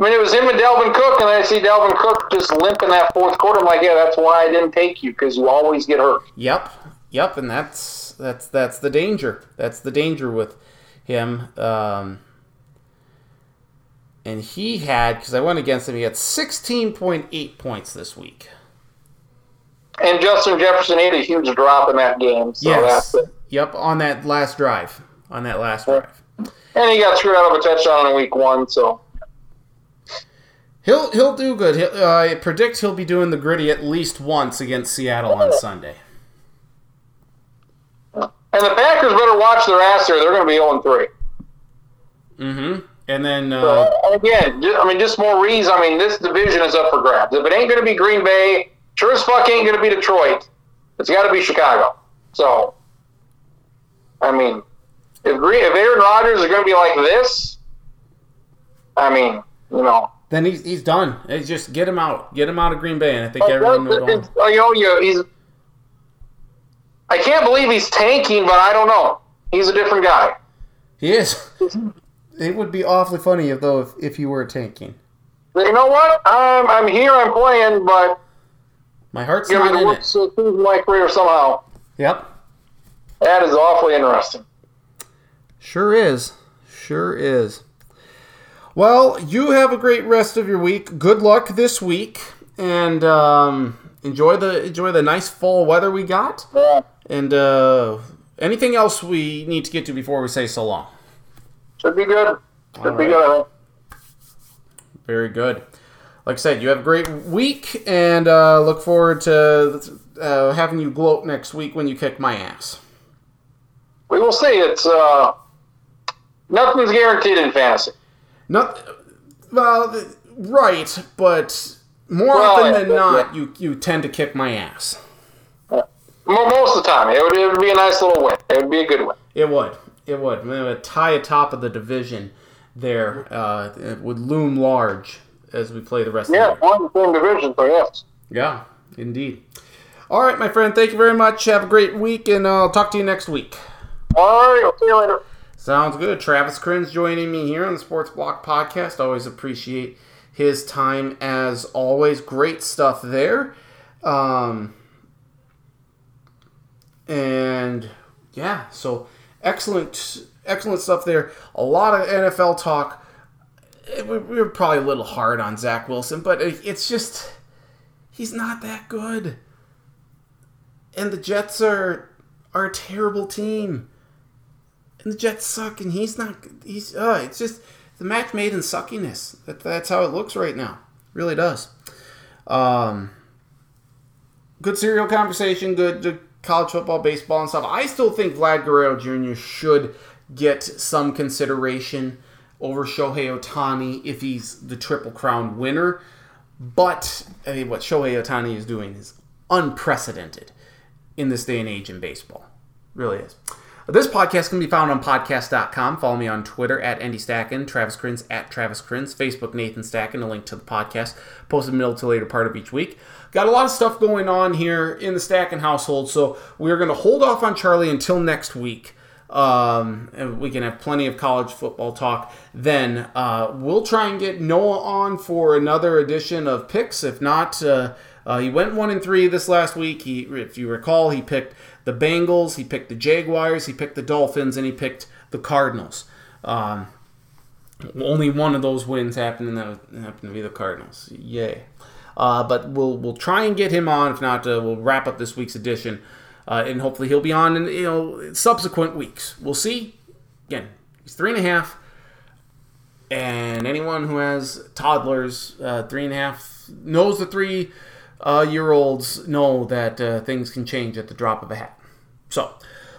I mean, it was him and Dalvin Cook, and I see Dalvin Cook just limping that fourth quarter. I'm like, yeah, that's why I didn't take you because you always get hurt. Yep, yep, and that's that's that's the danger. That's the danger with him. Um, and he had because I went against him. He had sixteen point eight points this week. And Justin Jefferson had a huge drop in that game. So yes. Yep, on that last drive. On that last drive. And he got screwed out of a touchdown in week one. So He'll he'll do good. He'll, uh, I predict he'll be doing the gritty at least once against Seattle on Sunday. and the Packers better watch their ass there. They're going to be 0 3. Mm-hmm. And then uh, So, again, ju- I mean, just more reason. I mean, this division is up for grabs. If it ain't going to be Green Bay, sure as fuck ain't going to be Detroit. It's got to be Chicago. So, I mean, if Green, if Aaron Rodgers is going to be like this, I mean, you know, then he's he's done. It's just get him out, get him out of Green Bay, and I think oh, everyone will go. It's- you know, you- he's. I can't believe he's tanking, but I don't know. He's a different guy. He is. It would be awfully funny if though if, if you were tanking. You know what? I'm I'm here. I'm playing, but My heart's not in it. so through my career somehow. Yep. That is awfully interesting. Sure is. Sure is. Well, you have a great rest of your week. Good luck this week, and um, enjoy the enjoy the nice fall weather we got. And uh, anything else we need to get to before we say so long? Should be good. Should All be right. good. Very good. Like I said, you have a great week, and uh, look forward to uh, having you gloat next week when you kick my ass. We will see. It's uh, nothing's guaranteed in fantasy. Not well, right, but more Well, often yeah, than yeah, not, you you tend to kick my ass. Mo- Most of the time, it would, it would be a nice little win. It would be a good win. It would. It would. We would tie atop of the division there. Uh, it would loom large as we play the rest Yeah, of the year. one division, so yes. Yeah, indeed. All right, my friend. Thank you very much. Have a great week, and I'll talk to you next week. All right, see you later. Sounds good. Travis Krins joining me here on the Sports Block Podcast. Always appreciate his time as always. Great stuff there. Um, and yeah, so excellent, excellent stuff there. A lot of NFL talk. Eh, we were probably a little hard on Zach Wilson, but it's just he's not that good. And the Jets are are a terrible team and the Jets suck, and he's not. He's uh, it's just the match made in suckiness. That, that's how it looks right now. Really does. Um, good cereal conversation. Good, college football, baseball, and stuff. I still think Vlad Guerrero Jr. should get some consideration over Shohei Ohtani if he's the Triple Crown winner. But I mean, what Shohei Ohtani is doing is unprecedented in this day and age in baseball. Really is. This podcast can be found on podcast.com. Follow me on Twitter at Andy Stacken, Travis Crins at Travis Crins, Facebook Nathan Stacken, a link to the podcast posted middle to later part of each week. Got a lot of stuff going on here in the Stacken household, so we're going to hold off on Charlie until next week. Um, and we can have plenty of college football talk. Then uh, we'll try and get Noah on for another edition of picks. If not, uh, uh, he went one and three this last week. He, if you recall, he picked the Bengals, he picked the Jaguars, he picked the Dolphins, and he picked the Cardinals. Um, only one of those wins happened, and that happened to be the Cardinals. Yay! Uh, but we'll we'll try and get him on. If not, uh, we'll wrap up this week's edition, uh, and hopefully he'll be on in you know subsequent weeks. We'll see. Again, he's three and a half, and anyone who has toddlers, uh, three and a half, knows the three uh, year olds know that uh, things can change at the drop of a hat. So,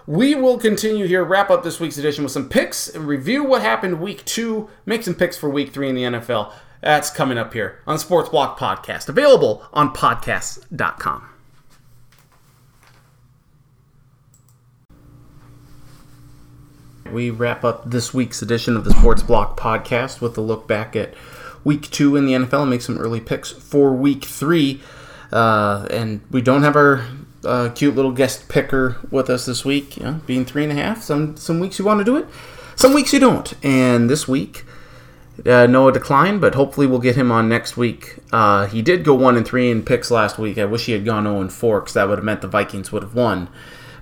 we will continue here, wrap up this week's edition with some picks and review what happened week two, make some picks for week three in the NFL. That's coming up here on Sports Block Podcast, available on podcasts.com. We wrap up this week's edition of the Sports Block Podcast with a look back at week two in the NFL and make some early picks for week three. Uh, and we don't have our uh, cute little guest picker with us this week. You know, being three and a half, some some weeks you want to do it, some weeks you don't. And this week, uh, Noah declined, but hopefully we'll get him on next week. Uh, he did go one and three in picks last week. I wish he had gone zero and four because that would have meant the Vikings would have won.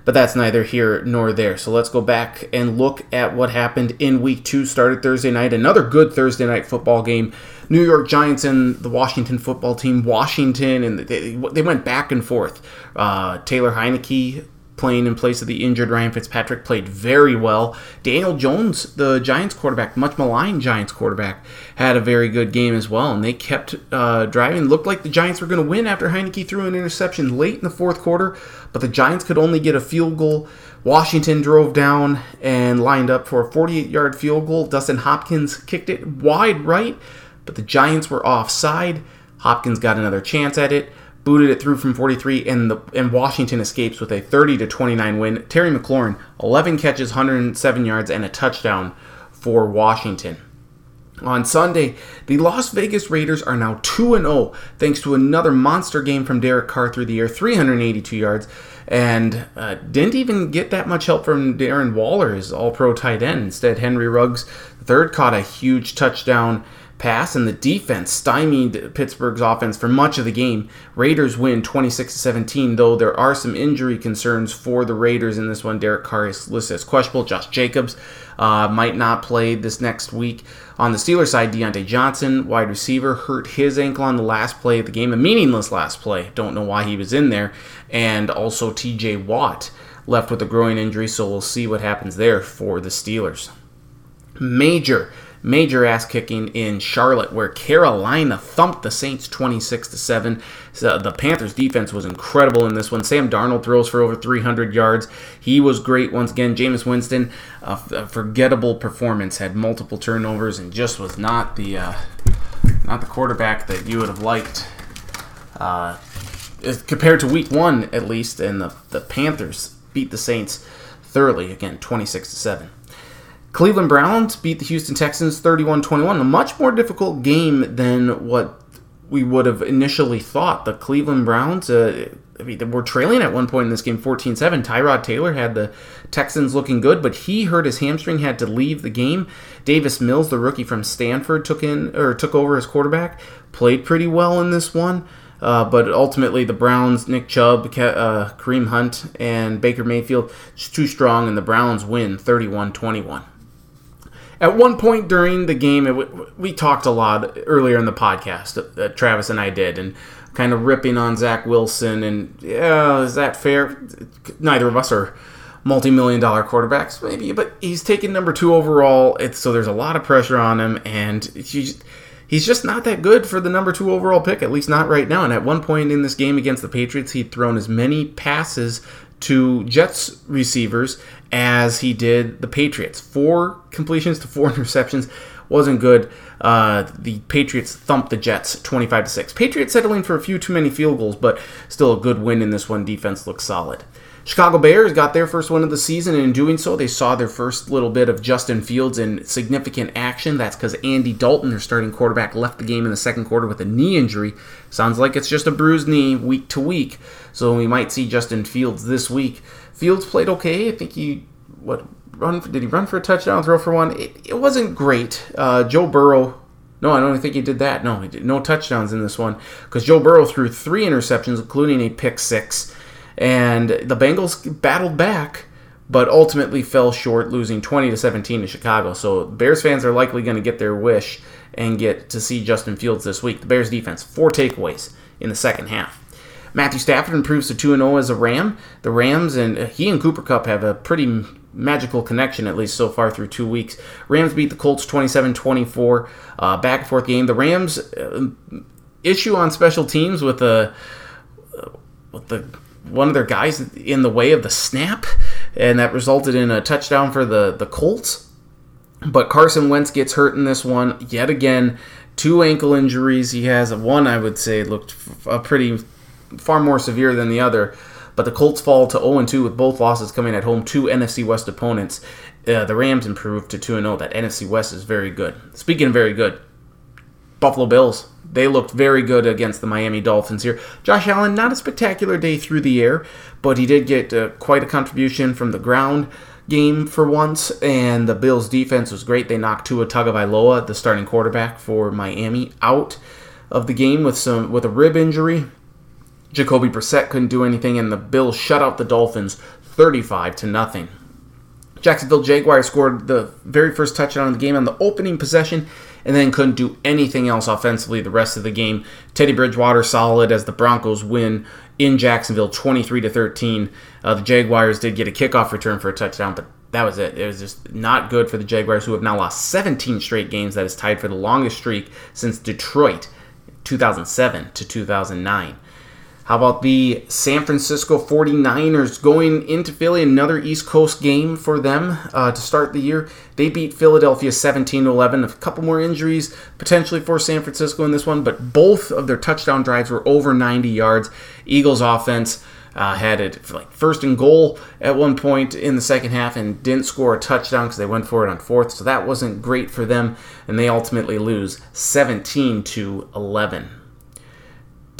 But that's neither here nor there. So let's go back and look at what happened in week two. Started Thursday night. Another good Thursday night football game. New York Giants and the Washington football team. Washington, and they, they went back and forth. Uh, Taylor Heinicke playing in place of the injured Ryan Fitzpatrick, played very well. Daniel Jones, the Giants quarterback, much maligned Giants quarterback, had a very good game as well, and they kept uh, driving. Looked like the Giants were going to win after Heinicke threw an interception late in the fourth quarter, but the Giants could only get a field goal. Washington drove down and lined up for a 48 yard field goal. Dustin Hopkins kicked it wide right, but the Giants were offside. Hopkins got another chance at it booted it through from 43, and the and Washington escapes with a 30 to 29 win. Terry McLaurin, 11 catches, 107 yards, and a touchdown for Washington. On Sunday, the Las Vegas Raiders are now 2 0 thanks to another monster game from Derek Carr through the air, 382 yards, and uh, didn't even get that much help from Darren Waller, his all pro tight end. Instead, Henry Ruggs, third, caught a huge touchdown pass, and the defense stymied Pittsburgh's offense for much of the game. Raiders win 26 17, though there are some injury concerns for the Raiders in this one. Derek Carr is listed as questionable. Josh Jacobs uh, might not play this next week. On the Steelers side, Diontae Johnson, wide receiver, hurt his ankle on the last play of the game, a meaningless last play. Don't know why he was in there. And also TJ Watt left with a groin injury, so we'll see what happens there for the Steelers. Major major ass kicking in Charlotte, where Carolina thumped the Saints 26 to seven. So the Panthers defense was incredible in this one. Sam Darnold throws for over 300 yards. He was great once again. Jameis Winston, a, a forgettable performance, had multiple turnovers and just was not the uh, not the quarterback that you would have liked. Uh, compared to week one, at least, and the, the Panthers beat the Saints thoroughly again, 26 to 7. Cleveland Browns beat the Houston Texans 31 21. A much more difficult game than what we would have initially thought. The Cleveland Browns, uh, I mean, were trailing at one point in this game 14 7. Tyrod Taylor had the Texans looking good, but he hurt his hamstring, had to leave the game. Davis Mills, the rookie from Stanford, took in or took over as quarterback, played pretty well in this one. Uh, but ultimately, the Browns, Nick Chubb, uh, Kareem Hunt, and Baker Mayfield, just too strong, and the Browns win 31 21. At one point during the game, it, we talked a lot earlier in the podcast that Travis and I did, and kind of ripping on Zach Wilson. And yeah, is that fair? Neither of us are multi-million dollar quarterbacks, maybe, but he's taken number two overall. It's, so there's a lot of pressure on him, and he's, he's just not that good for the number two overall pick, at least not right now. And at one point in this game against the Patriots, he'd thrown as many passes to Jets receivers as he did the Patriots. Four completions to four interceptions wasn't good. Uh, the Patriots thumped the Jets 25 to 6. Patriots settling for a few too many field goals, but still a good win in this one. Defense looks solid. Chicago Bears got their first win of the season, and in doing so, they saw their first little bit of Justin Fields in significant action. That's because Andy Dalton, their starting quarterback, left the game in the second quarter with a knee injury. Sounds like it's just a bruised knee week to week, so we might see Justin Fields this week. Fields played okay. I think he what run did he run for a touchdown, throw for one? It, it wasn't great. Uh, Joe Burrow. No, I don't think he did that. No, he did no touchdowns in this one because Joe Burrow threw three interceptions, including a pick six. And the Bengals battled back, but ultimately fell short, losing 20 to 17 to Chicago. So Bears fans are likely going to get their wish and get to see Justin Fields this week. The Bears defense, four takeaways in the second half. Matthew Stafford improves to 2 0 as a Ram. The Rams and he and Cooper Kupp have a pretty magical connection, at least so far through two weeks. Rams beat the Colts 27 24. Uh, back and forth game. The Rams uh, issue on special teams with the. Uh, with the one of their guys in the way of the snap, and that resulted in a touchdown for the, the Colts. But Carson Wentz gets hurt in this one yet again. Two ankle injuries. He has one, I would say, looked a pretty far more severe than the other. But the Colts fall to 0 2 with both losses coming at home to NFC West opponents. Uh, the Rams improved to 2 0. That NFC West is very good. Speaking of very good, Buffalo Bills they looked very good against the Miami Dolphins here. Josh Allen, not a spectacular day through the air, but he did get uh, quite a contribution from the ground game for once, and the Bills' defense was great. They knocked Tua Tagovailoa, the starting quarterback for Miami, out of the game with some with a rib injury. Jacoby Brissett couldn't do anything, and the Bills shut out the Dolphins 35 to nothing. Jacksonville Jaguars scored the very first touchdown of the game on the opening possession and then couldn't do anything else offensively the rest of the game. Teddy Bridgewater solid as the Broncos win in Jacksonville 23 to 13. Uh, the Jaguars did get a kickoff return for a touchdown, but that was it. It was just not good for the Jaguars, who have now lost 17 straight games. That is tied for the longest streak since Detroit 2007 to 2009. How about the San Francisco 49ers going into Philly? Another East Coast game for them uh, to start the year. They beat Philadelphia 17 11. A couple more injuries potentially for San Francisco in this one, but both of their touchdown drives were over 90 yards. Eagles offense. Uh, had it like first and goal at one point in the second half and didn't score a touchdown because they went for it on fourth. So that wasn't great for them, and they ultimately lose 17 to 11.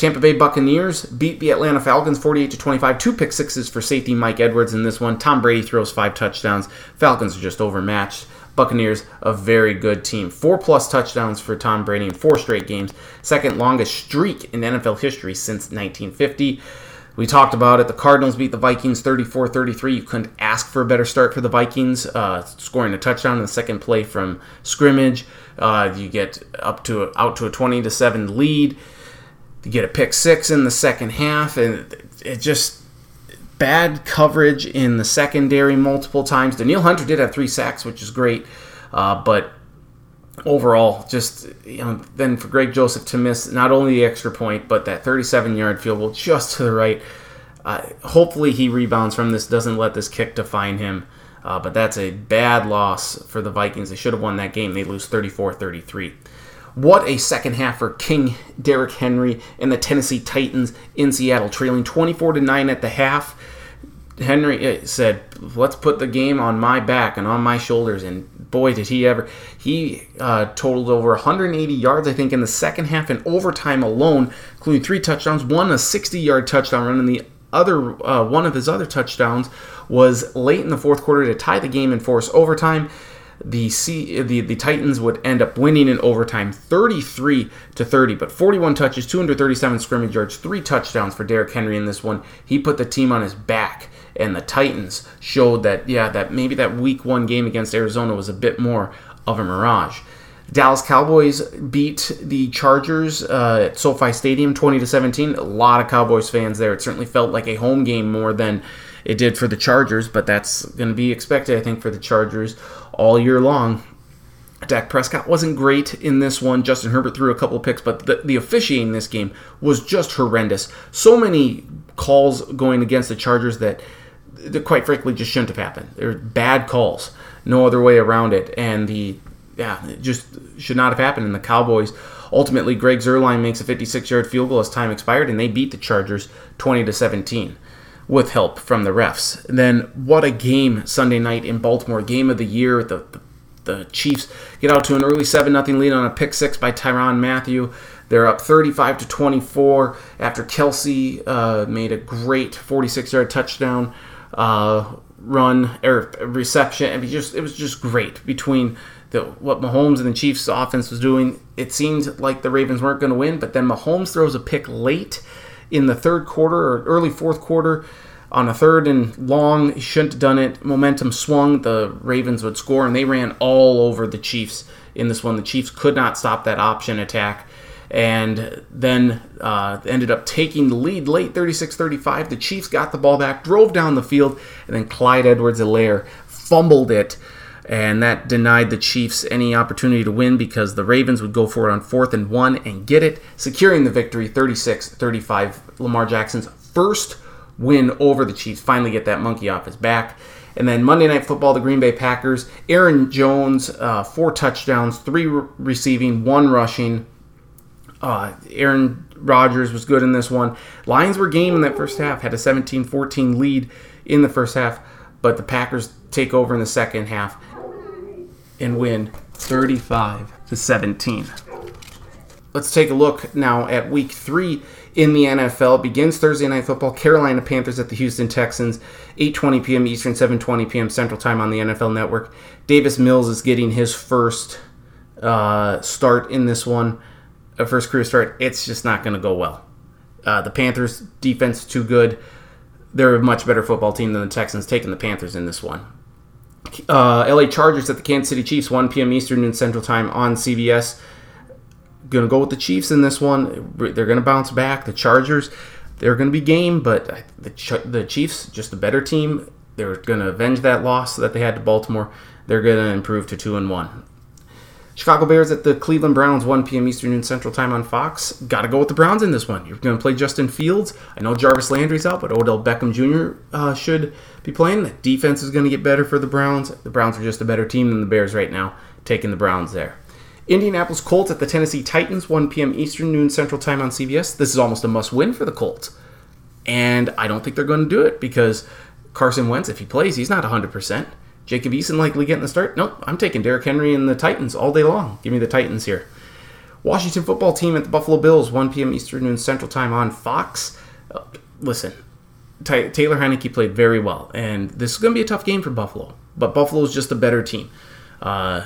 Tampa Bay Buccaneers beat the Atlanta Falcons 48 to 25. Two pick sixes for safety Mike Edwards in this one. Tom Brady throws five touchdowns. Falcons are just overmatched. Buccaneers, a very good team. Four plus touchdowns for Tom Brady in four straight games. Second longest streak in NFL history since 1950. We talked about it. The Cardinals beat the Vikings 34 33. You couldn't ask for a better start for the Vikings, uh, scoring a touchdown in the second play from scrimmage. Uh, you get up to out to a 20 to 7 lead. You get a pick six in the second half, and it just bad coverage in the secondary multiple times. Danielle Hunter did have three sacks, which is great, uh, but overall, just you know, then for Greg Joseph to miss not only the extra point, but that 37-yard field goal just to the right. Uh, hopefully, he rebounds from this, doesn't let this kick define him. Uh, but that's a bad loss for the Vikings. They should have won that game. They lose 34 33. What a second half for King Derrick Henry and the Tennessee Titans in Seattle, trailing 24 to 9 at the half. Henry eh, said, "Let's put the game on my back and on my shoulders." And boy, did he ever! He uh, totaled over 180 yards, I think, in the second half and overtime alone, including three touchdowns, one a 60-yard touchdown run, and the other uh, one of his other touchdowns was late in the fourth quarter to tie the game and force overtime the C, the the Titans would end up winning in overtime 33 to 30 but 41 touches 237 scrimmage yards three touchdowns for Derrick Henry in this one. He put the team on his back and the Titans showed that yeah that maybe that week 1 game against Arizona was a bit more of a mirage. Dallas Cowboys beat the Chargers uh, at SoFi Stadium 20 to 17 a lot of Cowboys fans there. It certainly felt like a home game more than it did for the Chargers, but that's going to be expected, I think, for the Chargers all year long. Dak Prescott wasn't great in this one. Justin Herbert threw a couple picks, but the, the officiating in this game was just horrendous. So many calls going against the Chargers that, that quite frankly, just shouldn't have happened. They're bad calls. No other way around it. And the, yeah, it just should not have happened. And the Cowboys, ultimately, Greg Zuerlein makes a 56 yard field goal as time expired, and they beat the Chargers 20 to 17 with help from the refs. And then what a game Sunday night in Baltimore, game of the year. The, the, the Chiefs get out to an early 7 0 lead on a pick six by Tyrann Mathieu. They're up 35 to 24 after Kelce uh, made a great 46 yard touchdown uh, run or reception. I mean, just it was just great between the, what Mahomes and the Chiefs offense was doing. It seemed like the Ravens weren't going to win, but then Mahomes throws a pick late in the third quarter or early fourth quarter on a third and long. Shouldn't have done it. Momentum swung. The Ravens would score, and they ran all over the Chiefs in this one. The Chiefs could not stop that option attack and then uh, ended up taking the lead late 36 35. The Chiefs got the ball back, drove down the field, and then Clyde Edwards Helaire fumbled it and that denied the Chiefs any opportunity to win because the Ravens would go for it on fourth and one and get it, securing the victory 36 35. Lamar Jackson's first win over the Chiefs, finally get that monkey off his back. And then Monday Night Football, the Green Bay Packers, Aaron Jones, uh, four touchdowns, three re- receiving, one rushing. Uh, Aaron Rodgers was good in this one. Lions were game in that first half, had a 17 14 lead in the first half, but the Packers take over in the second half and win 35 to 17. Let's take a look now at week three in the NFL. It begins Thursday night football. Carolina Panthers at the Houston Texans, 8:20 p.m. Eastern, 7:20 p.m. Central Time on the NFL Network. Davis Mills is getting his first uh, start in this one, a first career start. It's just not going to go well. Uh, the Panthers defense too good. They're a much better football team than the Texans, taking the Panthers in this one. Uh, LA Chargers at the Kansas City Chiefs, 1 p.m. Eastern, noon Central Time on CBS. Going to go with the Chiefs in this one. They're going to bounce back. The Chargers, they're going to be game, but the, the Chiefs, just a better team. They're going to avenge that loss that they had to Baltimore. They're going to improve to 2 and 1. Chicago Bears at the Cleveland Browns, 1 p.m. Eastern Noon Central Time on Fox. Got to go with the Browns in this one. You're going to play Justin Fields. I know Jarvis Landry's out, but Odell Beckham Jr. Uh, should be playing. The defense is going to get better for the Browns. The Browns are just a better team than the Bears right now, taking the Browns there. Indianapolis Colts at the Tennessee Titans, 1 p.m. Eastern Noon Central Time on CBS. This is almost a must win for the Colts. And I don't think they're going to do it because Carson Wentz, if he plays, he's not 100%. Jacob Eason likely getting the start. Nope, I'm taking Derrick Henry and the Titans all day long. Give me the Titans here. Washington football team at the Buffalo Bills, 1 p.m. Eastern noon Central Time on Fox. Uh, listen, Ty- Taylor Heinicke played very well, and this is going to be a tough game for Buffalo. But Buffalo is just a better team. Uh,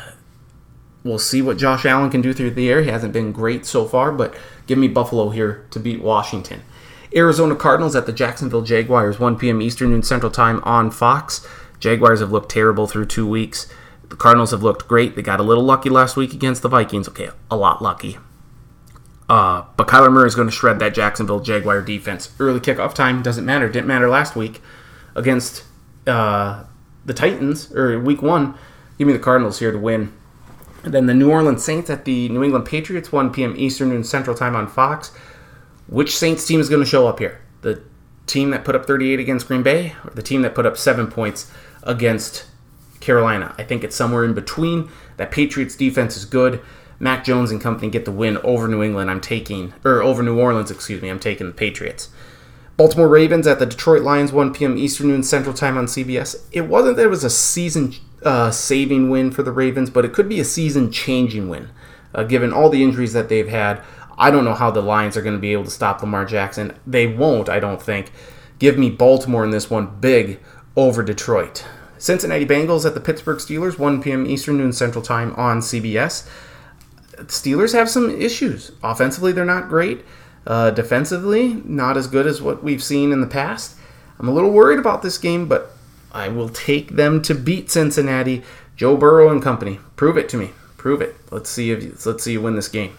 we'll see what Josh Allen can do through the air. He hasn't been great so far, but give me Buffalo here to beat Washington. Arizona Cardinals at the Jacksonville Jaguars, 1 p.m. Eastern noon Central Time on Fox. Jaguars have looked terrible through two weeks. The Cardinals have looked great. They got a little lucky last week against the Vikings. Okay, a lot lucky. Uh, but Kyler Murray is going to shred that Jacksonville Jaguar defense. Early kickoff time doesn't matter. Didn't matter last week against uh, the Titans or week one. Give me the Cardinals here to win. And then the New Orleans Saints at the New England Patriots, 1 p.m. Eastern and Central Time on Fox. Which Saints team is going to show up here? The team that put up 38 against Green Bay or the team that put up seven points against Carolina. I think it's somewhere in between. That Patriots defense is good. Mac Jones and company get the win over New England. I'm taking, or over New Orleans, excuse me. I'm taking the Patriots. Baltimore Ravens at the Detroit Lions, 1 p.m. Eastern Noon Central Time on CBS. It wasn't that it was a season uh, saving win for the Ravens, but it could be a season changing win, uh, given all the injuries that they've had. I don't know how the Lions are going to be able to stop Lamar Jackson. They won't, I don't think. Give me Baltimore in this one big over Detroit. Cincinnati Bengals at the Pittsburgh Steelers, 1 p.m. Eastern Noon Central Time on CBS. Steelers have some issues. Offensively, they're not great. Uh, defensively, not as good as what we've seen in the past. I'm a little worried about this game, but I will take them to beat Cincinnati. Joe Burrow and company. Prove it to me. Prove it. Let's see if you, let's see you win this game.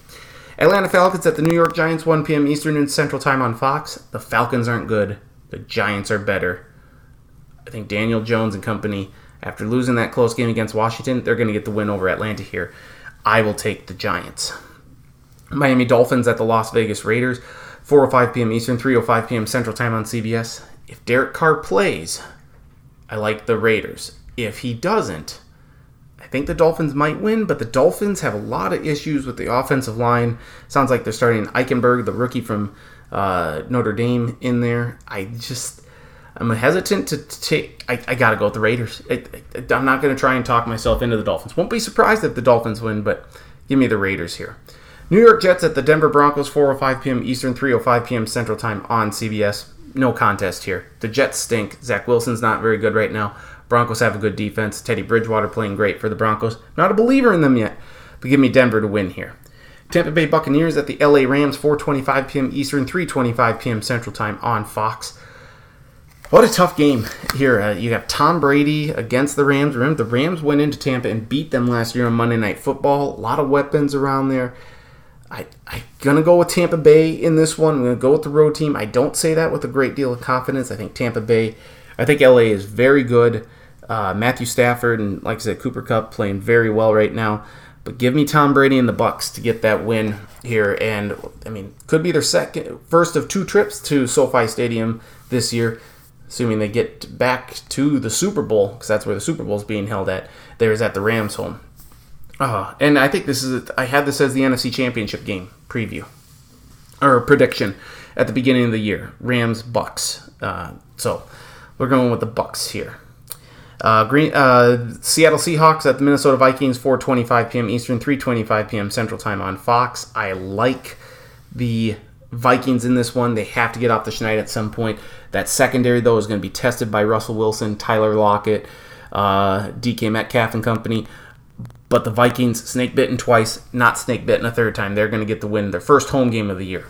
Atlanta Falcons at the New York Giants, 1 p.m. Eastern and Central Time on Fox. The Falcons aren't good. The Giants are better. I think Daniel Jones and company, after losing that close game against Washington, they're going to get the win over Atlanta here. I will take the Giants. Miami Dolphins at the Las Vegas Raiders, 4:05 p.m. Eastern, 3:05 p.m. Central Time on CBS. If Derek Carr plays, I like the Raiders. If he doesn't, I think the Dolphins might win, but the Dolphins have a lot of issues with the offensive line. Sounds like they're starting Eichenberg, the rookie from uh, Notre Dame, in there. I just I'm hesitant to take. I, I got to go with the Raiders. I, am not going to try and talk myself into the Dolphins. Won't be surprised if the Dolphins win, but give me the Raiders here. New York Jets at the Denver Broncos, 4:05 p.m. Eastern, 3:05 p.m. Central Time on CBS. No contest here. The Jets stink. Zach Wilson's not very good right now. Broncos have a good defense. Teddy Bridgewater playing great for the Broncos. Not a believer in them yet, but give me Denver to win here. Tampa Bay Buccaneers at the LA Rams, 4:25 p.m. Eastern, 3:25 p.m. Central Time on Fox. What a tough game here. Uh, you got Tom Brady against the Rams. Remember, the Rams went into Tampa and beat them last year on Monday Night Football. A lot of weapons around there. I, I'm going to go with Tampa Bay in this one. I'm going to go with the road team. I don't say that with a great deal of confidence. I think Tampa Bay, I think LA is very good. Uh, Matthew Stafford and, like I said, Cooper Kupp playing very well right now. But give me Tom Brady and the Bucks to get that win here. And, I mean, could be their second, first of two trips to SoFi Stadium this year assuming they get back to the Super Bowl, because that's where the Super Bowl is being held at. There's at the Rams' home. Uh, and I think this is, I had this as the NFC Championship game preview or prediction at the beginning of the year Rams, Bucks. Uh, so we're going with the Bucks here. Uh, Green, uh, Seattle Seahawks at the Minnesota Vikings, 4:25 p.m. Eastern, 3:25 p.m. Central Time on Fox. I like the Vikings in this one. They have to get off the schneid at some point. That secondary, though, is going to be tested by Russell Wilson, Tyler Lockett, uh, DK Metcalf, and company. But the Vikings, snake bitten twice, not snake bitten a third time. They're going to get the win, their first home game of the year.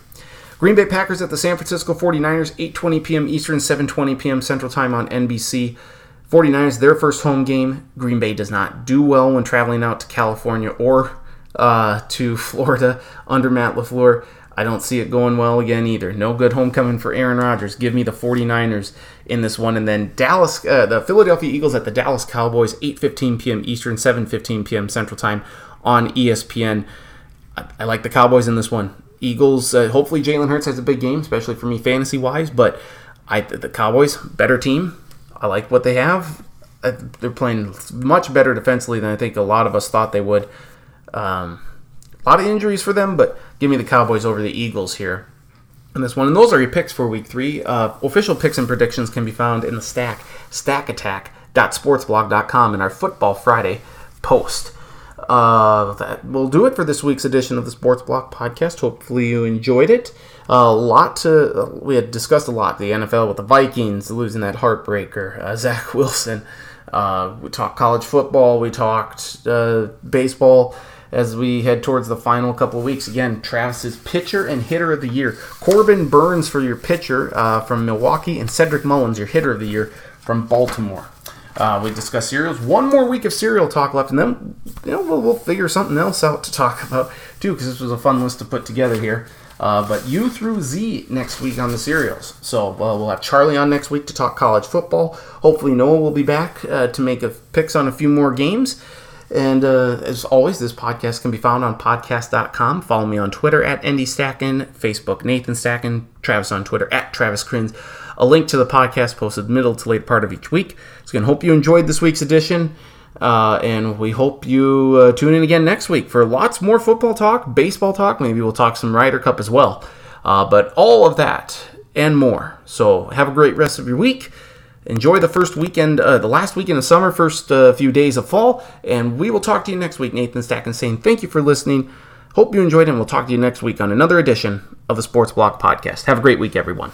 Green Bay Packers at the San Francisco 49ers, 8:20 p.m. Eastern, 7:20 p.m. Central Time on NBC. 49ers, their first home game. Green Bay does not do well when traveling out to California or uh, to Florida under Matt LaFleur. I don't see it going well again either. No good homecoming for Aaron Rodgers. Give me the 49ers in this one. And then Dallas, uh, the Philadelphia Eagles at the Dallas Cowboys, 8.15 p.m. Eastern, 7.15 p.m. Central Time on ESPN. I, I like the Cowboys in this one. Eagles, uh, hopefully Jalen Hurts has a big game, especially for me fantasy-wise, but I the Cowboys, better team. I like what they have. Uh, they're playing much better defensively than I think a lot of us thought they would. Um, lot of injuries for them, but give me the Cowboys over the Eagles here in this one. And those are your picks for week three. Uh, official picks and predictions can be found in the stack, stackattack.sportsblog.com in our Football Friday post. Uh, that will do it for this week's edition of the Sports Block podcast. Hopefully, you enjoyed it. A lot to we had discussed a lot the NFL with the Vikings losing that heartbreaker. Uh, Zach Wilson. Uh, we talked college football. We talked uh, baseball as we head towards the final couple weeks. Again, Travis is pitcher and hitter of the year. Corbin Burnes for your pitcher uh, from Milwaukee, and Cedric Mullins, your hitter of the year from Baltimore. Uh, we discussed cereals. One more week of cereal talk left, and then you know we'll, we'll figure something else out to talk about too, because this was a fun list to put together here. Uh, but U through Z next week on the cereals. So uh, we'll have Charlie on next week to talk college football. Hopefully Noah will be back uh, to make a picks on a few more games. And uh, as always, this podcast can be found on podcast.com. Follow me on Twitter at Andy Stacken, Facebook Nathan Stacken, Travis on Twitter at Travis Crins. A link to the podcast posted middle to late part of each week. So again, hope you enjoyed this week's edition. Uh, and we hope you uh, tune in again next week for lots more football talk, baseball talk. Maybe we'll talk some Ryder Cup as well. Uh, but all of that and more. So have a great rest of your week. Enjoy the first weekend, uh, the last weekend of summer, first uh, few days of fall, and we will talk to you next week. Nathan Stack and saying thank you for listening. Hope you enjoyed, and we'll talk to you next week on another edition of the Sports Block Podcast. Have a great week, everyone.